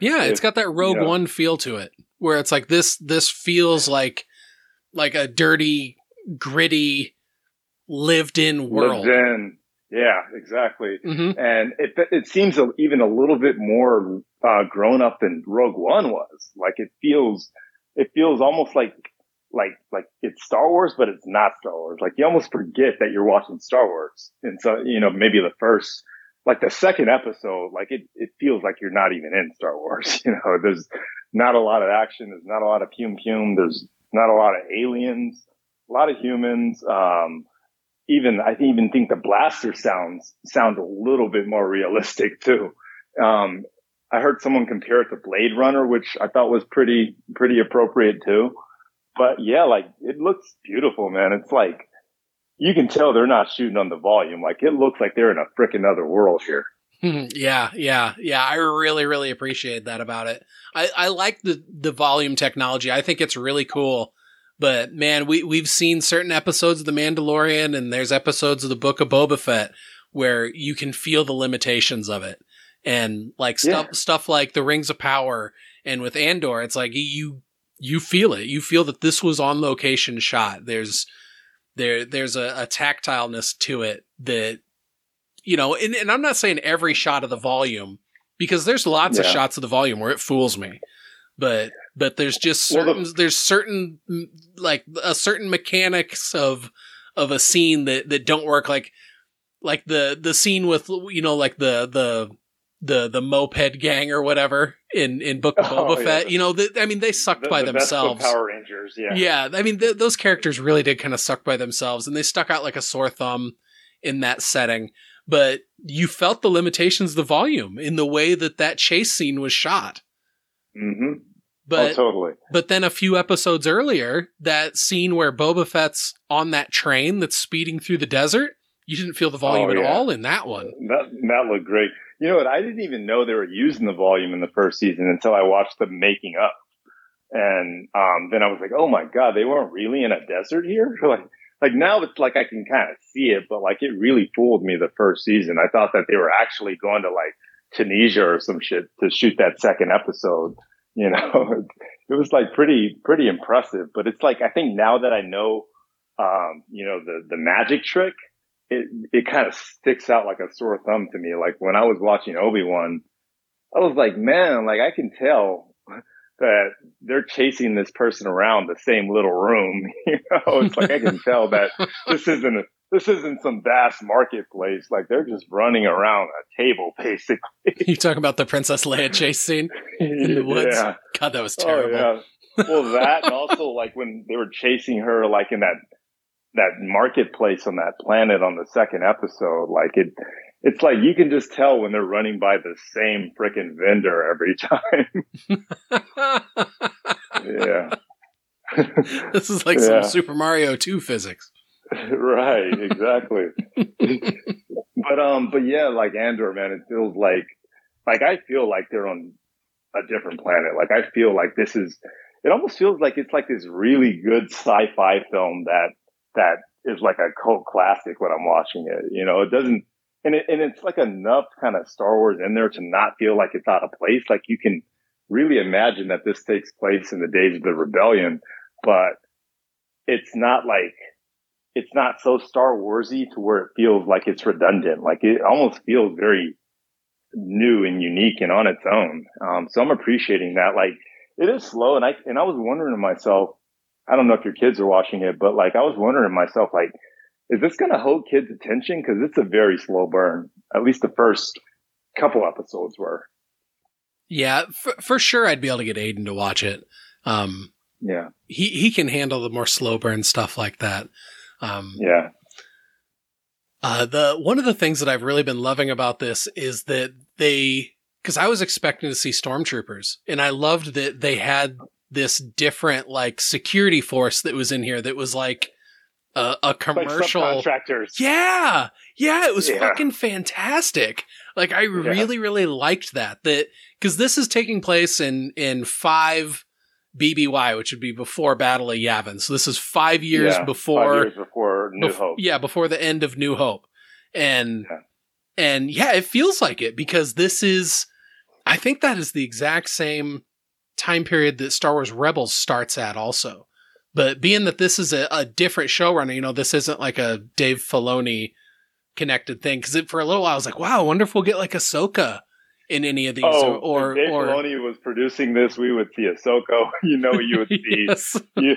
Yeah, it's, it's got that Rogue you know, One feel to it, where it's like this this feels like like a dirty, gritty, lived in world. Lived in. Yeah, exactly. Mm-hmm. And it it seems even a little bit more uh, grown up than Rogue One was. Like it feels it feels almost like like like it's Star Wars, but it's not Star Wars. Like you almost forget that you're watching Star Wars. And so, you know, maybe the first like the second episode, like it, it feels like you're not even in Star Wars. *laughs* You know, there's not a lot of action. There's not a lot of pum pum. There's not a lot of aliens, a lot of humans. Um, even I even think the blaster sounds sound a little bit more realistic *laughs* too. Um, I heard someone compare it to Blade Runner, which I thought was pretty pretty appropriate too. But yeah, like it looks beautiful, man. It's like you can tell they're not shooting on the volume. Like it looks like they're in a freaking other world here. *laughs* yeah, yeah, yeah. I really, really appreciate that about it. I, I like the the volume technology. I think it's really cool. But man, we we've seen certain episodes of The Mandalorian, and there's episodes of the Book of Boba Fett where you can feel the limitations of it, and like stuff yeah. stuff like the Rings of Power, and with Andor, it's like you you feel it. You feel that this was on location shot. There's there there's a, a tactileness to it that you know, and, and, I'm not saying every shot of the volume because there's lots yeah. of shots of the volume where it fools me, but but there's just certain well, the- there's certain like a certain mechanics of of a scene that that don't work like like the the scene with you know like the the the the moped gang or whatever in in Book of oh, Boba oh, Fett. Yeah. You know, the, I mean, they sucked the, by the themselves. Power Rangers, yeah, yeah. I mean, those characters really did kind of suck by themselves, and they stuck out like a sore thumb in that setting. But you felt the limitations of the volume in the way that that chase scene was shot. Mm-hmm. But oh, totally. But then a few episodes earlier, that scene where Boba Fett's on that train that's speeding through the desert, you didn't feel the volume oh, yeah. at all in that one. That that looked great. You know what? I didn't even know they were using the volume in the first season until I watched them making up. And um, then I was like, oh my god, they weren't really in a desert here. *laughs* like, like now it's like I can kind of see it, but like it really fooled me the first season. I thought that they were actually going to like Tunisia or some shit to shoot that second episode. *laughs* You know, it was like pretty pretty impressive. But it's like I think now that I know, um, you know, the the magic trick it it kind of sticks out like a sore thumb to me. Like when I was watching Obi Wan, I was like, man, like I can tell *laughs* that they're chasing this person around the same little room. *laughs* You know, it's like I can *laughs* tell that this isn't a, this isn't some vast marketplace. Like they're just running around a table, basically. You talking about the Princess Leia chase scene in the woods? Yeah. God, that was terrible. Oh, yeah. Well, that and also like when they were chasing her, like in that that marketplace on that planet on the second episode. Like it, it's like you can just tell when they're running by the same freaking vendor every *laughs* time. yeah. *laughs* this is like yeah. some Super Mario 2 physics. *laughs* right, exactly. but um but yeah, like Andor, man, it feels like like I feel like they're on a different planet. Like I feel like this is it almost feels like it's like this really good sci-fi film that that is like a cult classic when I'm watching it. You know, it doesn't, and it, and it's like enough kind of Star Wars in there to not feel like it's out of place. Like you can really imagine that this takes place in the days of the rebellion, but it's not like, it's not so Star Warsy to where it feels like it's redundant. Like it almost feels very new and unique and on its own. Um, so I'm appreciating that. Like it is slow. And I, and I was wondering to myself, I don't know if your kids are watching it, but like I was wondering myself, like, is this going to hold kids' attention? Because it's a very slow burn. At least the first couple episodes were. Yeah, for, for sure, I'd be able to get Aiden to watch it. Um, yeah, he he can handle the more slow burn stuff like that. Um, yeah. Uh, the one of the things that I've really been loving about this is that they because I was expecting to see stormtroopers, and I loved that they had this different like security force that was in here that was like a, a commercial like subcontractors. Yeah, yeah, it was yeah. fucking fantastic. Like I really, yeah. really liked that. That because this is taking place in in five BBY, which would be before Battle of Yavin. So this is five years yeah, before five years before New bef- Hope. Yeah, before the end of New Hope, and and yeah, it feels like it because this is. I think that is the exact same time period that Star Wars Rebels starts at also. But being that this is a, a different showrunner, you know, this isn't like a Dave Filoni connected thing. Cause for a little while I was like, wow, I wonder if we'll get like Ahsoka in any of these oh, or, if Dave or, Filoni was producing this, we would see Ahsoka. *laughs* You know, you would *laughs* see, yes. *laughs* you,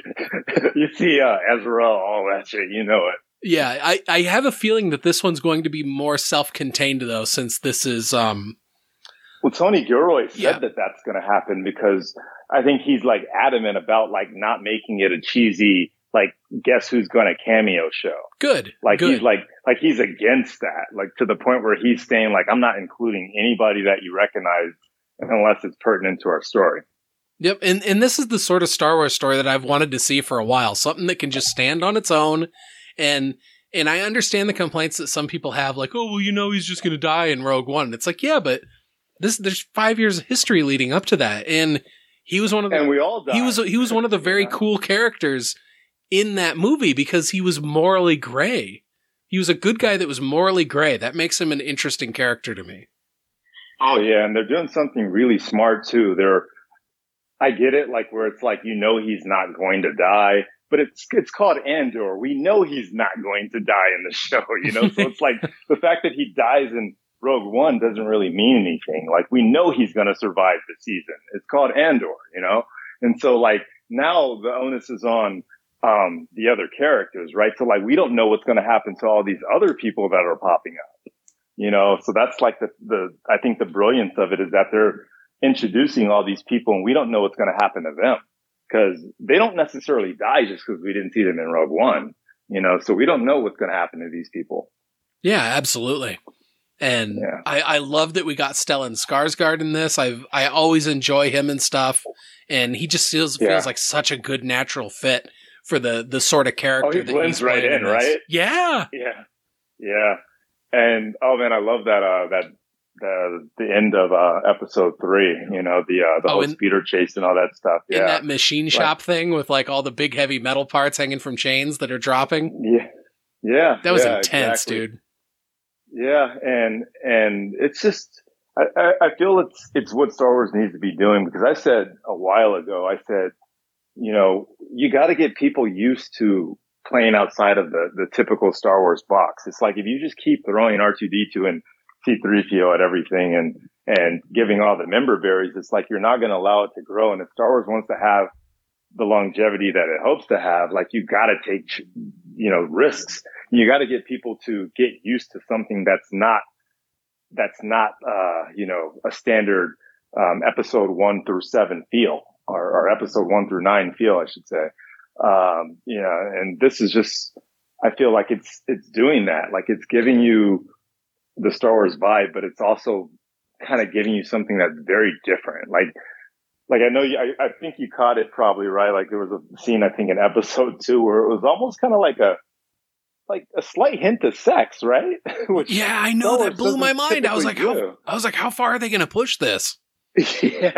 you see uh, Ezra, all that shit. You know it. Yeah, I, I have a feeling that this one's going to be more self-contained though, since this is um Well, Tony Gilroy said Yeah. that that's going to happen because I think he's like adamant about like not making it a cheesy like guess who's going to cameo show. Good. Like good. he's like like he's against that. Like to the point where he's saying like I'm not including anybody that you recognize unless it's pertinent to our story. Yep, and and this is the sort of Star Wars story that I've wanted to see for a while. Something that can just stand on its own, and and I understand the complaints that some people have, like, oh well, you know, he's just going to die in Rogue One. It's like, yeah, but this there's five years of history leading up to that, and he was one of the And we all died. he was he was one of the *laughs* very Yeah. cool characters in that movie because he was morally gray. He was a good guy that was morally gray. That makes him an interesting character to me. Oh yeah, and they're doing something really smart too. They're I get it, like where it's like you know he's not going to die, but it's it's called Andor. We know he's not going to die in the *laughs* show, you know. so *laughs* it's like the fact that he dies in Rogue One doesn't really mean anything. Like we know he's going to survive the season. It's called Andor, you know. And so like now the onus is on um the other characters, right? So like we don't know what's going to happen to all these other people that are popping up you know so that's like the the i think the brilliance of it is that they're introducing all these people and we don't know what's going to happen to them because they don't necessarily die just because we didn't see them in rogue one you know so we don't know what's going to happen to these people Yeah, absolutely. And Yeah. I, I love that we got Stellan Skarsgård in this. I I always enjoy him and stuff, and he just feels Yeah. feels like such a good natural fit for the the sort of character Oh, he that blends he's right playing in, right? Yeah, yeah yeah and oh man i love that uh that the the end of uh episode three you know the uh the Oh, whole and- speeder chase and all that stuff in yeah that machine shop thing with like all the big heavy metal parts hanging from chains that are dropping. yeah yeah That was yeah, intense, exactly. dude. Yeah, and and it's just I, I, feel it's it's what Star Wars needs to be doing because I said a while ago, I said, you know, you got to get people used to playing outside of the the typical Star Wars box. It's like if you just keep throwing R two D two and C three PO at everything and and giving all the member berries, it's like you're not going to allow it to grow. And if Star Wars wants to have the longevity that it hopes to have, like you got to take, you know, risks. You got to get people to get used to something that's not, that's not, uh, you know, a standard, um, episode one through seven feel or, or episode one through nine feel, I should say. Um, you know, and this is just, I feel like it's, it's doing that. Like it's giving you the Star Wars vibe, but it's also kind of giving you something that's very different. Like, like I know you, I, I think you caught it probably right. Like there was a scene I think in episode two where it was almost kind of like a like a slight hint of sex, right? *laughs* Which Yeah, I know that blew my mind. I was like, how. I was like, how far are they going to push this? *laughs* yeah,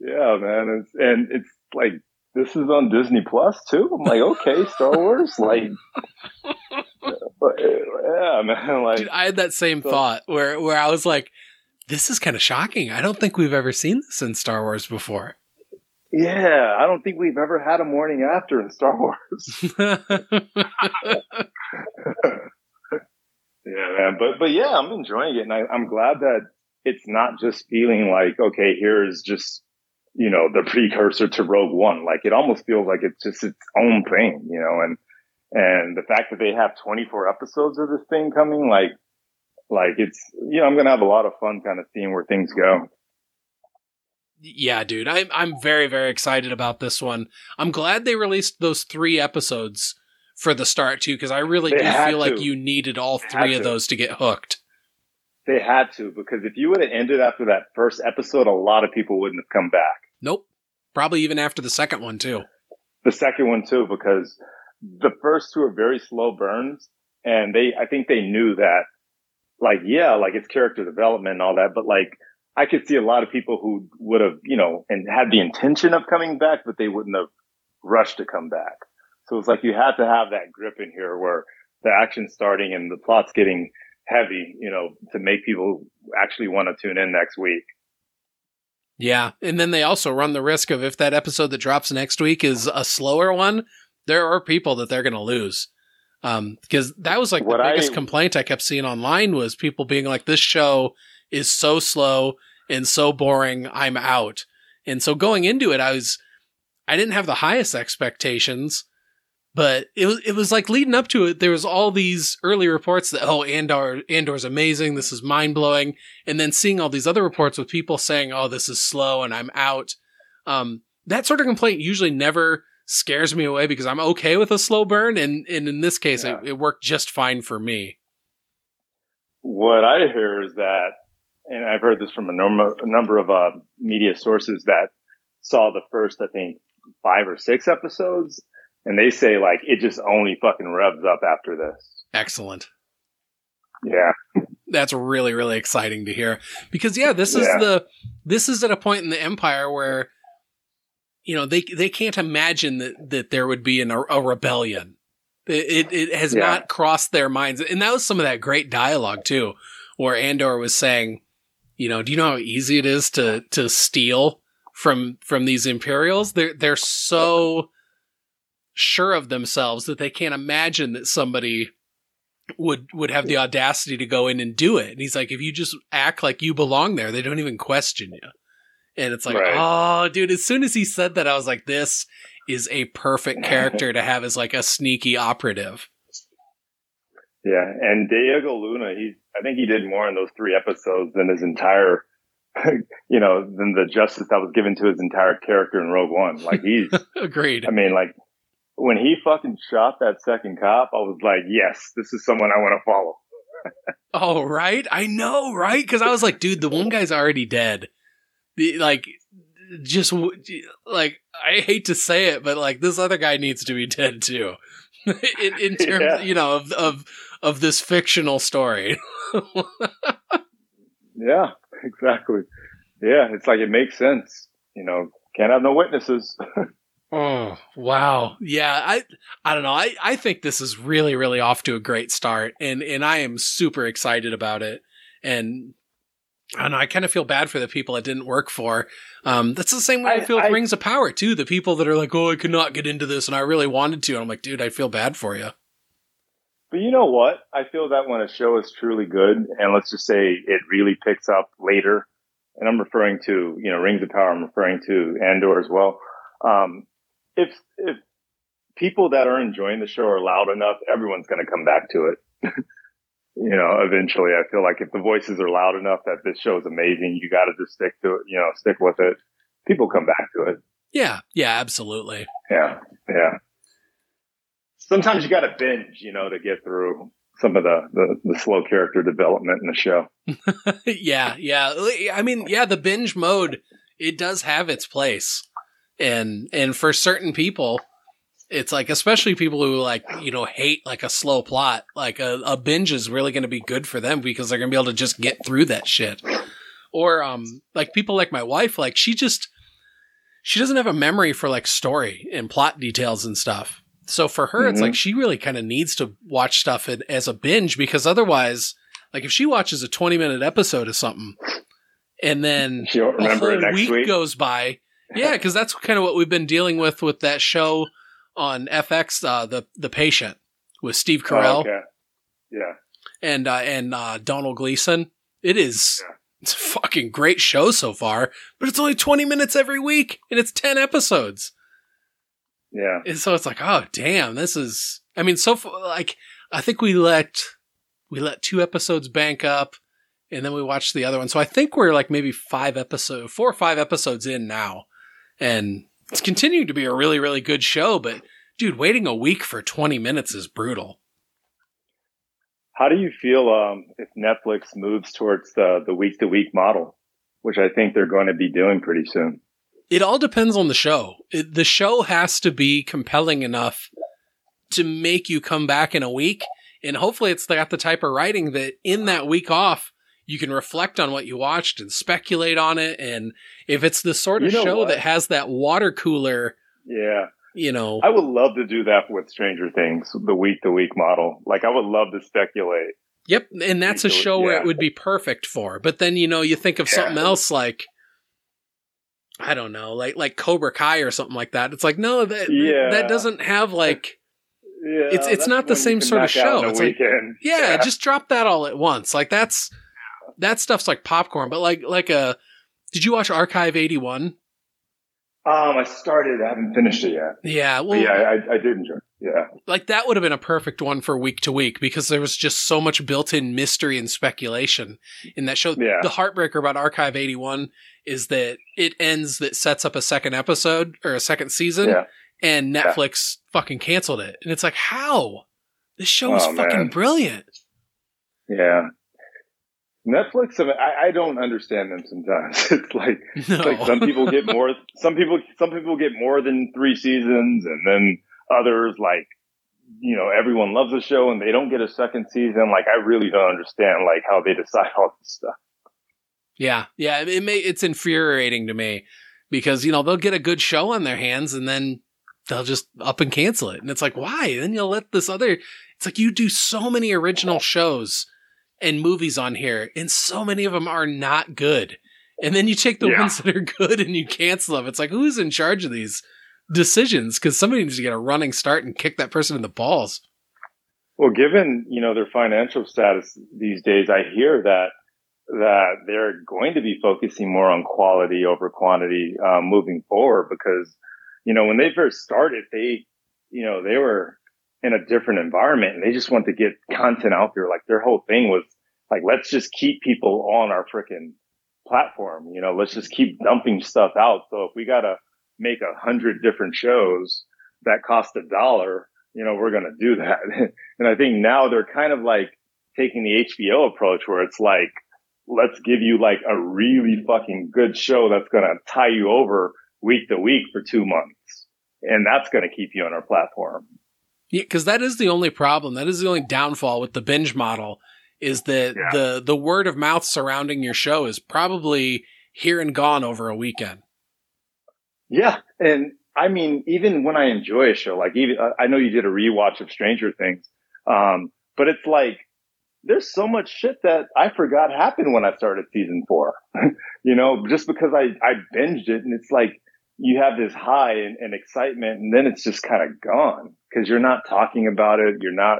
yeah, man. It's, and it's like this is on Disney Plus too. I'm like, okay, Star Wars, like, *laughs* yeah, man. Like, Dude, I had that same So- thought where where I was like, this is kind of shocking. I don't think we've ever seen this in Star Wars before. yeah, I don't think we've ever had a morning after in Star Wars. *laughs* Yeah, man. But but yeah, I'm enjoying it, and I, I'm glad that it's not just feeling like okay, here's just you know the precursor to Rogue One. Like it almost feels like it's just its own thing, you know. And and the fact that they have 24 episodes of this thing coming, like like it's you know I'm gonna have a lot of fun kind of seeing where things go. yeah, dude, I'm I'm very very excited about this one. I'm glad they released those three episodes for the start too, because I really They do feel like you needed all three of to. those to get hooked. They had to because if you would have ended after that first episode, a lot of people wouldn't have come back. Nope. Probably even after the second one too. the second one too because the first two are very slow burns and they i think they knew that like yeah like it's character development and all that but like i could see a lot of people who would have you know and had the intention of coming back but they wouldn't have rushed to come back so it's like you had to have that grip in here where the action's starting and the plot's getting heavy you know to make people actually want to tune in next week Yeah, and then they also run the risk of if that episode that drops next week is a slower one, there are people that they're going to lose. Um, because that was like What the I- biggest complaint I kept seeing online was people being like, "This show is so slow and so boring. I'm out." And so going into it, I was, I didn't have the highest expectations, but it was it was like leading up to it. There was all these early reports that oh Andor Andor's amazing, this is mind blowing, and then seeing all these other reports with people saying oh this is slow and I'm out. Um, that sort of complaint usually never scares me away because I'm okay with a slow burn, and and in this case Yeah. it, it worked just fine for me. What I hear is that, and I've heard this from a number, a number of uh, media sources that saw the first, I think, five or six episodes, and they say like it just only fucking revs up after this. Excellent. Yeah, that's really really exciting to hear because yeah this is Yeah. the this is at a point in the empire where you know they they can't imagine that that there would be an, a rebellion it it, has Yeah. not crossed their minds and that was some of that great dialogue too where andor was saying you know do you know how easy it is to to steal from from these imperials they're they're so sure of themselves that they can't imagine that somebody would would have the audacity to go in and do it. And he's like, if you just act like you belong there, they don't even question you. And it's like, Right. oh, dude. As soon as he said that, I was like, this is a perfect *laughs* character to have as like a sneaky operative. yeah. And Diego Luna, he, I think he did more in those three episodes than his entire, *laughs* you know, than the justice that was given to his entire character in Rogue One. Like he's, *laughs* Agreed. I mean, like when he fucking shot that second cop, I was like, yes, this is someone I want to follow. Oh, right. I know, right? Because I was like, dude, the one guy's already dead. The, like, just like I hate to say it, but like this other guy needs to be dead too. *laughs* in, in terms, Yeah. you know, of of of this fictional story. *laughs* Yeah, exactly. Yeah, it's like it makes sense. You know, can't have no witnesses. *laughs* Oh wow, yeah. I I don't know. I I think this is really really off to a great start, and and I am super excited about it. And I don't know. I kind of feel bad for the people it didn't work for. Um, that's the same way I, I- feel with I- Rings of Power too. The people that are like, oh, I could not get into this, and I really wanted to. And I'm like, dude, I feel bad for you. But you know what? I feel that when a show is truly good, and let's just say it really picks up later, and I'm referring to, you know, Rings of Power, I'm referring to Andor as well. Um, if, if people that are enjoying the show are loud enough, everyone's going to come back to it. *laughs* you know, eventually I feel like if the voices are loud enough that this show is amazing, you got to just stick to it, you know, stick with it. People come back to it. Yeah, yeah, absolutely. Yeah. Yeah. Sometimes you got to binge, you know, to get through some of the, the, the slow character development in the show. *laughs* yeah, yeah. I mean, yeah, the binge mode it does have its place, and and for certain people, it's like especially people who like you know hate like a slow plot. Like a, a binge is really going to be good for them because they're going to be able to just get through that shit. Or um, like people like my wife, like she just she doesn't have a memory for like story and plot details and stuff. So for her, it's Mhm. like she really kind of needs to watch stuff in, as a binge because otherwise, like if she watches a 20 minute episode of something and then *laughs* She won't remember a it whole week, week. goes by, yeah, because that's kind of what we've been dealing with with that show on FX, uh, the the patient with Steve Carell Oh, okay. Yeah. and uh, and uh, Domhnall Gleeson. It is Yeah. it's a fucking great show so far, but it's only 20 minutes every week and it's 10 episodes. Yeah. And so it's like, oh damn, this is. I mean, so far, like I think we let we let two episodes bank up, and then we watched the other one. So I think we're like maybe five episode, four or five episodes in now, and it's continuing to be a really really good show. But dude, waiting a week for twenty minutes is brutal. How do you feel um, if Netflix moves towards the the week to week model, which I think they're going to be doing pretty soon? It all depends on the show. It, the show has to be compelling enough to make you come back in a week. And hopefully it's got the type of writing that in that week off, you can reflect on what you watched and speculate on it. And if it's the sort of You know show what? that has that water cooler, Yeah. you know, I would love to do that with Stranger Things, the week to week model. Like I would love to speculate. yep. And that's a show where it would be perfect for. But then, you know, you think of Yeah. something else like, I don't know, like like Cobra Kai or something like that. It's like no, that Yeah. that doesn't have like Yeah, It's- it's not the same sort of show. It's like- weekend. *laughs* yeah, just drop that all at once. Like that's that stuff's like popcorn. But like like a did you watch Archive eighty one? Um, I started. I haven't finished it yet. Yeah, But well, yeah, I, I did enjoy. it. Yeah. Like that would have been a perfect one for week to week because there was just so much built-in mystery and speculation in that show. Yeah. The heartbreaker about Archive 81 is that it ends that sets up a second episode or a second season Yeah. and Netflix fucking canceled it. And it's like, how? This show is Oh, fucking man. brilliant. Yeah. Netflix, I, I don't understand them sometimes. *laughs* It's like, No. *laughs* it's like some people get more, some people, some people get more than three seasons and then others like, you know, everyone loves the show and they don't get a second season. Like, I really don't understand like how they decide all this stuff. Yeah, yeah, it may it's infuriating to me because you know they'll get a good show on their hands and then they'll just up and cancel it, and it's like why? Then you'll let this other. It's like you do so many original shows and movies on here, and so many of them are not good, and then you take the Yeah. ones that are good and you cancel them. It's like who's in charge of these decisions? Because somebody needs to get a running start and kick that person in the balls. Well, given, you know, their financial status these days, I hear that that they're going to be focusing more on quality over quantity um, moving forward because, you know, when they first started, they, you know, they were in a different environment and they just want to get content out there. Like their whole thing was like, let's just keep people on our freaking platform. You know, let's just keep dumping stuff out. So if we got to make a hundred different shows that cost a dollar, you know, we're going to do that. *laughs* and I think now they're kind of like taking the HBO approach where it's like, let's give you like a really fucking good show that's going to tie you over week to week for two months. And that's going to keep you on our platform. Yeah, because that is the only problem. That is the only downfall with the binge model is that Yeah. the the word of mouth surrounding your show is probably here and gone over a weekend. Yeah. And I mean, even when I enjoy a show, like even, I know you did a rewatch of Stranger Things. Um, but it's like, there's so much shit that I forgot happened when I started season four, *laughs* you know, just because I, I binged it and it's like, you have this high and, and excitement and then it's just kind of gone because you're not talking about it. You're not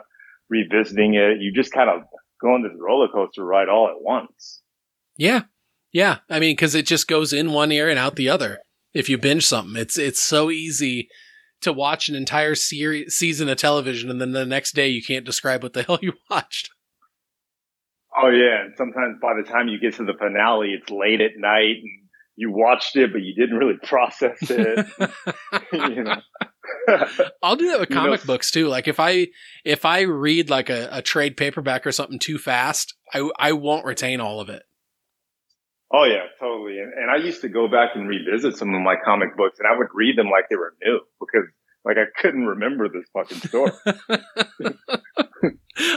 revisiting it. You just kind of go on this roller coaster ride all at once. Yeah, yeah. I mean, because it just goes in one ear and out the other. If you binge something, it's it's so easy to watch an entire series season of television and then the next day you can't describe what the *laughs* hell you watched. Oh yeah, and sometimes by the time you get to the finale, it's late at night and you watched it, but you didn't really *laughs* process it. *laughs* you know. *laughs* I'll do that with You know, comic books too. Like if I if I read like a, a trade paperback or something too fast, I I won't retain all of it. oh yeah, totally. And, and I used to go back and revisit some of my comic books, and I would read them like they were new because like I couldn't remember this fucking story.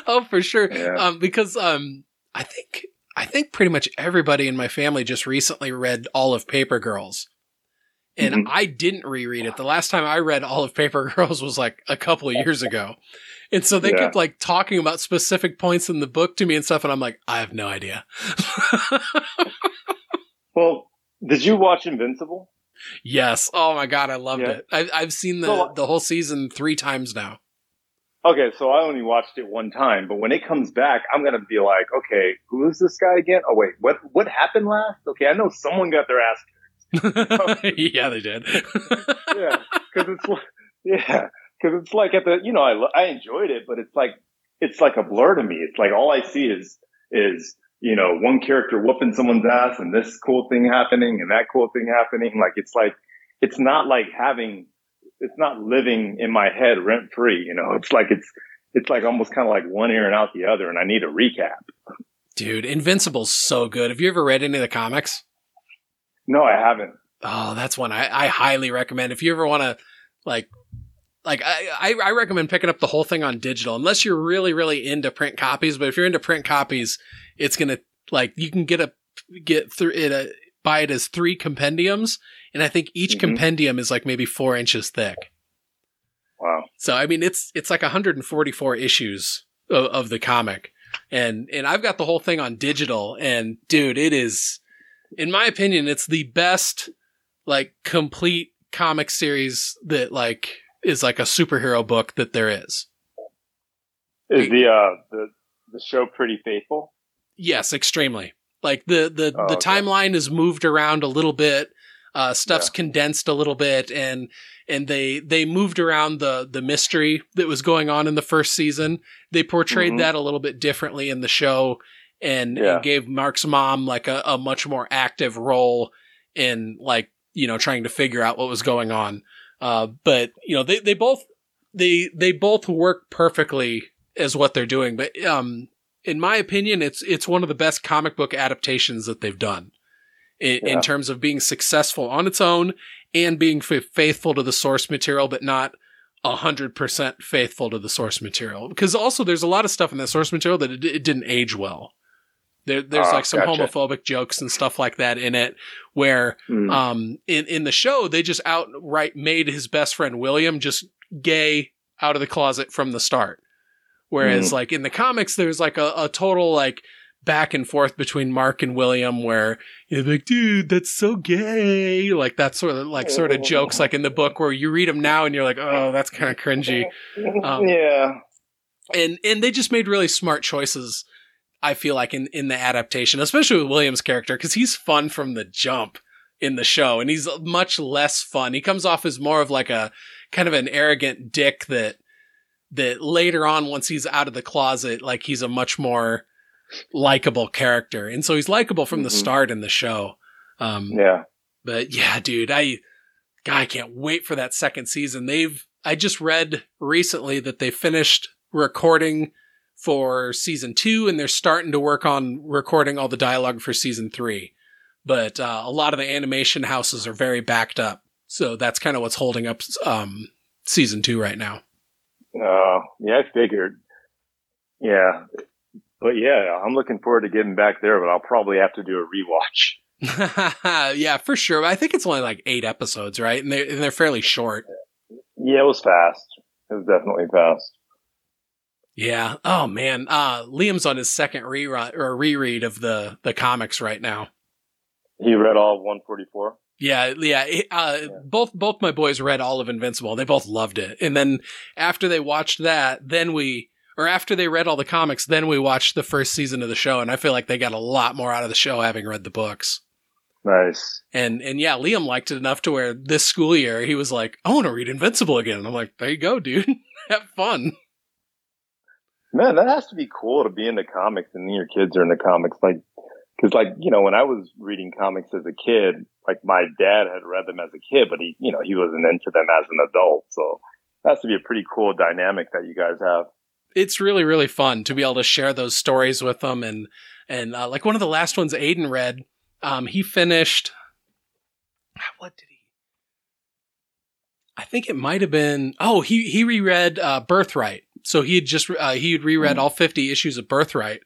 oh, for sure. Yeah. Um, because um, I think I think pretty much everybody in my family just recently read all of Paper Girls, and Mhm. I didn't reread it. The last time I read all of Paper *laughs* Girls was like a couple of years ago, and so they Yeah. kept like talking about specific points in the book to me and stuff, and I'm like, I have no idea. *laughs* well, did you watch Invincible? yes. Oh my god, I loved Yeah. it. I, I've seen the So- the whole season three times now. Okay, so I only watched it one time, but when it comes back, I'm gonna be like, okay, who is this guy again? Oh wait, what what happened last? Okay, I know someone got their ass *laughs* yeah, they did. *laughs* yeah, because it's like, yeah, because it's like at the you know I I enjoyed it, but it's like it's like a blur to me. It's like all I see is is you know one character whooping someone's ass and this cool thing happening and that cool thing happening. Like it's like it's not like having it's not living in my head rent free. You know, it's like it's it's like almost kind of like one ear and out the other, and I need a recap. Dude, Invincible's so good. Have you ever read any of the comics? No, I haven't. Oh, that's one I, I highly recommend. If you ever want to, like, like I, I recommend picking up the whole thing on digital, unless you're really really into print copies. But if you're into print copies, it's gonna like you can get a get through it a, buy it as three compendiums, and I think each Mhm. compendium is like maybe four inches thick. Wow. So I mean, it's it's like 144 issues of, of the comic, and and I've got the whole thing on digital. And dude, it is, in my opinion, it's the best like complete comic series that like is like a superhero book that there is. Is the uh the the show pretty faithful? Yes, extremely. Like the the Oh, the okay. timeline is moved around a little bit. Uh, stuff's yeah. condensed a little bit and, and they, they moved around the, the mystery that was going on in the first season. They portrayed mm-hmm. that a little bit differently in the show and, yeah. and gave Mark's mom like a, a much more active role in like, you know, trying to figure out what was going on. Uh, but you know, they, they both, they, they both work perfectly as what they're doing. But, um, in my opinion, it's, it's one of the best comic book adaptations that they've done in, yeah. in terms of being successful on its own and being f- faithful to the source material, but not a hundred percent faithful to the source material. Because also there's a lot of stuff in that source material that it, it didn't age well. There, there's oh, like some gotcha. homophobic jokes and stuff like that in it where, mm. um, in, in the show, they just outright made his best friend William just gay out of the closet from the start. Whereas mm. like in the comics, there's like a, a total like, back and forth between Mark and William where you're like, dude, that's so gay. Like that sort of like sort of *laughs* jokes like in the book where you read them now and you're like, oh, that's kind of cringy. *laughs* Um, yeah. And and they just made really smart choices. I feel like in in the adaptation, especially with William's character, because he's fun from the jump in the show, and he's much less fun. He comes off as more of like a kind of an arrogant dick that that later on, once he's out of the closet, like he's a much more likable character. And so he's likable from mm-hmm. the start in the show. Um, yeah. But yeah, dude, I, God, I can't wait for that second season. They've, I just read recently that they finished recording for season two and they're starting to work on recording all the dialogue for season three. But, uh, a lot of the animation houses are very backed up. So that's kind of what's holding up, um, season two right now. Oh, uh, yeah, I figured. Yeah, but yeah, I'm looking forward to getting back there, but I'll probably have to do a rewatch. *laughs* *laughs* yeah, for sure. I think it's only like eight episodes, right? And they're, and they're fairly short. Yeah, it was fast. It was definitely fast. Yeah. Oh man. Uh, Liam's on his second reread or reread of the the comics right now. He read all 144. Yeah, yeah, uh, yeah. Both both my boys read all of Invincible. They both loved it, and then after they watched that, then we or after they read all the comics, then we watched the first season of the show, and I feel like they got a lot more out of the show having read the books. Nice. And and yeah, Liam liked it enough to where this school year he was like, I want to read Invincible again. And I'm like, there you go, dude. *laughs* Have fun. Man, that has to be cool to be in the comics and your kids are in the comics. Like, cause like, you know, when I was reading comics as a kid, like my dad had read them as a kid, but he, you know, he wasn't into them as an adult. So that has to be a pretty cool dynamic that you guys have it's really really fun to be able to share those stories with them. And and uh, like one of the last ones Aiden read um he finished *sighs* what did he? I think it might have been oh he he reread uh, Birthright. So he had just uh, he had reread mm-hmm. all 50 issues of Birthright.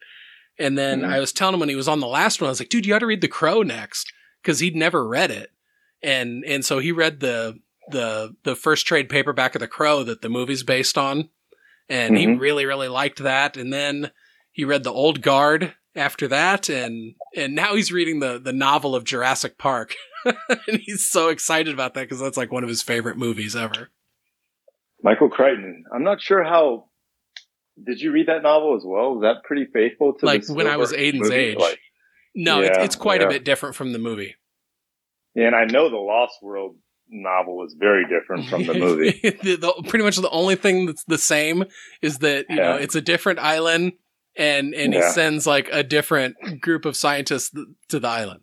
And then mm-hmm. I was telling him when he was on the last one I was like dude you got to read The Crow next cuz he'd never read it. And and so he read the the the first trade paperback of The Crow that the movie's based on and mm-hmm. he really really liked that. And then he read The Old Guard after that, and and now he's reading the the novel of Jurassic Park, *laughs* and he's so excited about that because that's like one of his favorite movies ever. Michael Crichton. I'm not sure how. Did you read that novel as well? Was that pretty faithful to like when I was Aiden's movie? age? Like, no, yeah, it's, it's quite yeah. a bit different from the movie. Yeah, and I know the Lost World novel is very different from the *laughs* movie. the, the, pretty much the only thing that's the same is that you yeah. know it's a different island, and and yeah. he sends like a different group of scientists to the island.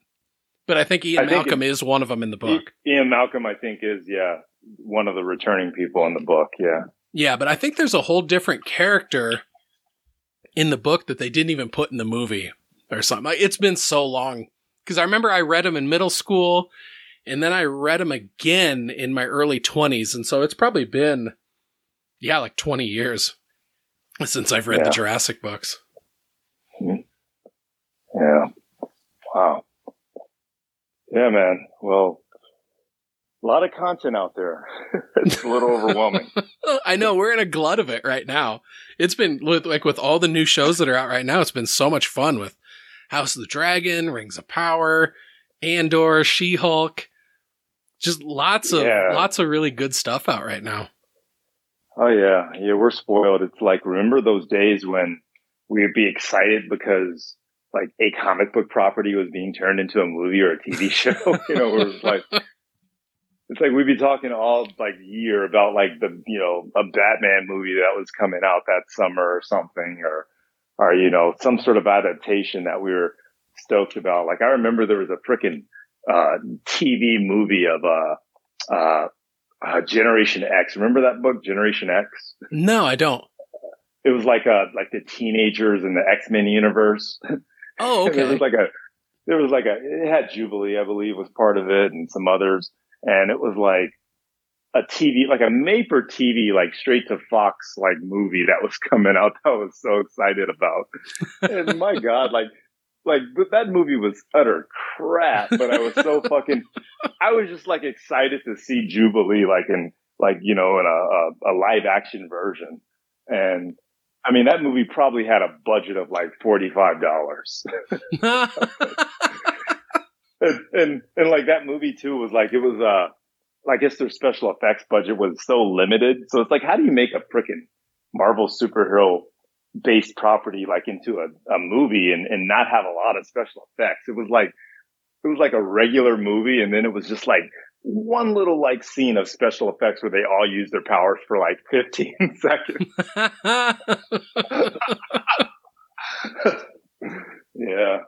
But I think Ian I Malcolm think is one of them in the book. Ian Malcolm, I think, is yeah one of the returning people in the book. Yeah, yeah, but I think there's a whole different character in the book that they didn't even put in the movie or something. It's been so long because I remember I read them in middle school and then I read them again in my early 20s. And so it's probably been, yeah, like 20 years since I've read yeah. the Jurassic books. Mm-hmm. Yeah. Wow. Yeah, man. Well, a lot of content out there. *laughs* it's a little overwhelming. *laughs* I know we're in a glut of it right now. It's been like with all the new shows that are out right now. It's been so much fun with House of the Dragon, Rings of Power, Andor, She Hulk. Just lots of yeah. lots of really good stuff out right now. Oh yeah, yeah, we're spoiled. It's like remember those days when we would be excited because like a comic book property was being turned into a movie or a TV *laughs* show. *laughs* you know, we're like it's like we'd be talking all like year about like the you know a Batman movie that was coming out that summer or something, or or you know some sort of adaptation that we were stoked about. Like I remember there was a freaking uh, TV movie of uh, uh, uh, Generation X. Remember that book, Generation X? No, I don't. It was like a like the teenagers in the X Men universe. Oh, *laughs* okay. there was like a there was like a it had Jubilee, I believe, was part of it, and some others, and it was like a TV, like a made for TV, like straight to Fox, like movie that was coming out. *laughs* That I was so excited about, and my God, like like that movie was utter crap, but I was so *laughs* fucking, I was just like excited to see Jubilee, like in like you know in a, a, a live action version, and I mean, that movie probably had a budget of like $45. *laughs* and, and, and, like that movie too was like, it was, uh, I guess their special effects budget was so limited. So it's like, how do you make a freaking Marvel superhero based property like into a, a movie and, and not have a lot of special effects? It was like, it was like a regular movie. And then it was just like one little like scene of special effects where they all use their powers for like *laughs* 15 *laughs* seconds. yeah.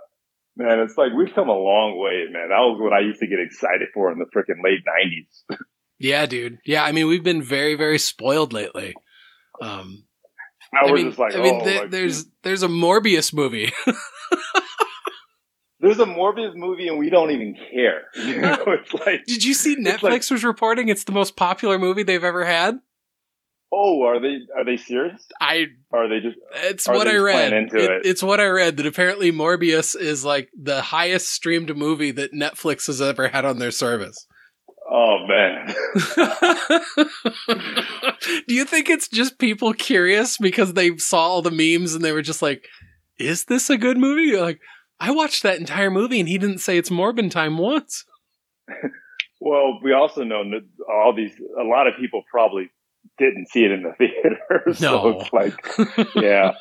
Man, it's like we've come a long way, man. That was what I used to get excited for in the freaking late 90s. *laughs* yeah, dude. Yeah, I mean, we've been very, very spoiled lately. Um, now I we're mean, just like, I mean, oh, th- like, there's there's a Morbius movie. *laughs* there's a Morbius movie and we don't even care. *laughs* You know, *laughs* it's like, Did you see Netflix like- was reporting it's the most popular movie they've ever had? oh, are they are they serious? I are they just? it's what I read. into It- it? It's what I read that apparently Morbius is like the highest streamed movie that Netflix has ever had on their service. Oh man. *laughs* Do you think it's just people curious because they saw all the memes and they were just like, "Is this a good movie?" You're like, I watched that entire movie and he didn't say it's Morbin time once. *laughs* Well, we also know that all these, a lot of people probably didn't see it in the *laughs* theater. so No. it's like, yeah.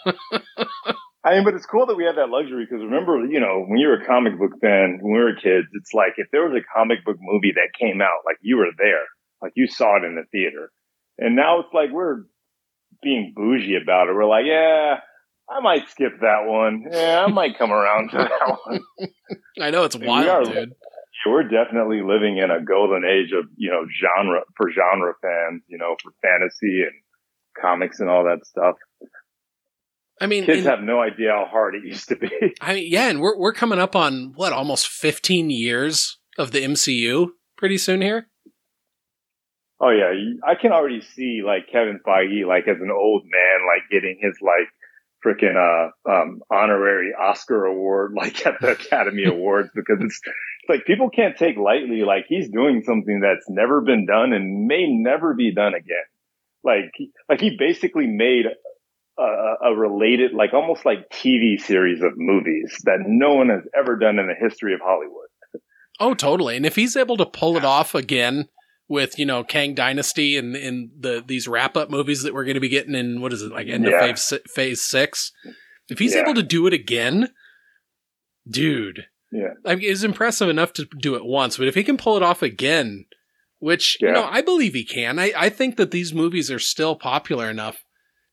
I mean, but it's cool that we have that luxury because remember, you know, when you were a comic book fan, when we were kids, it's like if there was a comic book movie that came out, like you were there, like you saw it in the theater. And now it's like we're being bougie about it. We're like, yeah, I might skip that one. Yeah, I might come around to that *laughs* one. I know it's wild, are- dude. We're definitely living in a golden age of you know genre for genre fans, you know, for fantasy and comics and all that stuff. I mean, Kids in- have no idea how hard it used to be. *laughs* I mean, yeah, and we're we're coming up on what almost 15 years of the MCU pretty soon here. oh yeah, I can already see like Kevin Feige, like as an old man, like getting his like freaking uh um honorary Oscar award, *laughs* like at the Academy *laughs* Awards, because it's, it's like people can't take lightly. Like he's doing something that's never been done and may never be done again. Like like he basically made a, a related, like almost like TV series of movies that no one has ever done in the history of Hollywood. Oh, totally. And if he's able to pull it off again with you know Kang Dynasty and in the these wrap up movies that we're going to be getting in what is it like end Yeah. of phase phase six, if he's Yeah. able to do it again, dude, Yeah. I mean, it's impressive enough to do it once, but if he can pull it off again, which you know I believe he can, I I think that these movies are still popular enough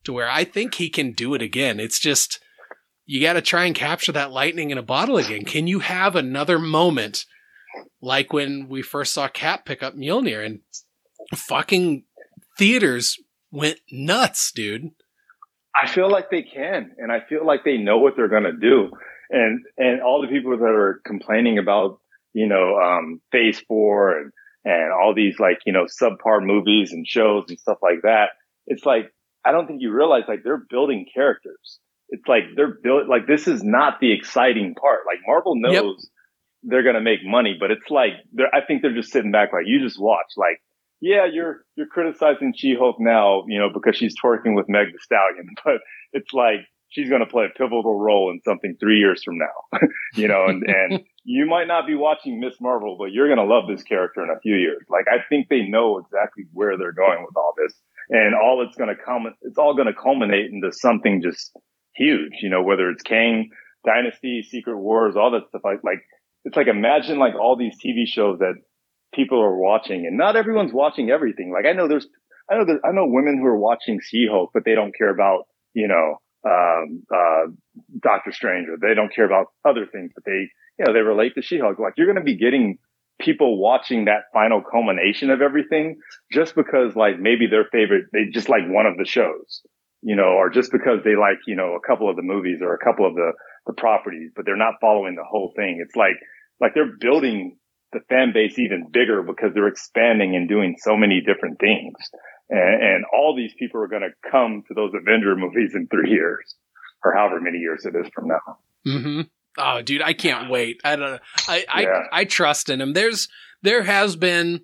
to where I think he can do it again. It's just you got to try and capture that lightning in a bottle again. Can you have another moment like when we first saw Cap pick up Mjolnir and fucking theaters went nuts, dude? I feel like they can, and I feel like they know what they're gonna do. And and all the people that are complaining about, you know, um, Phase Four and and all these like you know subpar movies and shows and stuff like that. It's like I don't think you realize like they're building characters. It's like they're built like this is not the exciting part. Like Marvel knows Yep. they're gonna make money, but it's like they're I think they're just sitting back like you just watch like yeah, you're you're criticizing She-Hulk now, you know, because she's twerking with Meg the Stallion, *laughs* but it's like she's going to play a pivotal role in something three years from now, *laughs* you know, and and *laughs* you might not be watching Miss Marvel, but you're going to love this character in a few years. Like I think they know exactly where they're going with all this, and all it's going to come, it's all going to culminate into something just huge, you know, whether it's Kang Dynasty, Secret Wars, all that stuff. Like like it's like imagine like all these TV shows that people are watching, and not everyone's watching everything. Like I know there's, I know there, I know women who are watching She-Hulk, but they don't care about you know um, uh, Doctor Strange, they don't care about other things, but they you know they relate to She-Hulk. Like you're going to be getting people watching that final culmination of everything just because like maybe their favorite, they just like one of the shows, you know, or just because they like, you know, a couple of the movies or a couple of the, the properties, but they're not following the whole thing. It's like, like they're building the fan base even bigger because they're expanding and doing so many different things. And, and all these people are going to come to those Avenger movies in three years or however many years it is from now. Mm-hmm. Oh, dude, I can't wait. I don't. I yeah. I I trust in him. There's there has been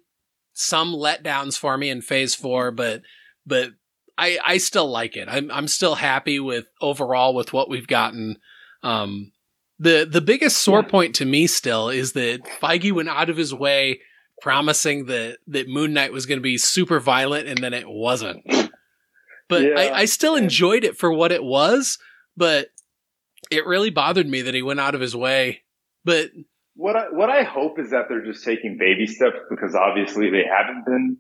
some letdowns for me in Phase Four, but but I I still like it. I'm I'm still happy with overall with what we've gotten. Um, the the biggest sore point to me still is that Feige went out of his way promising that that Moon Knight was going to be super violent, and then it wasn't. But yeah. I, I still enjoyed it for what it was. But it really bothered me that he went out of his way. But what I, what I hope is that they're just taking baby steps because obviously they haven't been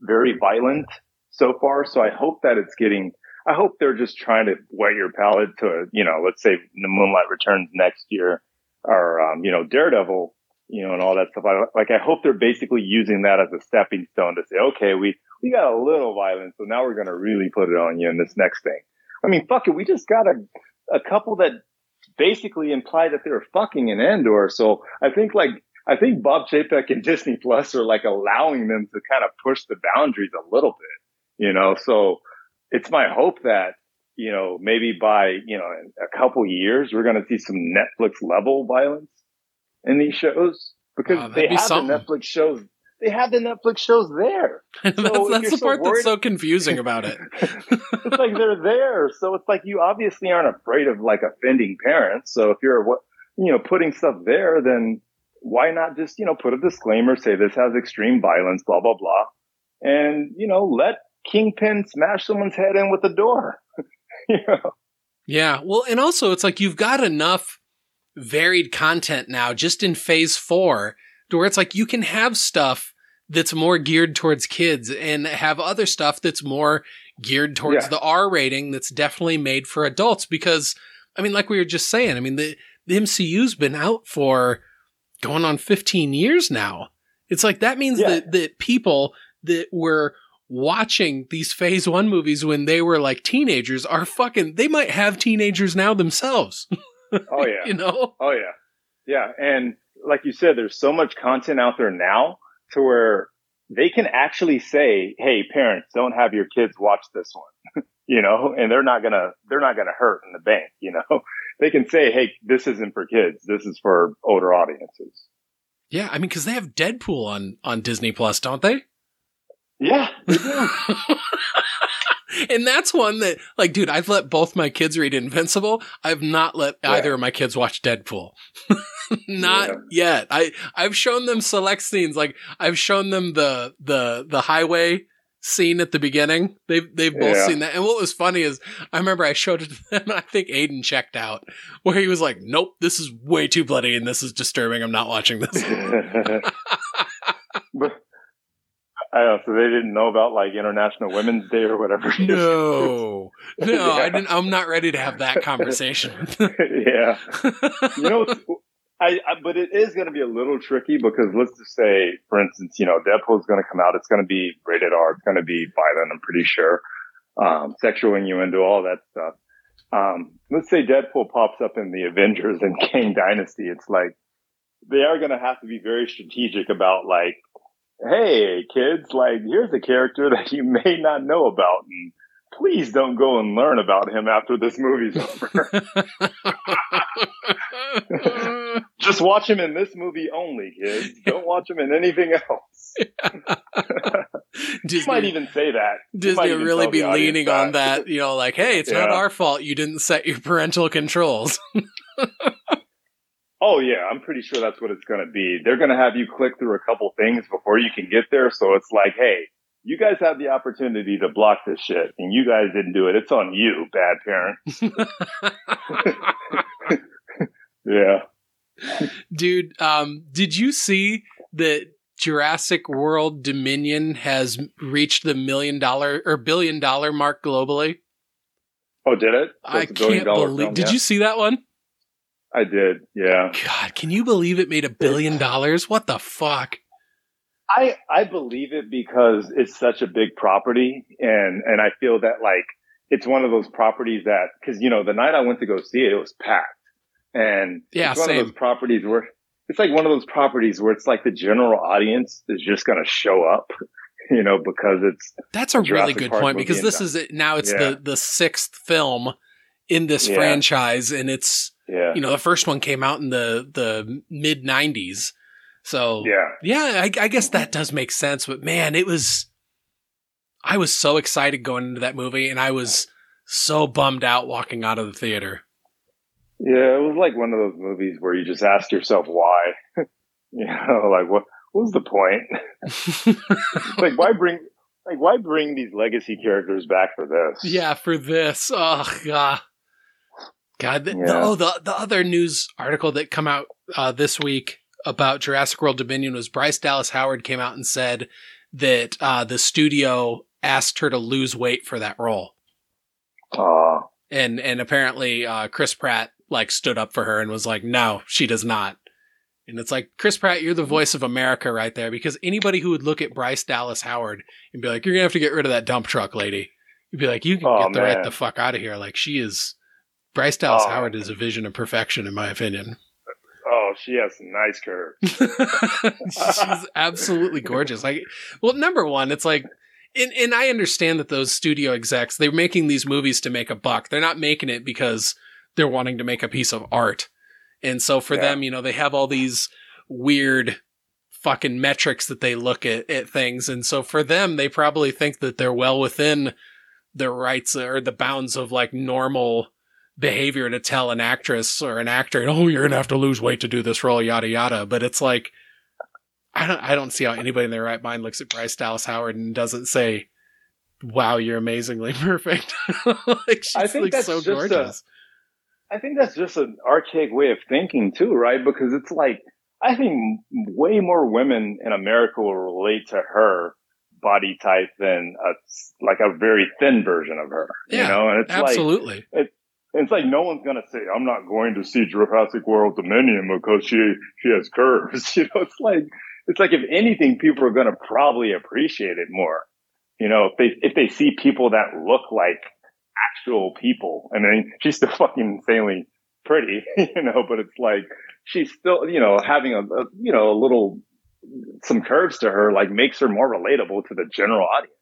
very violent so far. So I hope that it's getting, I hope they're just trying to whet your palate to, you know, let's say the Moon Knight returns next year or, um, you know, Daredevil, you know, and all that stuff. I, like, I hope they're basically using that as a stepping stone to say, okay, we, we got a little violence. So now we're to really put it on you in this next thing. I mean, fuck it. We just got a, a couple that basically imply that they were fucking in Andor. So I think like I think Bob Chapek and Disney Plus are like allowing them to kind of push the boundaries a little bit, you know. So it's my hope that you know maybe by you know a couple years we're going to see some Netflix level violence in these shows because wow, they have something. the Netflix shows they have the Netflix shows there. *laughs* that's, so that's the so part worried, that's so confusing about it. *laughs* it's like they're there, so it's like you obviously aren't afraid of like offending parents. So if you're what you know putting stuff there, then why not just you know put a disclaimer, say this has extreme violence, blah blah blah, and you know let Kingpin smash someone's head in with a door. *laughs* you know? Yeah, well, and also it's like you've got enough varied content now, just in Phase Four to where it's like you can have stuff that's more geared towards kids and have other stuff that's more geared towards yeah. the R rating that's definitely made for adults because I mean like we were just saying I mean the the MCU's been out for going on 15 years now. It's like that means yeah. that that people that were watching these phase 1 movies when they were like teenagers are fucking they might have teenagers now themselves. *laughs* Oh yeah. you know? Oh yeah. Yeah, and like you said, there's so much content out there now to where they can actually say, Hey, parents, don't have your kids watch this one, *laughs* you know, and they're not gonna, they're not gonna hurt in the bank, you know, *laughs* they can say, Hey, this isn't for kids. This is for older audiences. Yeah. I mean, cause they have Deadpool on, on Disney Plus, don't they? Yeah. They *laughs* and that's one that, like, dude, I've let both my kids read Invincible. I've not let yeah. either of my kids watch Deadpool. *laughs* not yeah. yet. I I've shown them select scenes. Like I've shown them the the the highway scene at the beginning. They've they've both yeah. seen that. And what was funny is I remember I showed it to them I think Aiden checked out where he was like, Nope, this is way too bloody and this is disturbing. I'm not watching this. *laughs* but I don't know, so they didn't know about like International Women's Day or whatever. No, *laughs* no, yeah. I didn't. I'm not ready to have that conversation. *laughs* *laughs* yeah, you know, I, I, but it is going to be a little tricky because let's just say, for instance, you know, Deadpool is going to come out. It's going to be rated R. It's going to be violent. I'm pretty sure. Um, sexual innuendo, all that stuff. Um, let's say Deadpool pops up in the Avengers and Kang Dynasty. It's like they are going to have to be very strategic about like hey, kids, like, here's a character *laughs* that you may not know about. And please don't go and learn about him after this movie's over. *laughs* *laughs* Just watch him in this movie only, kids. Don't watch him in anything else. Disney might even say that. Disney really be leaning that. on that, you know, like, hey, it's yeah. not our fault you didn't set your parental controls. Oh yeah, I'm pretty sure that's what it's going to be. They're going to have you click through a couple things before you can get there. So it's like, hey, you guys have the opportunity to block this shit and you guys didn't do it. It's on you, bad parents. *laughs* *laughs* yeah. Dude, um, did you see that Jurassic World Dominion has reached the million dollar or billion dollar mark globally. Oh, did it? So I it's a billion can't believe. film, Did yeah? you see that one? I did. Yeah. God, can you believe it made a billion dollars? What the fuck? I I believe it because it's such a big property, and and I feel that like it's one of those properties that because you know the night I went to go see it, it was packed, and Yeah, it's one of those properties where it's like one of those properties where it's like the general audience is just going to show up, *laughs* you know, because it's That's a really good Park point because this done. is it. Now it's Yeah. the the sixth film in this Yeah. franchise, and it's yeah you know the first one came out in the the mid '90s, so yeah Yeah, I, I guess that does make sense. But man, it was. I was so excited going into that movie, and I was so bummed out walking out of the theater. yeah. It was like one of those movies where you just ask yourself why, *laughs* you know, like what what was the point? *laughs* like why bring like why bring these legacy characters back for this? yeah, for this. Oh god, God. The, the- Yeah. oh, the the other news article that come out uh, this week about Jurassic World Dominion was Bryce Dallas Howard came out and said that uh, the studio asked her to lose weight for that role. Aw. and and apparently uh, Chris Pratt like stood up for her and was like, "No, she does not." And it's like Chris Pratt, you're the voice of America right there, because anybody who would look at Bryce Dallas Howard and be like, "You're gonna have to get rid of that dump truck lady," you'd be like, "You can Oh, get the right the fuck out of here." Like she is. Bryce Dallas Oh. Howard is a vision of perfection, in my opinion. oh, she has nice curves. *laughs* *laughs* She's absolutely gorgeous. Like, well, number one, it's like, and, and I understand that those studio execs, they're making these movies to make a buck. They're not making it because they're wanting to make a piece of art. And so for Yeah. them, you know, they have all these weird fucking metrics that they look at, at things. And so for them, they probably think that they're well within their rights or the bounds of like normal behavior to tell an actress or an actor, oh, you're gonna have to lose weight to do this role, yada yada. But it's like, I don't, I don't see how anybody in their right mind looks at Bryce Dallas Howard and doesn't say, "Wow, you're amazingly *laughs* perfect." *laughs* like she's I think like that's so just gorgeous. I think that's just an archaic way of thinking too, right? Because it's like I think way more women in America will relate to her body type than a like a very thin version of her. Yeah, you know, and it's like It's like no one's gonna say I'm not going to see Jurassic World Dominion because she she has curves. *laughs* You know, it's like it's like if anything, people are gonna probably appreciate it more. You know, if they if they see people that look like actual people. I mean, *laughs* she's still fucking insanely pretty, *laughs* you know, but it's like she's still, you know, having a, a you know a little some curves to her like makes her more relatable to the general audience.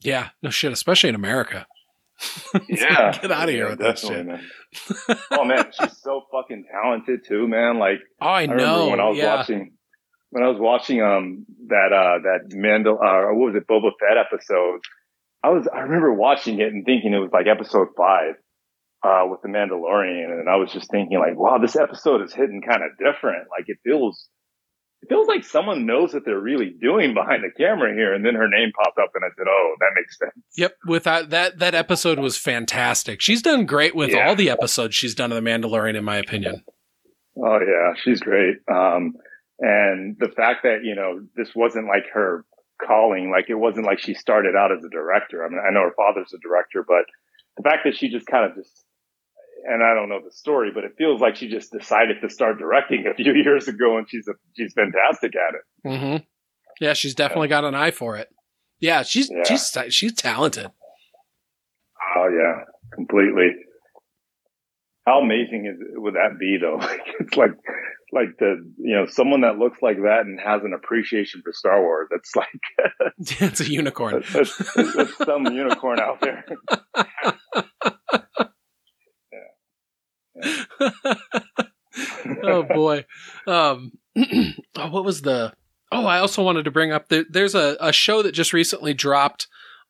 Yeah. No shit. Especially in America. *laughs* Yeah, Get out of here Yeah, with that shit. Man. oh man, she's *laughs* so fucking talented too, man. Like Oh, I I know. when I was yeah. watching when I was watching um that uh that Mandal uh what was it Boba Fett episode. I was I remember watching it and thinking it was like episode five uh with the Mandalorian, and I was just thinking like, wow, this episode is hitting kind of different. Like it feels. It feels like someone knows what they're really doing behind the camera here, and then her name popped up, and I said, "Oh, that makes sense." Yep, without that that episode was fantastic. She's done great with Yeah. all the episodes she's done of The Mandalorian, in my opinion. Oh yeah, she's great. Um, and the fact that you know this wasn't like her calling, like it wasn't like she started out as a director. I mean, I know her father's a director, but the fact that she just kind of just, and I don't know the story, but it feels like she just decided to start directing a few *laughs* years ago, and she's a, she's fantastic at it. hmm Yeah, she's definitely got an eye for it. Yeah, she's Yeah. she's she's talented. Oh yeah, completely. How amazing is would that be though? *laughs* Like it's like like the you know someone that looks like that and has an appreciation for Star Wars. That's like *laughs* it's a unicorn. That's, that's, that's some unicorn out there. *laughs* oh boy. Um *clears throat* oh, what was the Oh, I also wanted to bring up there, there's a, a show that just recently dropped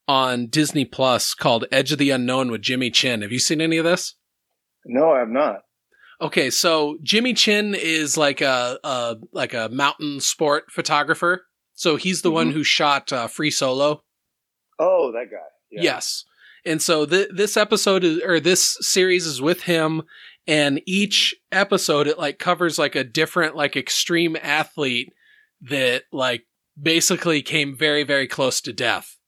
on Disney Plus called Edge of the Unknown with Jimmy Chin. Have you seen any of this? No, I have not. Okay, so Jimmy Chin is like a, a like a mountain sport photographer. So he's the one Mhm. who shot uh, Free Solo. Oh, that guy. Yeah. Yes. And so th- this episode is, or this series is with him and each episode it like covers like a different like extreme athlete that like basically came very very close to death.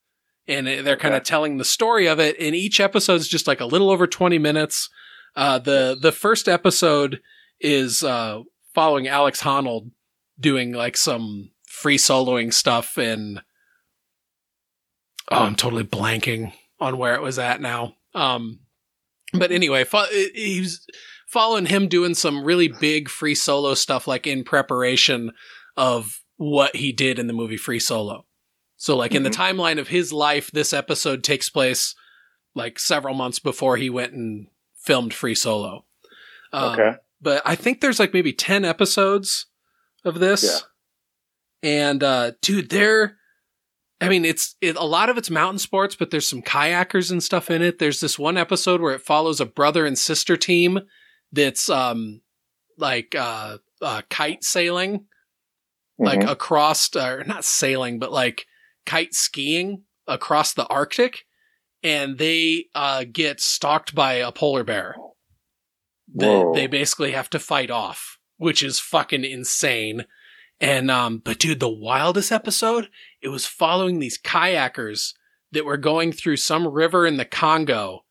And they're kind of Okay. telling the story of it and each episode is just like a little over 20 minutes. Uh the the first episode is uh following alex honnold doing like some free soloing stuff and oh i'm totally blanking on where it was at now. Um but anyway fo- he was following him doing some really big free solo stuff like in preparation of what he did in the movie free solo. So like in the timeline of his life this episode takes place like several months before he went and filmed free solo. Um, Okay. but i think there's like maybe 10 episodes of this. And uh dude they're I mean, it's it, a lot of it's mountain sports, but there's some kayakers and stuff in it. There's this one episode where it follows a brother and sister team that's um like uh, uh kite sailing, like Mhm. across or not sailing, but like kite skiing across the Arctic, and they uh get stalked by a polar bear that they basically have to fight off, which is fucking insane. And um, but dude, the wildest episode, it was following these kayakers that were going through some river in the Congo,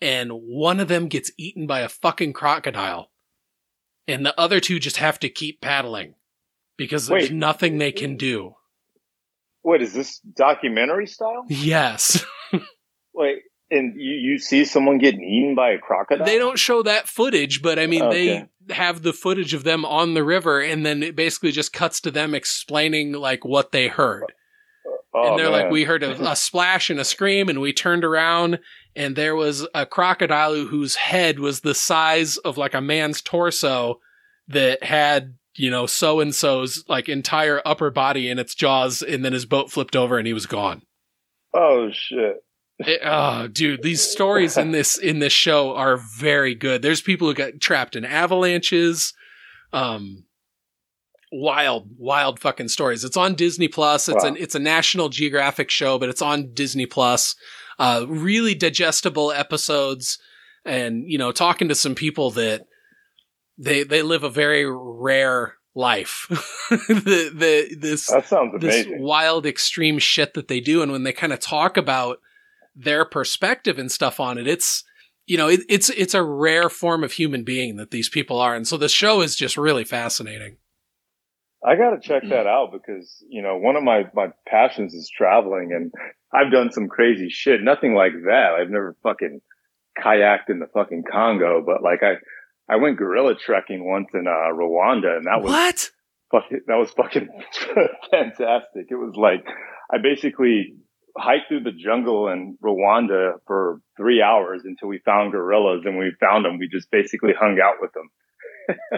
and one of them gets eaten by a fucking crocodile. And the other two just have to keep paddling because there's Wait. nothing they can do. Wait, is this documentary style? Yes. *laughs* Wait, and you, you see someone getting eaten by a crocodile? They don't show that footage, but I mean, Okay. they have the footage of them on the river, and then it basically just cuts to them explaining like what they heard. Oh, and they're like, we heard a, a *laughs* splash and a scream, and we turned around, and there was a crocodile whose head was the size of like a man's torso that had, you know, so and so's like entire upper body in its jaws, and then his boat flipped over and he was gone. Oh shit! It- oh, dude, these stories in this in this show are very good. There's people who got trapped in avalanches. Um, wild, wild fucking stories. It's on Disney Plus. It's Wow. an it's a National Geographic show, but it's on Disney Plus. Uh, really digestible episodes, and you know, talking to some people that they they live a very rare life. *laughs* the the this That sounds this wild extreme shit that they do and when they kind of talk about their perspective and stuff on it it's you know it, it's it's a rare form of human being that these people are and so the show is just really fascinating I got to check that out because you know one of my my passions is traveling, and I've done some crazy shit. Nothing like that. I've never fucking kayaked in the fucking Congo, but like I I went gorilla trekking once in uh, Rwanda, and that was what fucking that was fucking *laughs* fantastic. It was like I basically hiked through the jungle in Rwanda for three hours until we found gorillas, and when we found them, we just basically hung out with them.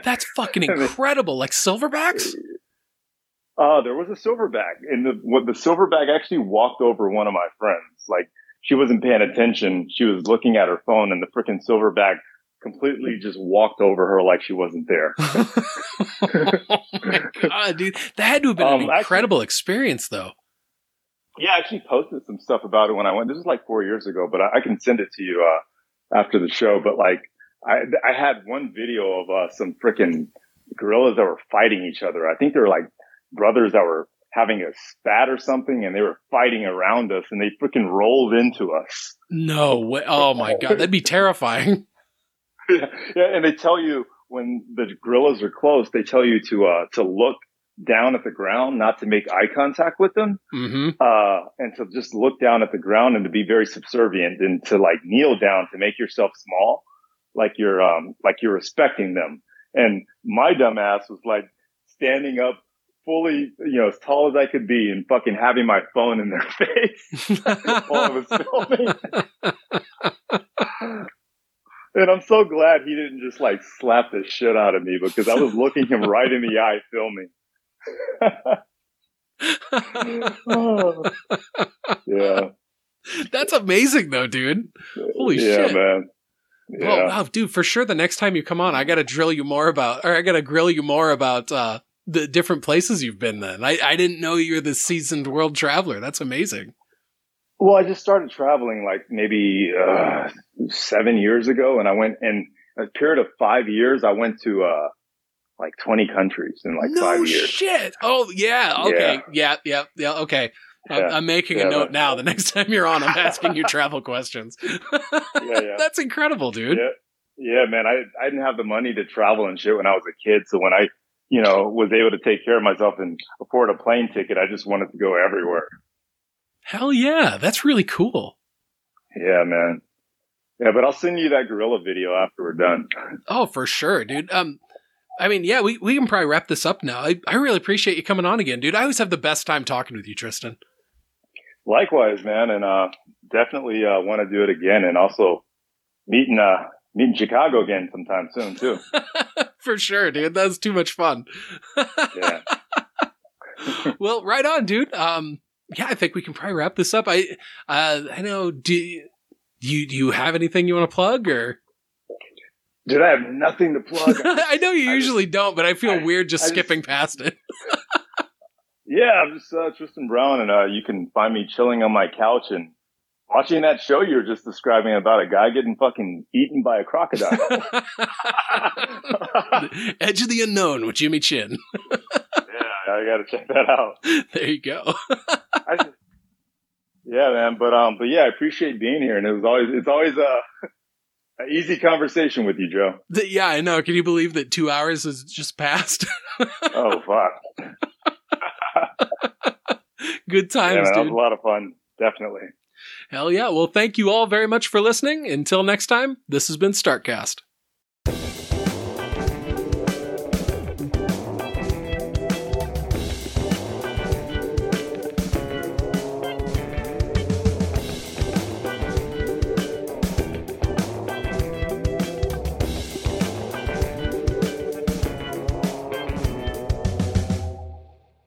that's fucking *laughs* incredible like silverbacks Uh, there was a silverback, and the what the silverback actually walked over one of my friends. Like she wasn't paying attention; she was looking at her phone, and the freaking silverback completely just walked over her like she wasn't there. oh *laughs* my *laughs* god dude that had to have been Um, an actually- incredible experience though Yeah, I actually posted some stuff about it when I went. This is like four years ago, but I, I can send it to you uh, after the show. But like, I I had one video of uh, some freaking gorillas that were fighting each other. I think they were like brothers that were having a spat or something, and they were fighting around us, and they freaking rolled into us. no way oh my god that'd be terrifying *laughs* yeah, and they tell you when the gorillas are close, they tell you to uh to look down at the ground, not to make eye contact with them. mm-hmm uh, and to just look down at the ground and to be very subservient and to like kneel down to make yourself small, like you're, um, like you're respecting them. And my dumb ass was like standing up fully, you know, as tall as I could be and fucking having my phone in their *laughs* face while I was *laughs* filming. and I'm so glad he didn't just like slap the shit out of me because I was looking him right in the eye filming. Oh. *laughs* yeah. That's amazing though, dude. Holy yeah, shit. man. Well, Yeah. wow, dude, for sure the next time you come on, I gotta drill you more about or I gotta grill you more about uh the different places you've been then. I, I didn't know you were the seasoned world traveler. That's amazing. Well, I just started traveling like maybe uh, seven years ago, and I went in a period of five years. I went to uh, like 20 countries in like no five years. shit. Oh yeah. Okay. Yeah. Yeah. Yeah. okay. I'm, Yeah. I'm making Yeah, a note now. The next time you're on, I'm *laughs* asking you travel questions. *laughs* Yeah, yeah. That's incredible, dude. Yeah, yeah, man. I I didn't have the money to travel and shit when I was a kid. So when I, you know, was able to take care of myself and afford a plane ticket, I just wanted to go everywhere. Hell yeah. That's really cool. Yeah, man. Yeah, but I'll send you that gorilla video after we're done. Oh, for sure, dude. Um, I mean, yeah, we, we can probably wrap this up now. I, I really appreciate you coming on again, dude. I always have the best time talking with you, Tristan. Likewise, man, and uh, definitely uh, want to do it again, and also meet in uh, meet in Chicago again sometime soon too. *laughs* for sure, dude. That was too much fun. Yeah. *laughs* *laughs* well, right on, dude. Um, yeah, I think we can probably wrap this up. I, uh, I know. Do you, do you, do you have anything you want to plug or? Dude, I have nothing to plug. I know you I usually don't, but I feel I- weird just I just- skipping past it. yeah, I'm just uh, Tristan Brown, and uh, you can find me chilling on my couch and watching that show you were just describing about a guy getting fucking eaten by a crocodile. *laughs* Edge of the Unknown with Jimmy Chin. yeah, I got to check that out. There you go. I yeah, man. But um, but yeah, I appreciate being here, and it was always it's always a, easy conversation with you, Joe. Yeah, I know. Can you believe that two hours has just passed? *laughs* Oh fuck, Good yeah, times, man, that was a lot of fun. Definitely. Hell yeah. Well, thank you all very much for listening. Until next time, this has been Startcast.